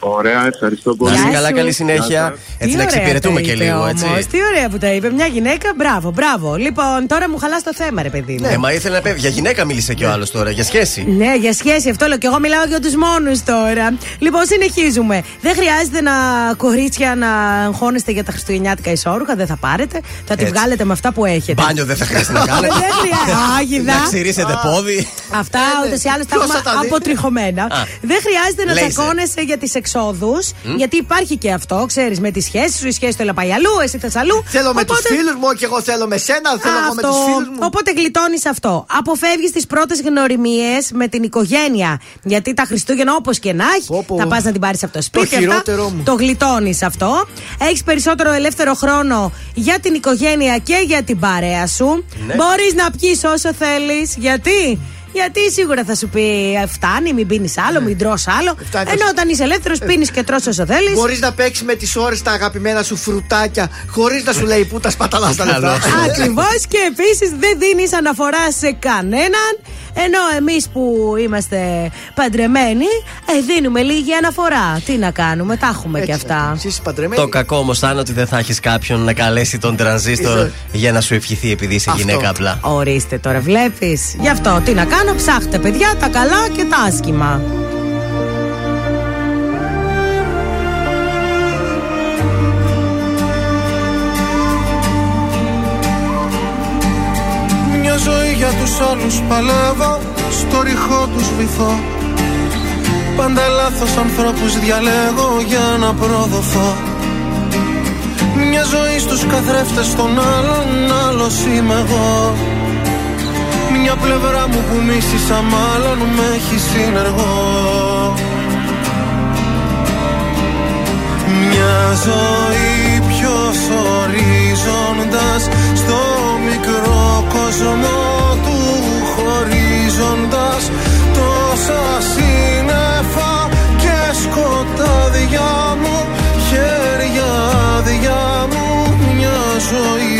Ωραία, ευχαριστώ πολύ. Να είσαι Γεια καλά, σου. καλή συνέχεια. Έτσι να εξυπηρετούμε και λίγο, έτσι. Όμως, τι ωραία που τα είπε. Μια γυναίκα, μπράβο, μπράβο. Λοιπόν, τώρα μου χαλάς το θέμα, ρε παιδί μου. Ναι, μα ήθελε να πει. Για γυναίκα μίλησε και ο άλλος τώρα, για σχέση. Ναι, για σχέση αυτό λέω και εγώ μιλάω για τους μόνους τώρα. Λοιπόν, συνεχίζουμε. Δεν χρειάζεται να κορίτσια να αγχώνεστε για τα χριστουγεννιάτικα ισόρουχα, δεν θα πάρετε. Θα τη Έτσι. βγάλετε με αυτά που έχετε. Μπάνιο δεν θα χρειάζεται να [laughs] κάνετε. Δεν χρειάζεται. Άγιδα. Να ξηρίσετε πόδι. Αυτά ούτως ή άλλως τα Ποιος έχουμε θα τα δει; αποτριχωμένα. Α. Δεν χρειάζεται να Λέιζερ. τσακώνεσαι για τις εξόδους, γιατί υπάρχει και αυτό, ξέρεις, με τη σχέση σου. Η σχέση του έλα αλλού, εσύ θες αλλού. Θέλω με τους Οπότε- φίλους μου και εγώ θέλω με σένα, θέλω εγώ με αυτό. τους φίλους μου. Οπότε γλιτώνεις αυτό. Αποφεύγεις τις πρώτες γνωριμίες με την οικογένεια. Γιατί τα Χριστούγεννα, όπως και να έχει, πω. θα πας να την πάρεις από το σπίτι. αυτά. χειρότερό μου. Το γλιτώνεις αυτό. Έχεις περισσότερο ελεύθερο χρόνο για την οικογένεια και για την παρέα σου. Ναι. Μπορείς να πιεις όσο θέλεις. Γιατί; Γιατί σίγουρα θα σου πει «Ε, φτάνει, μην πίνεις άλλο, μην τρώ άλλο. Ε, Φτάνει. Ενώ όταν είσαι ελεύθερος, πίνεις και τρώ όσο θέλεις. Μπορείς να παίξεις με τις ώρες τα αγαπημένα σου φρουτάκια χωρίς να σου λέει πού τα σπαταλάς τα λεφτά. Καλό. Ακριβώς και επίσης δεν δίνεις αναφορά σε κανέναν. Ενώ εμείς που είμαστε παντρεμένοι, ε, δίνουμε λίγη αναφορά. Τι να κάνουμε, τα έχουμε και αυτά. Εσύ είσαι παντρεμένη. Το κακό όμως θα είναι ότι δεν θα έχεις κάποιον να καλέσει τον τρανζίστορ Είσαι- για να σου ευχηθεί επειδή είσαι Αυτό. γυναίκα απλά. Ορίστε τώρα, βλέπεις. Γι' αυτό τι να κάνω, ψάχτε παιδιά τα καλά και τα άσχημα. Ζωή για τους άλλους παλεύω Στο ρηχό τους βυθώ. Πάντα λάθος ανθρώπους διαλέγω για να προδοθώ. Μια ζωή στους καθρέφτες των άλλων Άλλος είμαι εγώ. Μια πλευρά μου που μίσησα μάλλον Με έχει συνεργό. Μια ζωή ποιος ορίζοντας Στο μικρό κόσμο του χωρίζοντας Τόσα σύννεφα και σκοτάδια μου Χέρια άδεια μου μια ζωή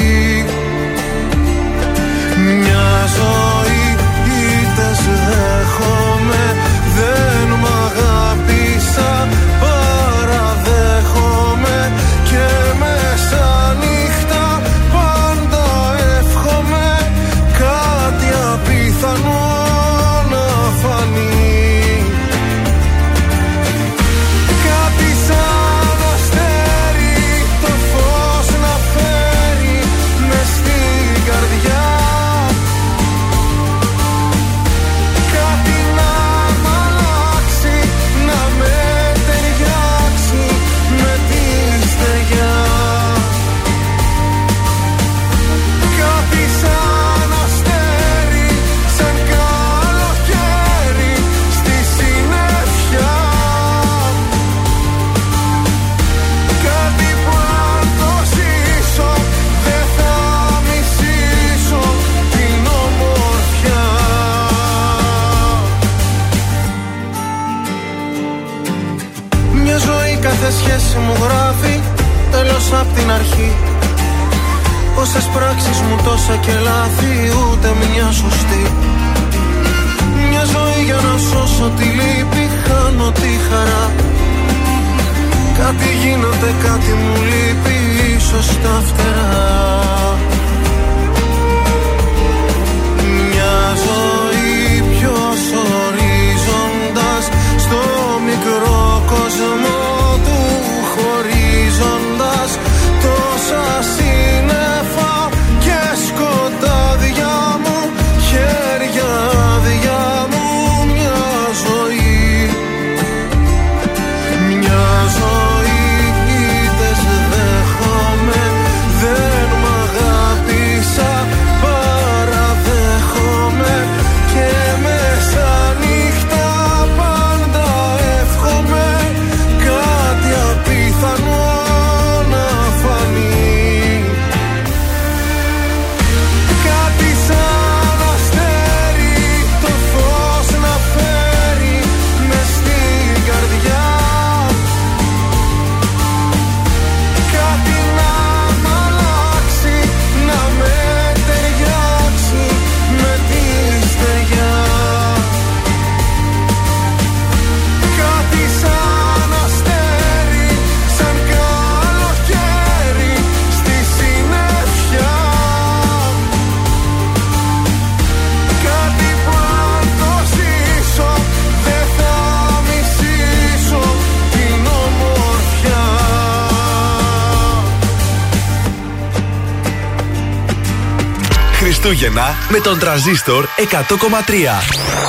Χριστούγεννα με τον τραζίστορ 100,3.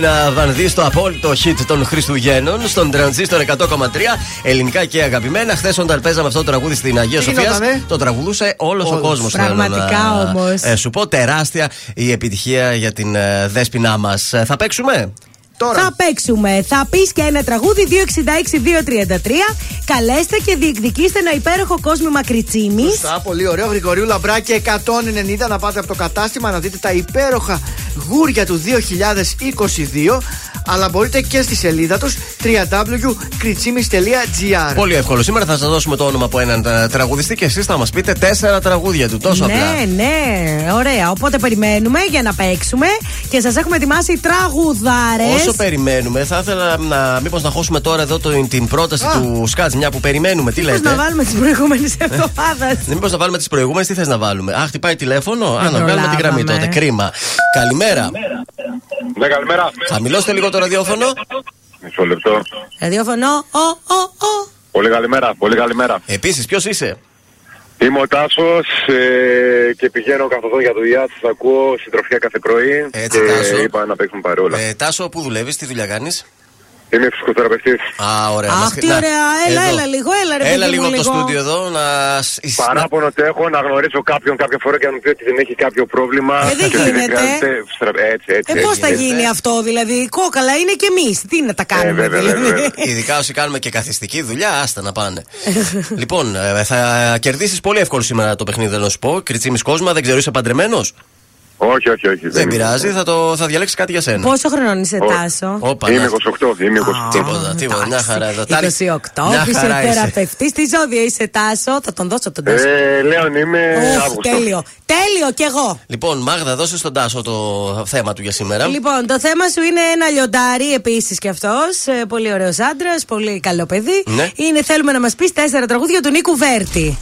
Μα είσαι Δέσποινα Βανδύ στο απόλυτο hit των Χριστουγέννων στον τρανζίστορ 100,3 ελληνικά και αγαπημένα. Χθες όταν παίζαμε αυτό το τραγούδι στην Αγία Τι Σοφίας, γινότανε; το τραγουδούσε όλος ο Όλος. κόσμος. Πραγματικά όμως. Ε, σου πω τεράστια η επιτυχία για την ε, Δέσποινά μας. Θα παίξουμε; Τώρα. Θα παίξουμε. Θα πεις και ένα τραγούδι 266-233. Καλέστε και διεκδικήστε ένα υπέροχο κόσμο μακριτσίμης. Σωστά, πολύ ωραίο. Γρηγορίου Λαμπράκη 190 να πάτε από το κατάστημα να δείτε τα υπέροχα γούρια του 2022. Αλλά μπορείτε και στη σελίδα τους www.kritzimis.gr. Πολύ εύκολο. Σήμερα θα σας δώσουμε το όνομα από έναν ε, τραγουδιστή και εσείς θα μας πείτε τέσσερα τραγούδια του. Τόσο απλά. Ναι, ναι, ωραία. Οπότε περιμένουμε για να παίξουμε και σας έχουμε ετοιμάσει τραγουδάρες. Όσο περιμένουμε, θα ήθελα να. Μήπως να χώσουμε τώρα εδώ το, την πρόταση Α. του Σκάτς, μια που περιμένουμε. Τι λέτε; να βάλουμε τις προηγούμενες εβδομάδες. [laughs] Μήπως να βάλουμε τις προηγούμενες, τι θες να βάλουμε; Α, χτυπάει τηλέφωνο. Α, να βγάλουμε την γραμμή προλάβαμε. τότε. Κρίμα. Καλημέρα. Ναι, καλημέρα. Χαμηλώστε λίγο το ραδιόφωνο; Μισό λεπτό. Ραδιόφωνο, ο, ο, ο. Πολύ καλημέρα, πολύ καλημέρα. Επίσης, ποιος είσαι; Είμαι ο Τάσος ε, και πηγαίνω καθοδόν για δουλειά. Σας ακούω συντροφιά κάθε πρωί. Έτσι, και Τάσο. είπα να παίξουμε παρόλα. Ε, Τάσο, πού δουλεύεις, τι δουλειά κάνεις; Είμαι φυσικοθεραπευτής. Α, ωραία. Αχ, μας- τι να, ωραία. Έλα, εδώ. έλα λίγο, έλα ρε Έλα παιδί λίγο μου, από το λίγο. στούντιο εδώ να. σ- Παράπονο ότι έχω να γνωρίσω κάποιον κάποια φορά και να μου πει ότι δεν έχει κάποιο πρόβλημα. Ε, δεν και ότι γίνεται. χρειάζεται στρα- Έτσι, έτσι. Ε, πώς έτσι θα γίνεται. γίνει αυτό, δηλαδή. Κόκαλα είναι και εμείς. Τι να τα κάνουμε, βέβαια, δηλαδή; βέβαια. [laughs] Ειδικά όσοι κάνουμε και καθιστική δουλειά, άστα να πάνε. [laughs] λοιπόν, ε, θα κερδίσεις πολύ εύκολο σήμερα το παιχνίδι, θέλω να σου πω. Κριτσίμης Κόσμα, δεν ξέρω, είσαι παντρεμένος; Όχι, όχι, όχι. Δεν πειράζει, θα, το, θα διαλέξει κάτι για σένα. Πόσο χρόνο είσαι, Όχι. Τάσο; Όπα, Είμαι να- 28, είμαι 28. Τίποτα, τίποτα. Μια χαρά εδώ. Τα- 28, Μια χαρά είσαι. φυσιοθεραπευτή. Τι ζώδια είσαι, Τάσο; Θα τον δώσω τον Τάσο. Ε, Λέων είμαι Οχ, Αύγουστο. τέλειο. Τέλειο κι εγώ. Λοιπόν, Μάγδα, δώσε στον Τάσο το θέμα του για σήμερα. Λοιπόν, το θέμα σου είναι ένα λιοντάρι επίσης κι αυτός. Πολύ ωραίος άντρας, πολύ καλό παιδί. Ναι. Είναι, θέλουμε να μας πεις τέσσερα τραγούδια του Νίκου Βέρτη.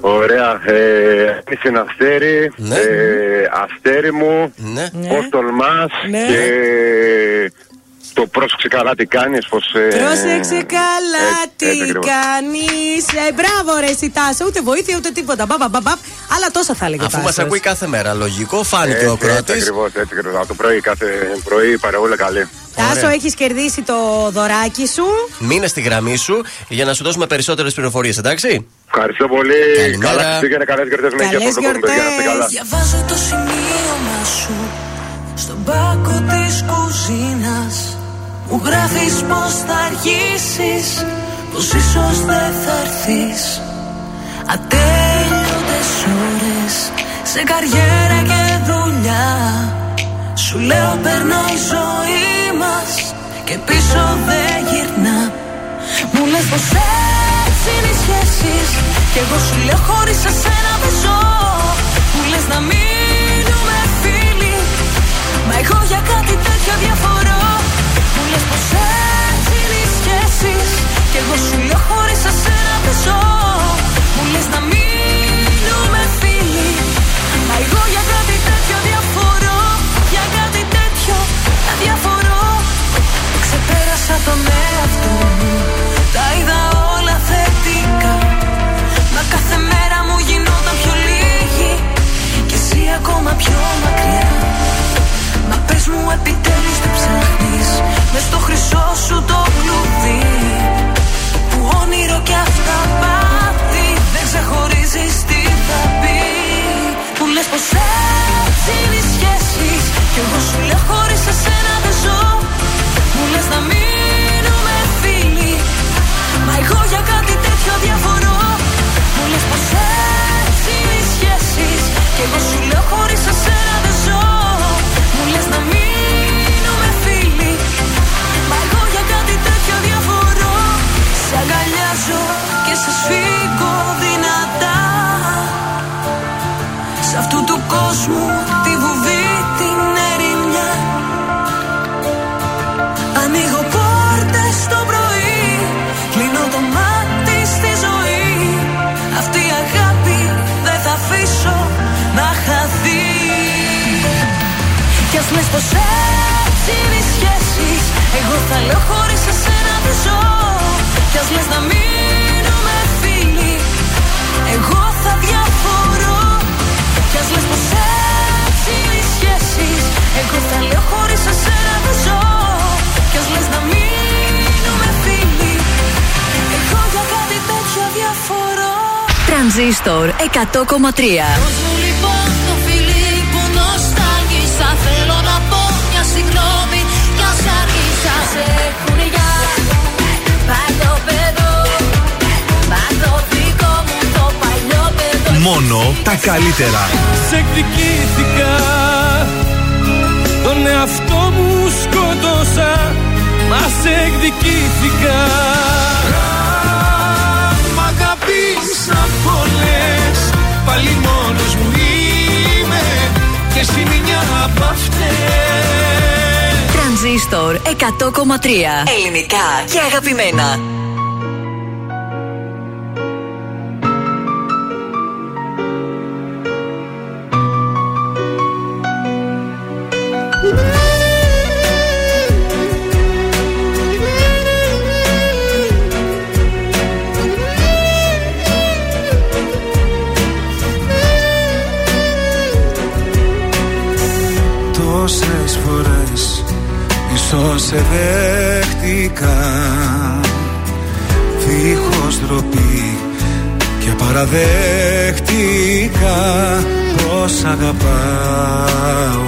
Ωραία. Ε, είσαι ένα αστέρι. Ναι. Ε, αστέρι μου. Ναι. Πώ τολμά. Ναι. Και το πρόσεξε καλά τι κάνεις. Πώς, ε, Πρόσεξε καλά έτσι, τι έτσι ακριβώς. κάνεις. Ε, μπράβο, ρε, εσύ Τάσο. Ούτε βοήθεια ούτε τίποτα. Μπα, μπα, μπα, μπα. Αλλά τόσα θα έλεγε ο Αφού μας Τάσος. ακούει κάθε μέρα, λογικό, φάνηκε Έτσι, ο έτσι Κροατή. ακριβώς, έτσι ακριβώς. Από το πρωί, κάθε πρωί παρεούλα καλή. Τάσο, έχεις κερδίσει το δωράκι σου. Μείνε στη γραμμή σου για να σου δώσουμε περισσότερες πληροφορίες, εντάξει; Ευχαριστώ πολύ. Καλημέρα. Καλά Χριστούγεννα, καλές γιορτές με Καλές αυτό το κομμάτι, παιδιά, να είστε καλά. Διαβάζω το σημείωμα σου Στον πάκο της κουζίνας Μου γράφεις πως θα αργήσεις Πως ίσως δεν θα έρθεις. Ατέλειωτες ώρες Σε καριέρα και δουλειά. Σου λέω περνά η ζωή μας Και πίσω δεν γυρνά Μου λες πως έτσι είναι οι σχέσεις Κι εγώ σου λέω χωρίς εσένα δεν ζω Μου λες να μείνουμε φίλοι Μα εγώ για κάτι τέτοιο διαφορώ Μου λες πως έτσι είναι οι σχέσεις. Κι εγώ σου λέω χωρίς εσένα δεν ζω Μου λες να μείνουμε σχέσεις Κι εγώ σου λέω χωρίς εσένα δεν ζω. Μου λες να μείνουμε φίλοι. Μα εγώ για κάτι τέτοιο διαφορώ. Σε αγκαλιάζω και σε σφίγγω δυνατά. Σ' αυτού του κόσμου Κι ας λες πως έτσι είναι οι σχέσεις. Εγώ θα λέω χωρίς εσένα δεν ζω. Κι ας λες να μείνουμε φίλοι. Εγώ θα διαφορώ. Κι ας λες πως έτσι είναι οι σχέσεις. Εγώ θα λέω χωρίς εσένα δεν ζω. Κι ας λες να μείνουμε φίλοι. Εγώ για κάτι τέτοιο διαφορώ Τρανζίστορ 100,3 Δώσ' μου λοιπόν Μόνο τα καλύτερα. Σε εκδικήθηκα Τον εαυτό μου σκότωσα. Μας σε εκδικήθηκα. Μ' αγαπήσα πολλές Πάλι μόνος μου είμαι. Και εσύ μια από αυτές. Τρανζίστορ 100,3 Ελληνικά και αγαπημένα. Σε δέχτηκα Δίχως ντροπή και παραδέχτηκα πως αγαπάω.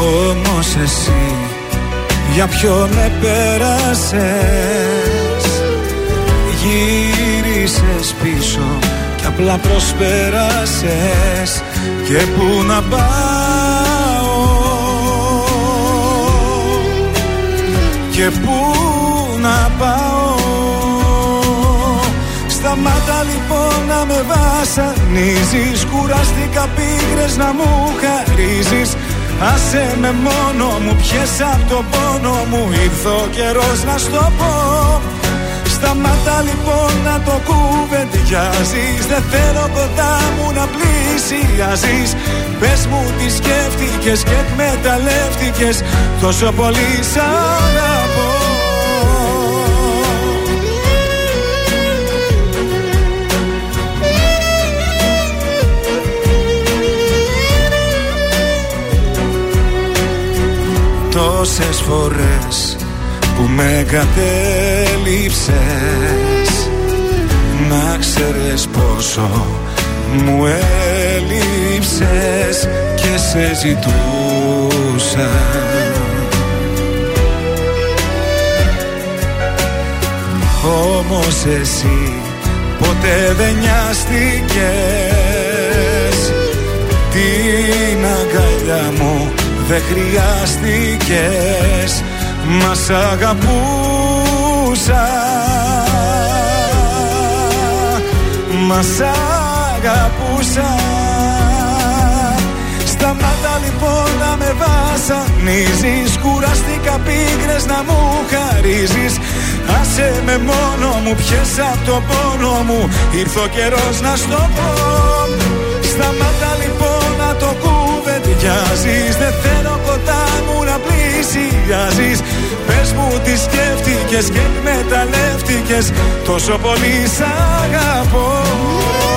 Όμως εσύ για ποιο με πέρασες; Γύρισες πίσω και απλά προσπέρασες Και πού να πάω. Και πού να πάω. Σταμάτα λοιπόν να με βασανίζεις. Κουράστηκα πίγρες να μου χαρίζεις. Άσε με μόνο μου, πιες απ' το πόνο μου. Ήρθε ο καιρός να στο πω. Σταμάτα λοιπόν να το κουβεντιάζεις. Δεν θέλω κοντά μου να πλησιάζεις Πες μου τι σκέφτηκες και εκμεταλλεύτηκες Τόσο πολύ σ' αγαπώ. Τόσες φορές που με κατέληψες Να ξέρεις πόσο μου έλειψες και σε ζητούσα. Όμως εσύ ποτέ δεν νοιάστηκες. Την αγκαλιά μου δεν χρειάστηκες. Μας σ' αγαπούσα. Μας σ' αγαπούσα Σταμάτα λοιπόν να με βασανίζεις. Κουράστηκα πίκρες να μου χαρίζεις. Άσε με μόνο μου πιες απ' το πόνο μου. Ήρθε ο καιρός να στο πω. Σταμάτα λοιπόν να το κουβεντιάζεις. Δεν θέλω κοντά μου να πλησιάζεις. Πες μου τι σκέφτηκες και εκμεταλλεύτηκες Τόσο πολύ σ' αγαπώ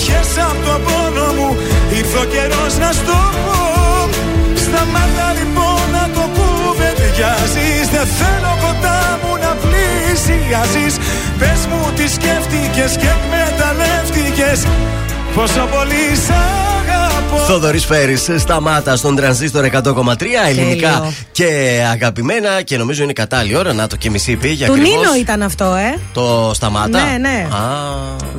μόνο μου, πιες απ' το πόνο μου Ήρθε ο καιρός να στο πω. Σταμάτα λοιπόν να το κουβεντιάζεις Δεν θέλω κοντά μου να πλησιάζεις. Πες μου τι σκέφτηκες και εκμεταλλεύτηκες. Πόσο πολύ σ' αγαπώ Θοδωρής Φέρης, σταμάτα στον τρανζίστορ 100,3 ελληνικά και αγαπημένα και νομίζω είναι κατάλληλη ώρα να το και μισή πήγε Του ακριβώς. Νίνο ήταν αυτό, ε; Το σταμάτα. Ναι, ναι. Α,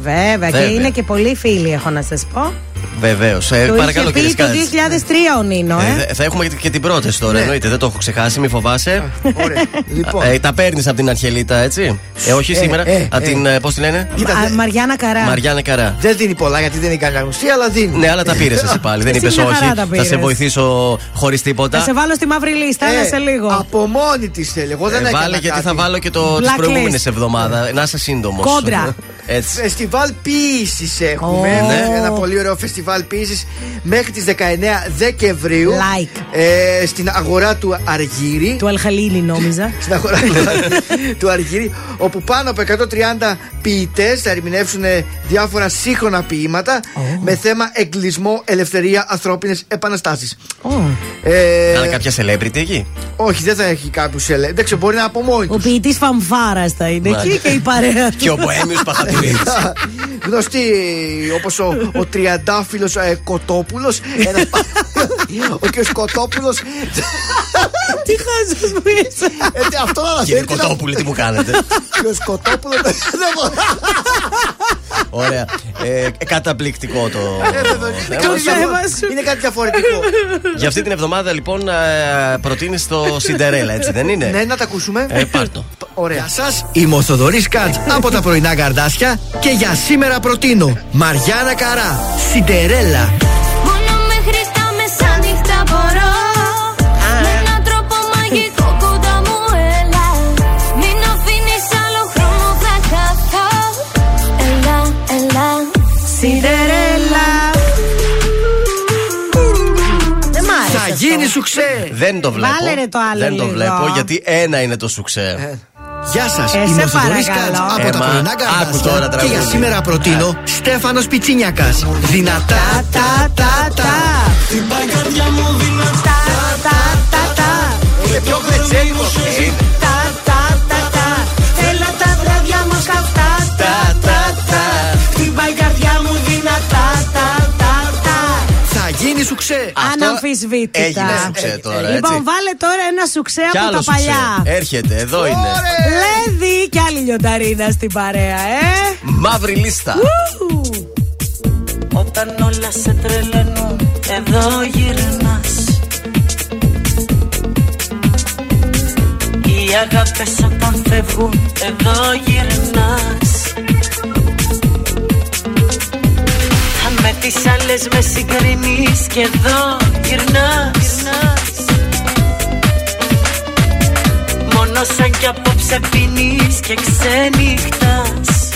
Βέβαια, και Βέβαια. είναι και πολύ φίλοι, έχω να σας πω. Βεβαίως. Ε, το παρακαλώ είχε πει κύριε το Σκάτση. 2003 ο Νίνο, Ε, ε. δε- θα έχουμε και την πρόταση τώρα, Ναι. εννοείται. Δεν το έχω ξεχάσει, μη φοβάσαι. Ωραία. Λοιπόν. Ε, τα παίρνεις από την Αρχελίτα, έτσι; Ε, όχι Ε, σήμερα. ε, από ε. την. ε, Πώς τη λένε; Κοίτα, Α, δε- Μαριάννα Καρά. Μαριάννα Καρά. Δεν δίνει πολλά γιατί δεν είναι κανένα γνωστή, αλλά δίνει. Ναι, αλλά τα πήρες εσύ πάλι. Δεν Εσύ είπες μια όχι. χαρά τα Θα πήρες. σε βοηθήσω χωρίς τίποτα. Θα σε βάλω στη μαύρη λίστα, Ε, ένα σε λίγο. Από μόνη της θέλει. Εγώ δεν Ε, έκανα βάλε γιατί κάτι. θα βάλω και το τη Blacklist. προηγούμενη εβδομάδα. Να είσαι σύντομος. Κόντρα. Έτσι. Φεστιβάλ ποιήσης έχουμε. Ω. Ναι. Ένα πολύ ωραίο φεστιβάλ ποιήσης μέχρι τις 19 Δεκεμβρίου. Like. Ε, στην αγορά του Αργύρι. Του Αλχαλίλη νόμιζα. [laughs] Στην αγορά του- του Αργύρι. Όπου πάνω από 130 ποιητές θα ερμηνεύσουν διάφορα σύγχρονα ποίηματα με θέμα εγκλισμό, ελευθερία, ανθρώπινες επαναστάσεις. Ε, Θα είναι κάποια celebrity εκεί; όχι, δεν θα έχει κάποιου ελε... Δεν ξέρω, μπορεί να είναι από μόνοι Ο τους. ποιητής Φαμφάρα θα είναι Μάλιστα. εκεί και η παρέα του. Και ο Μποέμιος [laughs] Παχατηρίδη. [laughs] Γνωστοί όπως ο, ο Τριαντάφυλλος ε, Κοτόπουλος. [laughs] ο κ. Κοτόπουλος. [laughs] Τι χάζος που είσαι. αυτό να Κύριε αναφέρει. Κοτόπουλη, τι μου κάνετε; Κ. Κοτόπουλος. δεν μπορώ. Ωραία. Ε, καταπληκτικό το. Είναι θέμα κάτι σου. διαφορετικό. Είναι κάτι διαφορετικό. Για αυτή την εβδομάδα λοιπόν προτείνει το Σιντερέλα, έτσι δεν είναι. Ναι, να τα ακούσουμε. Ε, πάρ' το. Ωραία. Σα είμαι ο Θοδωρή Κάτ από τα πρωινά καρδάσια και για σήμερα προτείνω Μαριάννα Καρά, Σιντερέλα. Σιντερέλα. Θα γίνει σουξέ. Δεν το βλέπω. Βάλε ρε το άλλο. Δεν το βλέπω γιατί ένα είναι το σουξέ. Ε, γεια σας, ε, είμαι ο Θοδωρή Κάτς από Έμα, τα πρωινά καρδάκια. Και για σήμερα προτείνω ε. Στέφανος Πιτσίνιακας. Δυνατά, τα, τα, τα. Την παρκαδιά μου δυνατά, τα, τα, τα. Και ε, πιο πετσέκο. Σουξέ Αναμφισβήτητα. έγινε σουξέ τώρα, Λοιπόν, έτσι. βάλε τώρα ένα σουξέ Κι από άλλο τα σουξέ. παλιά. Έρχεται, εδώ είναι. Λέδι και άλλη λιονταρίνα στην παρέα, ε. Μαύρη λίστα. Ου. Όταν όλα σε τρελαίνουν Εδώ γυρνάς Οι αγάπες όταν φεύγουν Εδώ γυρνάς με τις άλλες με συγκρίνεις Και εδώ γυρνάς. Μόνο σαν κι απόψε πίνεις Και ξενυχτάς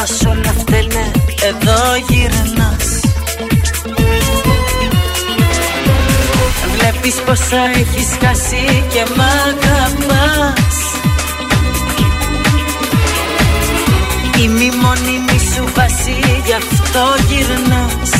Όταν γύρω σ' όλα φταίνε Εδώ γυρνάς. Βλέπεις πόσα έχεις χάσει και μ' αγαπάς. Είμαι η μόνιμη σου βάση Γι' αυτό γυρνάς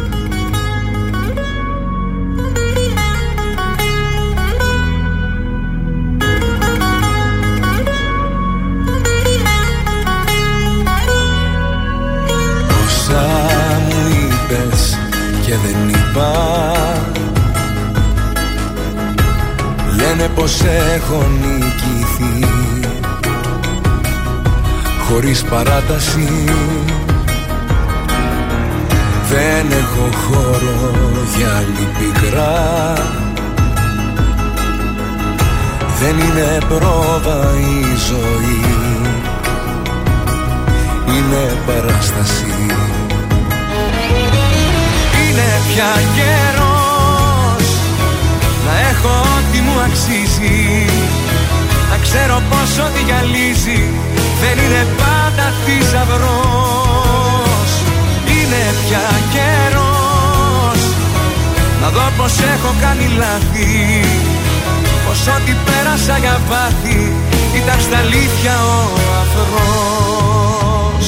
Έχω νικηθεί. Χωρίς παράταση Δεν έχω χώρο για άλλη πικρά Δεν είναι πρόβα η ζωή. Είναι παράσταση. Είναι πια καιρός μου αξίζει. Να ξέρω πως ό,τι γυαλίζει Δεν είναι πάντα θησαυρός. Είναι πια καιρός. Να δω πως έχω κάνει λάθη Πως ό,τι πέρασα για πάθη Ήταν στα αλήθεια ο αφρός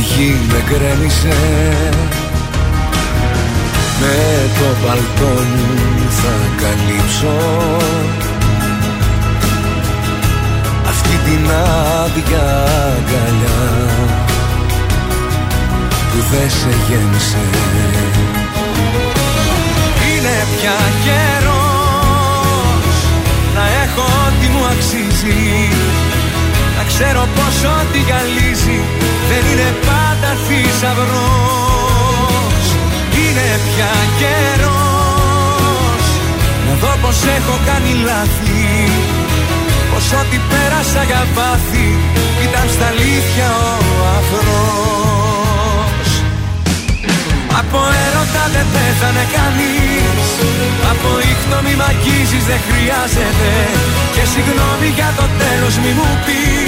γη με γκρέμισε. Με το μπαλκόνι θα καλύψω. Αυτή την άδεια αγκαλιά που δεν σε γέμισε. Είναι πια καιρός να έχω ό,τι μου αξίζει. Να ξέρω πως ό,τι γυαλίζει δεν είναι πάντα θησαυρός. Είναι πια καιρός. Να δω πως έχω κάνει λάθη. Πως ό,τι πέρασα για πάθη ήταν στα αλήθεια ο αφρός Από έρωτα δεν πέθανε κανείς. Από ήχτο μη μ' αγγίζεις δεν χρειάζεται. Και συγγνώμη για το τέλος μη μου πεις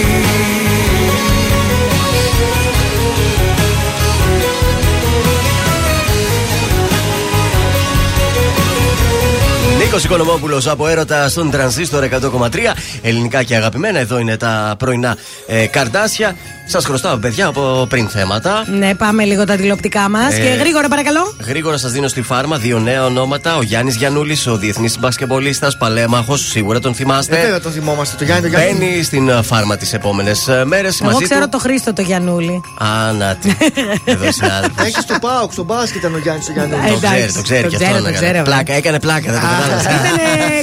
Νίκος Οικονομόπουλος από έρωτα στον τρανζίστορ 100,3. Ελληνικά και αγαπημένα. Εδώ είναι τα πρωινά ε, καρτάσια. Σας χρωστάω, παιδιά, από πριν θέματα. Ναι, πάμε λίγο τα τηλεοπτικά μας. Ε, Και γρήγορα, παρακαλώ. Γρήγορα σας δίνω στη φάρμα δύο νέα ονόματα. Ο Γιάννης Γιανούλης, ο διεθνής μπασκεμπολίστα, παλέμαχος, σίγουρα τον Ε, θυμάστε. βέβαια το θυμόμαστε. Το Γιάννη, το Γιάννη. Μπαίνει στην ε, φάρμα τις επόμενες μέρες Εγώ μαζί ξέρω του. το Χρήστο το Γιανούλη. Α, να τι. [laughs] Εδώ συνάδελφο. Έχει στο Πάοκ, στον μπάσκετ ήταν ο Γιάννης ο Γιάννη. Ε, Το εντάξει, ξέρει, το ξέρει το και αυτό. ξέρω, να το κάνει. ξέρω, Πλάκα, έκανε πλάκα, δεν το κατάλαβες. Ήτανε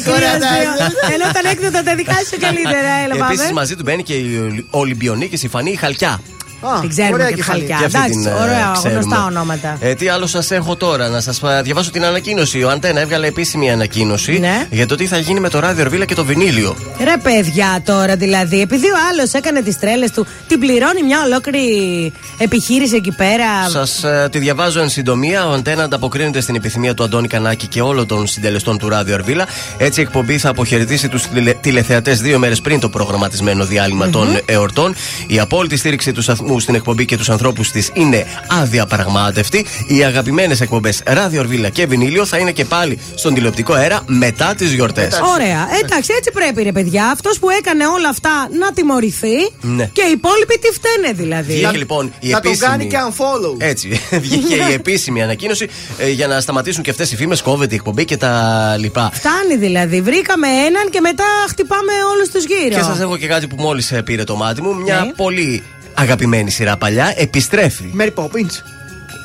[laughs] κρύος, Ενώ ήταν έκδοτα τα δικά σου καλύτερα. [laughs] Έλα, Επίσης πάμε. μαζί του μπαίνει και η Ολυμπιονίκη η Φανή Χαλκιά. Α, Την ξέρουμε ωραία και τη κεφαλή. χαλκιά. Και αυτή Εντάξει, την, ε, ωραία, ξέρουμε. γνωστά ονόματα. Ε, τι άλλο σας έχω τώρα, να σας διαβάσω την ανακοίνωση. Ο Αντένα έβγαλε επίσημη ανακοίνωση Ναι. για το τι θα γίνει με το ράδιο Ορβίλα και το βινίλιο. Ρε παιδιά τώρα δηλαδή, επειδή ο άλλος έκανε τις τρέλες του, την πληρώνει μια ολόκληρη επιχείρηση εκεί πέρα. Σας τη διαβάζω εν συντομία. Ο Αντένα ανταποκρίνεται στην επιθυμία του Αντώνη Κανάκη και όλων των συντελεστών του ράδιο Ορβίλα. Έτσι η εκπομπή θα αποχαιρετήσει τους τηλεθεατές δύο μέρες πριν το προγραμματισμένο διάλειμμα των εορτών. Η απόλυτη στήριξη του σταθμού στην εκπομπή και τους ανθρώπους της είναι αδιαπραγμάτευτη. Οι αγαπημένες εκπομπές Ράδιο Ορβίλα και Βινίλιο θα είναι και πάλι στον τηλεοπτικό αέρα μετά τις γιορτές. Ωραία. Εντάξει, έτσι πρέπει ρε παιδιά. Αυτός που έκανε όλα αυτά να τιμωρηθεί. Ναι. Και οι υπόλοιποι τι φταίνε δηλαδή. Βγήκε λοιπόν η Να τον επίσημη. κάνει και unfollow. Έτσι. [laughs] Βγήκε η επίσημη ανακοίνωση ε, για να σταματήσουν και αυτές οι φήμες, κόβεται η εκπομπή και τα λοιπά. Φτάνει δηλαδή. Βρήκαμε έναν και μετά χτυπάμε όλους τους γύρω. Και σας έχω και κάτι που μόλις πήρε το μάτι μου. Μια Ναι. πολύ αγαπημένη σειρά παλιά επιστρέφει. Mary Poppins.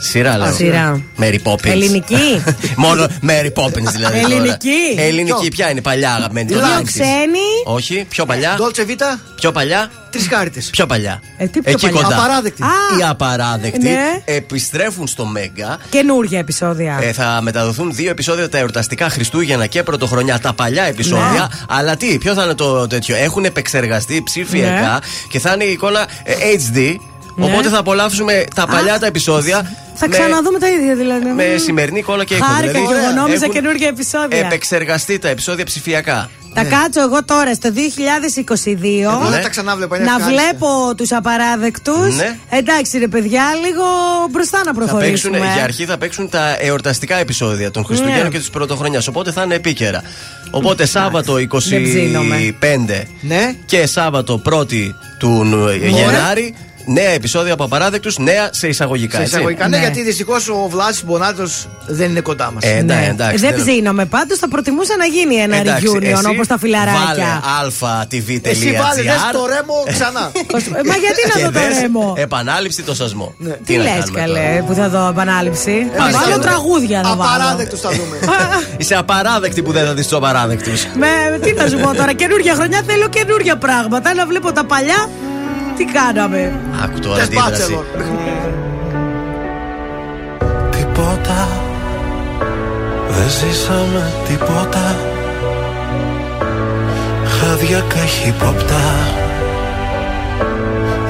Σειρά λέω. σειρά. Mary Poppins. Ελληνική. [laughs] Μόνο Mary Poppins δηλαδή. τώρα. Ελληνική. Ελληνική, Ποιο; ποια είναι παλιά αγαπημένη. Δύο των 90s. ξένοι. Όχι, πιο παλιά. Dolce Vita, Πιο παλιά. τρεις χάρτε. Πιο παλιά. Ε, τι πιο Εκεί παλιά. κοντά. Απαράδεκτη. Α, Οι απαράδεκτοι ναι. επιστρέφουν στο Μέγκα. Καινούργια επεισόδια. Ε, θα μεταδοθούν δύο επεισόδια τα εορταστικά Χριστούγεννα και Πρωτοχρονιά. Τα παλιά επεισόδια. Ναι. Αλλά τι, ποιο θα είναι το τέτοιο; Έχουν επεξεργαστεί ψηφιακά Ναι. και θα είναι η εικόνα ε, HD. Ναι. Οπότε θα απολαύσουμε τα παλιά τα επεισόδια. Θα με- ξαναδούμε τα ίδια δηλαδή. Με σημερινή κόλλα και ήχο. Χάρηκα δηλαδή, και εγώ νόμιζα έχουν καινούργια επεισόδια. Επεξεργαστεί τα επεισόδια ψηφιακά. Θα κάτσω εγώ τώρα στο 2022 Εγώ δεν τα ξανάβλεπα, είναι να ευχάριστα. βλέπω τους απαράδεκτους. Ναι. Εντάξει ρε παιδιά, λίγο μπροστά να Θα παίξουν, προχωρήσουμε. για αρχή θα παίξουν τα εορταστικά επεισόδια των Χριστουγέννων Ναι. και τη Πρωτοχρονιάς. Οπότε θα είναι επίκαιρα. Οπότε Σάββατο 25 Ναι. και Σάββατο 1η του Νου- Γενάρη. Νέα επεισόδια από απαράδεκτους, νέα σε εισαγωγικά. Σε έτσι. εισαγωγικά, ναι, γιατί δυστυχώς ο Βλάσης Μπονάτος δεν είναι κοντά μας. Ε, εντάξει, εντάξει, δεν δεν- ψήνομαι. Πάντως θα προτιμούσα να γίνει ένα Εντάξει, reunion εσύ όπως τα φιλαράκια. Βάλε αλφα.tv.gr. Εσύ βάλε, δες το ρέμο ξανά. [laughs] Ε, Μα γιατί να Και δω το δες ρέμο; Επανάληψη το σασμό. Τι να λες, κάνουμε καλέ, τώρα; που θα δω επανάληψη; Θα Πάλι βάλω θα- τραγούδια να βάλω. Απαράδεκτος θα δούμε. [laughs] Είσαι απαράδεκτη που δεν θα δεις τους απαράδεκτους. Με, τι να σου πω τώρα, καινούργια χρονιά θέλω καινούργια πράγματα. Να βλέπω τα παλιά. Τι κάναμε; Άκου τώρα αντίδραση. Τίποτα. Δεν ζήσαμε τίποτα. Χάδια καχύποπτα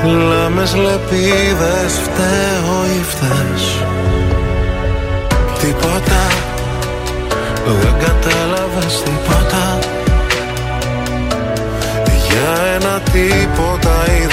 Λάμες λεπίδες φταίω ή φταίς. Τίποτα. Δεν κατάλαβες τίποτα. Για ένα τίποτα είδες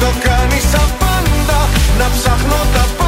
το κάνεις απάντα. Να ψάχνω τα πάντα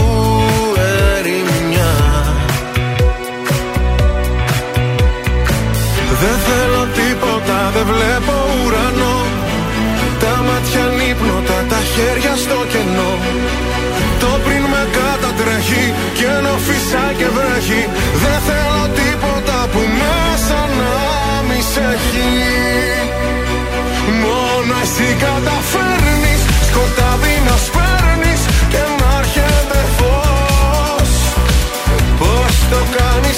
χέρια στο κενό. Το πριν με κατατρέχει και ενώ φυσά και βρέχει Δεν θέλω τίποτα που μέσα να μη σε έχει. Μόνο εσύ καταφέρνεις σκοτάδι να σπέρνεις και να έρχεται φως. Πώς το κάνεις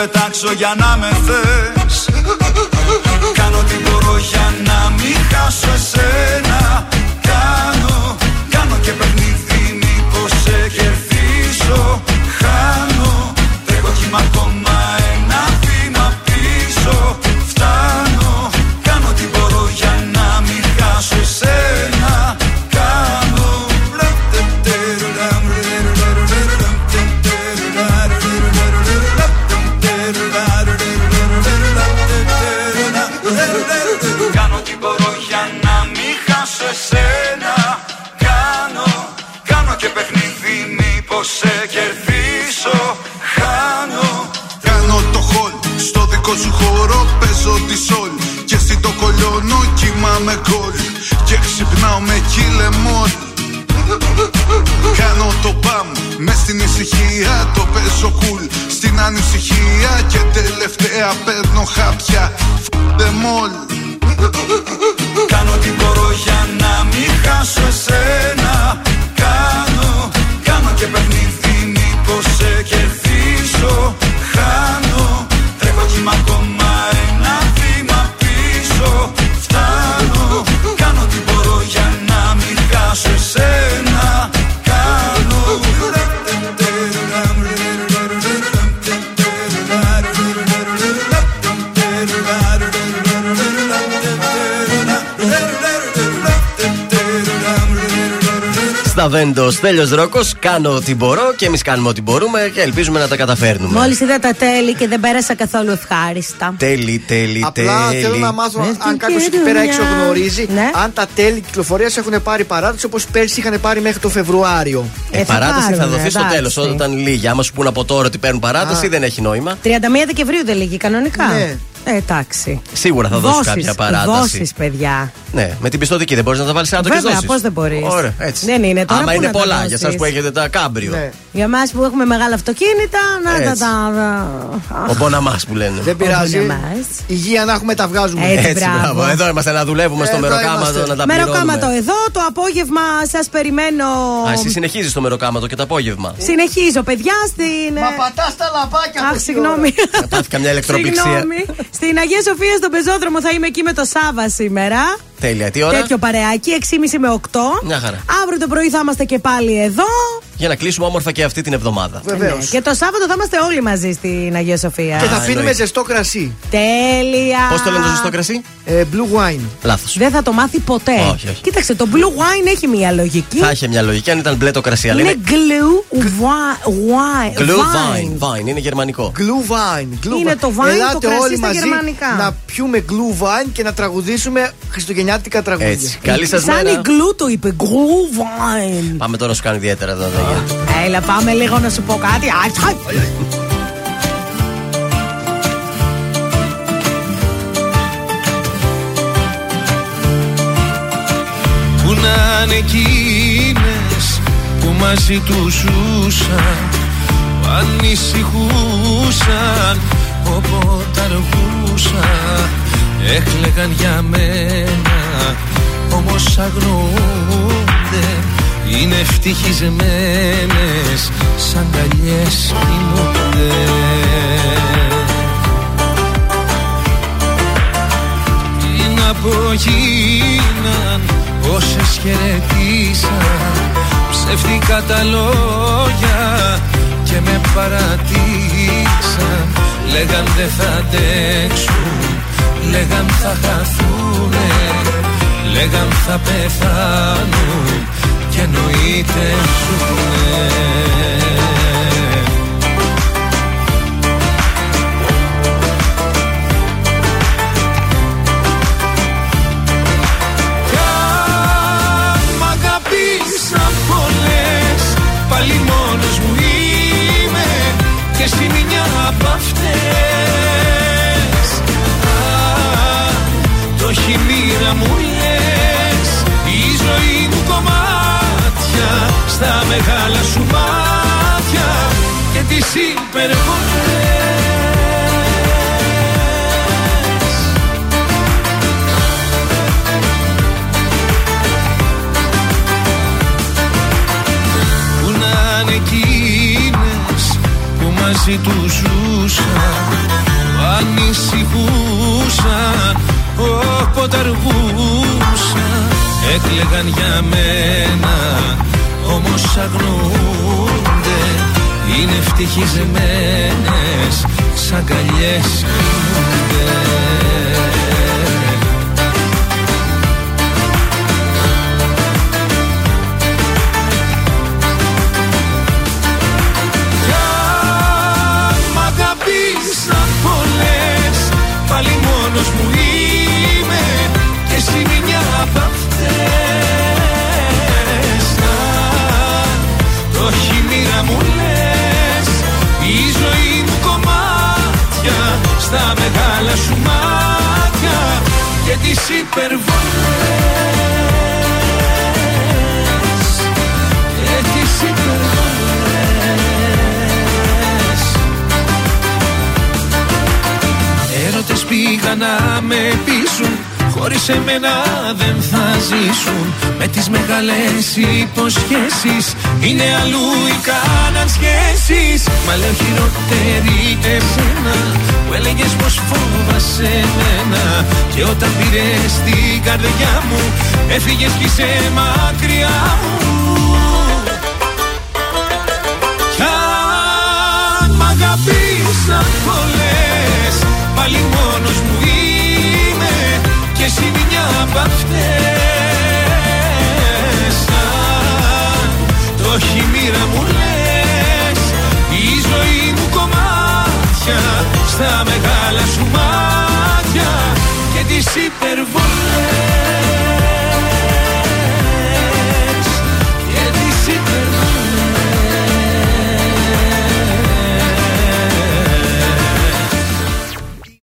πετάξω για να με θες Βέντο, τέλειο Ρόκος. Κάνω ό,τι μπορώ και εμείς κάνουμε ό,τι μπορούμε και ελπίζουμε να τα καταφέρνουμε. Μόλις είδα τα τέλη και δεν πέρασα καθόλου ευχάριστα. Τέλει, τέλει, Απλά τέλει. θέλω να μάθω Μες αν στην κάποιος εκεί πέρα έξω κερδουνιά. γνωρίζει Ναι. αν τα τέλη κυκλοφορίας έχουν πάρει παράδοση όπως πέρσι είχαν πάρει μέχρι το Φεβρουάριο. Ε, Ε, θα παράταση θα πάρουνε, δοθεί στο εντάξει. τέλος. Όταν λύγει. Άμα σου πούν από τώρα ότι παίρνουν παράταση, Α. δεν έχει νόημα. 31 Δεκεμβρίου δεν λύγει κανονικά. Ναι. Ε, εντάξει. Σίγουρα θα δώσει Δόσεις, κάποια παράταση. Δόσεις, παιδιά. Ναι, με την πιστοτική δεν μπορείς να τα βάλεις άτομο και Βέβαια, δώσεις. πώς δεν μπορείς. Ωραία, έτσι. Δεν είναι τώρα. Άμα πού είναι να τα πολλά για δώσεις. εσά που έχετε τα κάμπριο. Ναι. Για εμάς που έχουμε μεγάλα αυτοκίνητα, να τα. Έτσι. τα... Ο Μποναμάς που λένε. Δεν πειράζει. Όποτε μας. Υγεία να έχουμε τα βγάζουμε. Έτσι, Έτσι, μπράβο. μπράβο. Εδώ είμαστε να δουλεύουμε στο Εδώ μεροκάματο είμαστε. να τα Μεροκάματο πληρώνουμε. εδώ, το απόγευμα σας περιμένω. Α, εσύ συνεχίζεις το μεροκάματο και το απόγευμα. Συνεχίζω, παιδιά, στην. Μα πατάς τα λαπάκια Αχ, τόση συγγνώμη. Να πάθει καμιά ηλεκτροπληξία. Συγγνώμη. Στην Αγία Σοφία στον πεζόδρομο θα είμαι εκεί με το Σάβα σήμερα. Τέλεια, τι ώρα; Τέτοιο παρεάκι, 6.30 με 8. Μια χαρά. Αύριο το πρωί θα είμαστε και πάλι εδώ. Για να κλείσουμε όμορφα και αυτή την εβδομάδα. Βεβαίως. Ναι, Και το Σάββατο θα είμαστε όλοι μαζί στην Αγία Σοφία. Και θα Α, αφήνουμε εννοείται. ζεστό κρασί. Τέλεια. Πώς το λένε το ζεστό κρασί, Ε, blue wine. Λάθος. Δεν θα το μάθει ποτέ. Όχι, όχι. Κοίταξε, το blue wine έχει μία λογική. Θα είχε μια λογική αν ήταν μπλε το κρασί, αλλά Είναι είναι. glue wi- wine. Glue wine. vine. Vine, είναι γερμανικό. Glue wine. Glue Είναι wine. το wine, το Ελάτε κρασί όλοι στα μαζί γερμανικά. να πιούμε glue wine και να τραγουδήσουμε χριστουγεννιάτικα τραγούδια. Έτσι. Καλή σας Σαν η μέρα. glue το είπε. Glue wine. Πάμε τώρα να σου κάνω ιδιαίτερα εδώ. εδώ. Έλα, πάμε λίγο να σου πω κάτι. Αϊ, τσάι. Που να είναι εκείνες που μαζί τους ζούσαν Που ανησυχούσαν όποτε αργούσαν Έκλεγαν για μένα όμως αγνοούνται. Είναι ευτυχισμένες σαν καλιές κοιμούνται. Τι να πω γίναν Όσες χαιρετήσαν. Ψεύτικα τα λόγια Και με παρατήσαν Λέγαν δεν θα αντέξουν Λέγαν θα χαθούνε Λέγαν θα πεθάνουν Και εννοείται ζουνε Κι αν μ' αγαπήσαν πολλές Πάλι μόνος μοίρα μου λες Η ζωή μου κομμάτια Στα μεγάλα σου μάτια Και τις υπερβολές. Που να είναι εκείνες που μαζί τους όποτε αργούσαν έκλεγαν για μένα όμως αγνοούνται είναι ευτυχισμένες σαν καλιές κοιμούνται μου λες Η ζωή μου κομμάτια Στα μεγάλα σου μάτια Και τις υπερβολές Και τις υπερβολές. Έρωτες πήγαν να με πείσουν Χωρίς εμένα δεν θα ζήσουν. Με τις μεγάλες υποσχέσεις Είναι αλλού οι κάναν σχέσεις Μα λέω χειρότερη εσένα Που έλεγες πως φόβασαι εμένα. Και όταν πήρες την καρδιά μου Έφυγες κι είσαι μακριά μου. Κι αν μ' αγαπήσαν πολλές Πάλι μόνος εσύ μια αυτές. Το έχει μου λες Η ζωή μου κομμάτια Στα μεγάλα σου μάτια Και τις υπερβολές.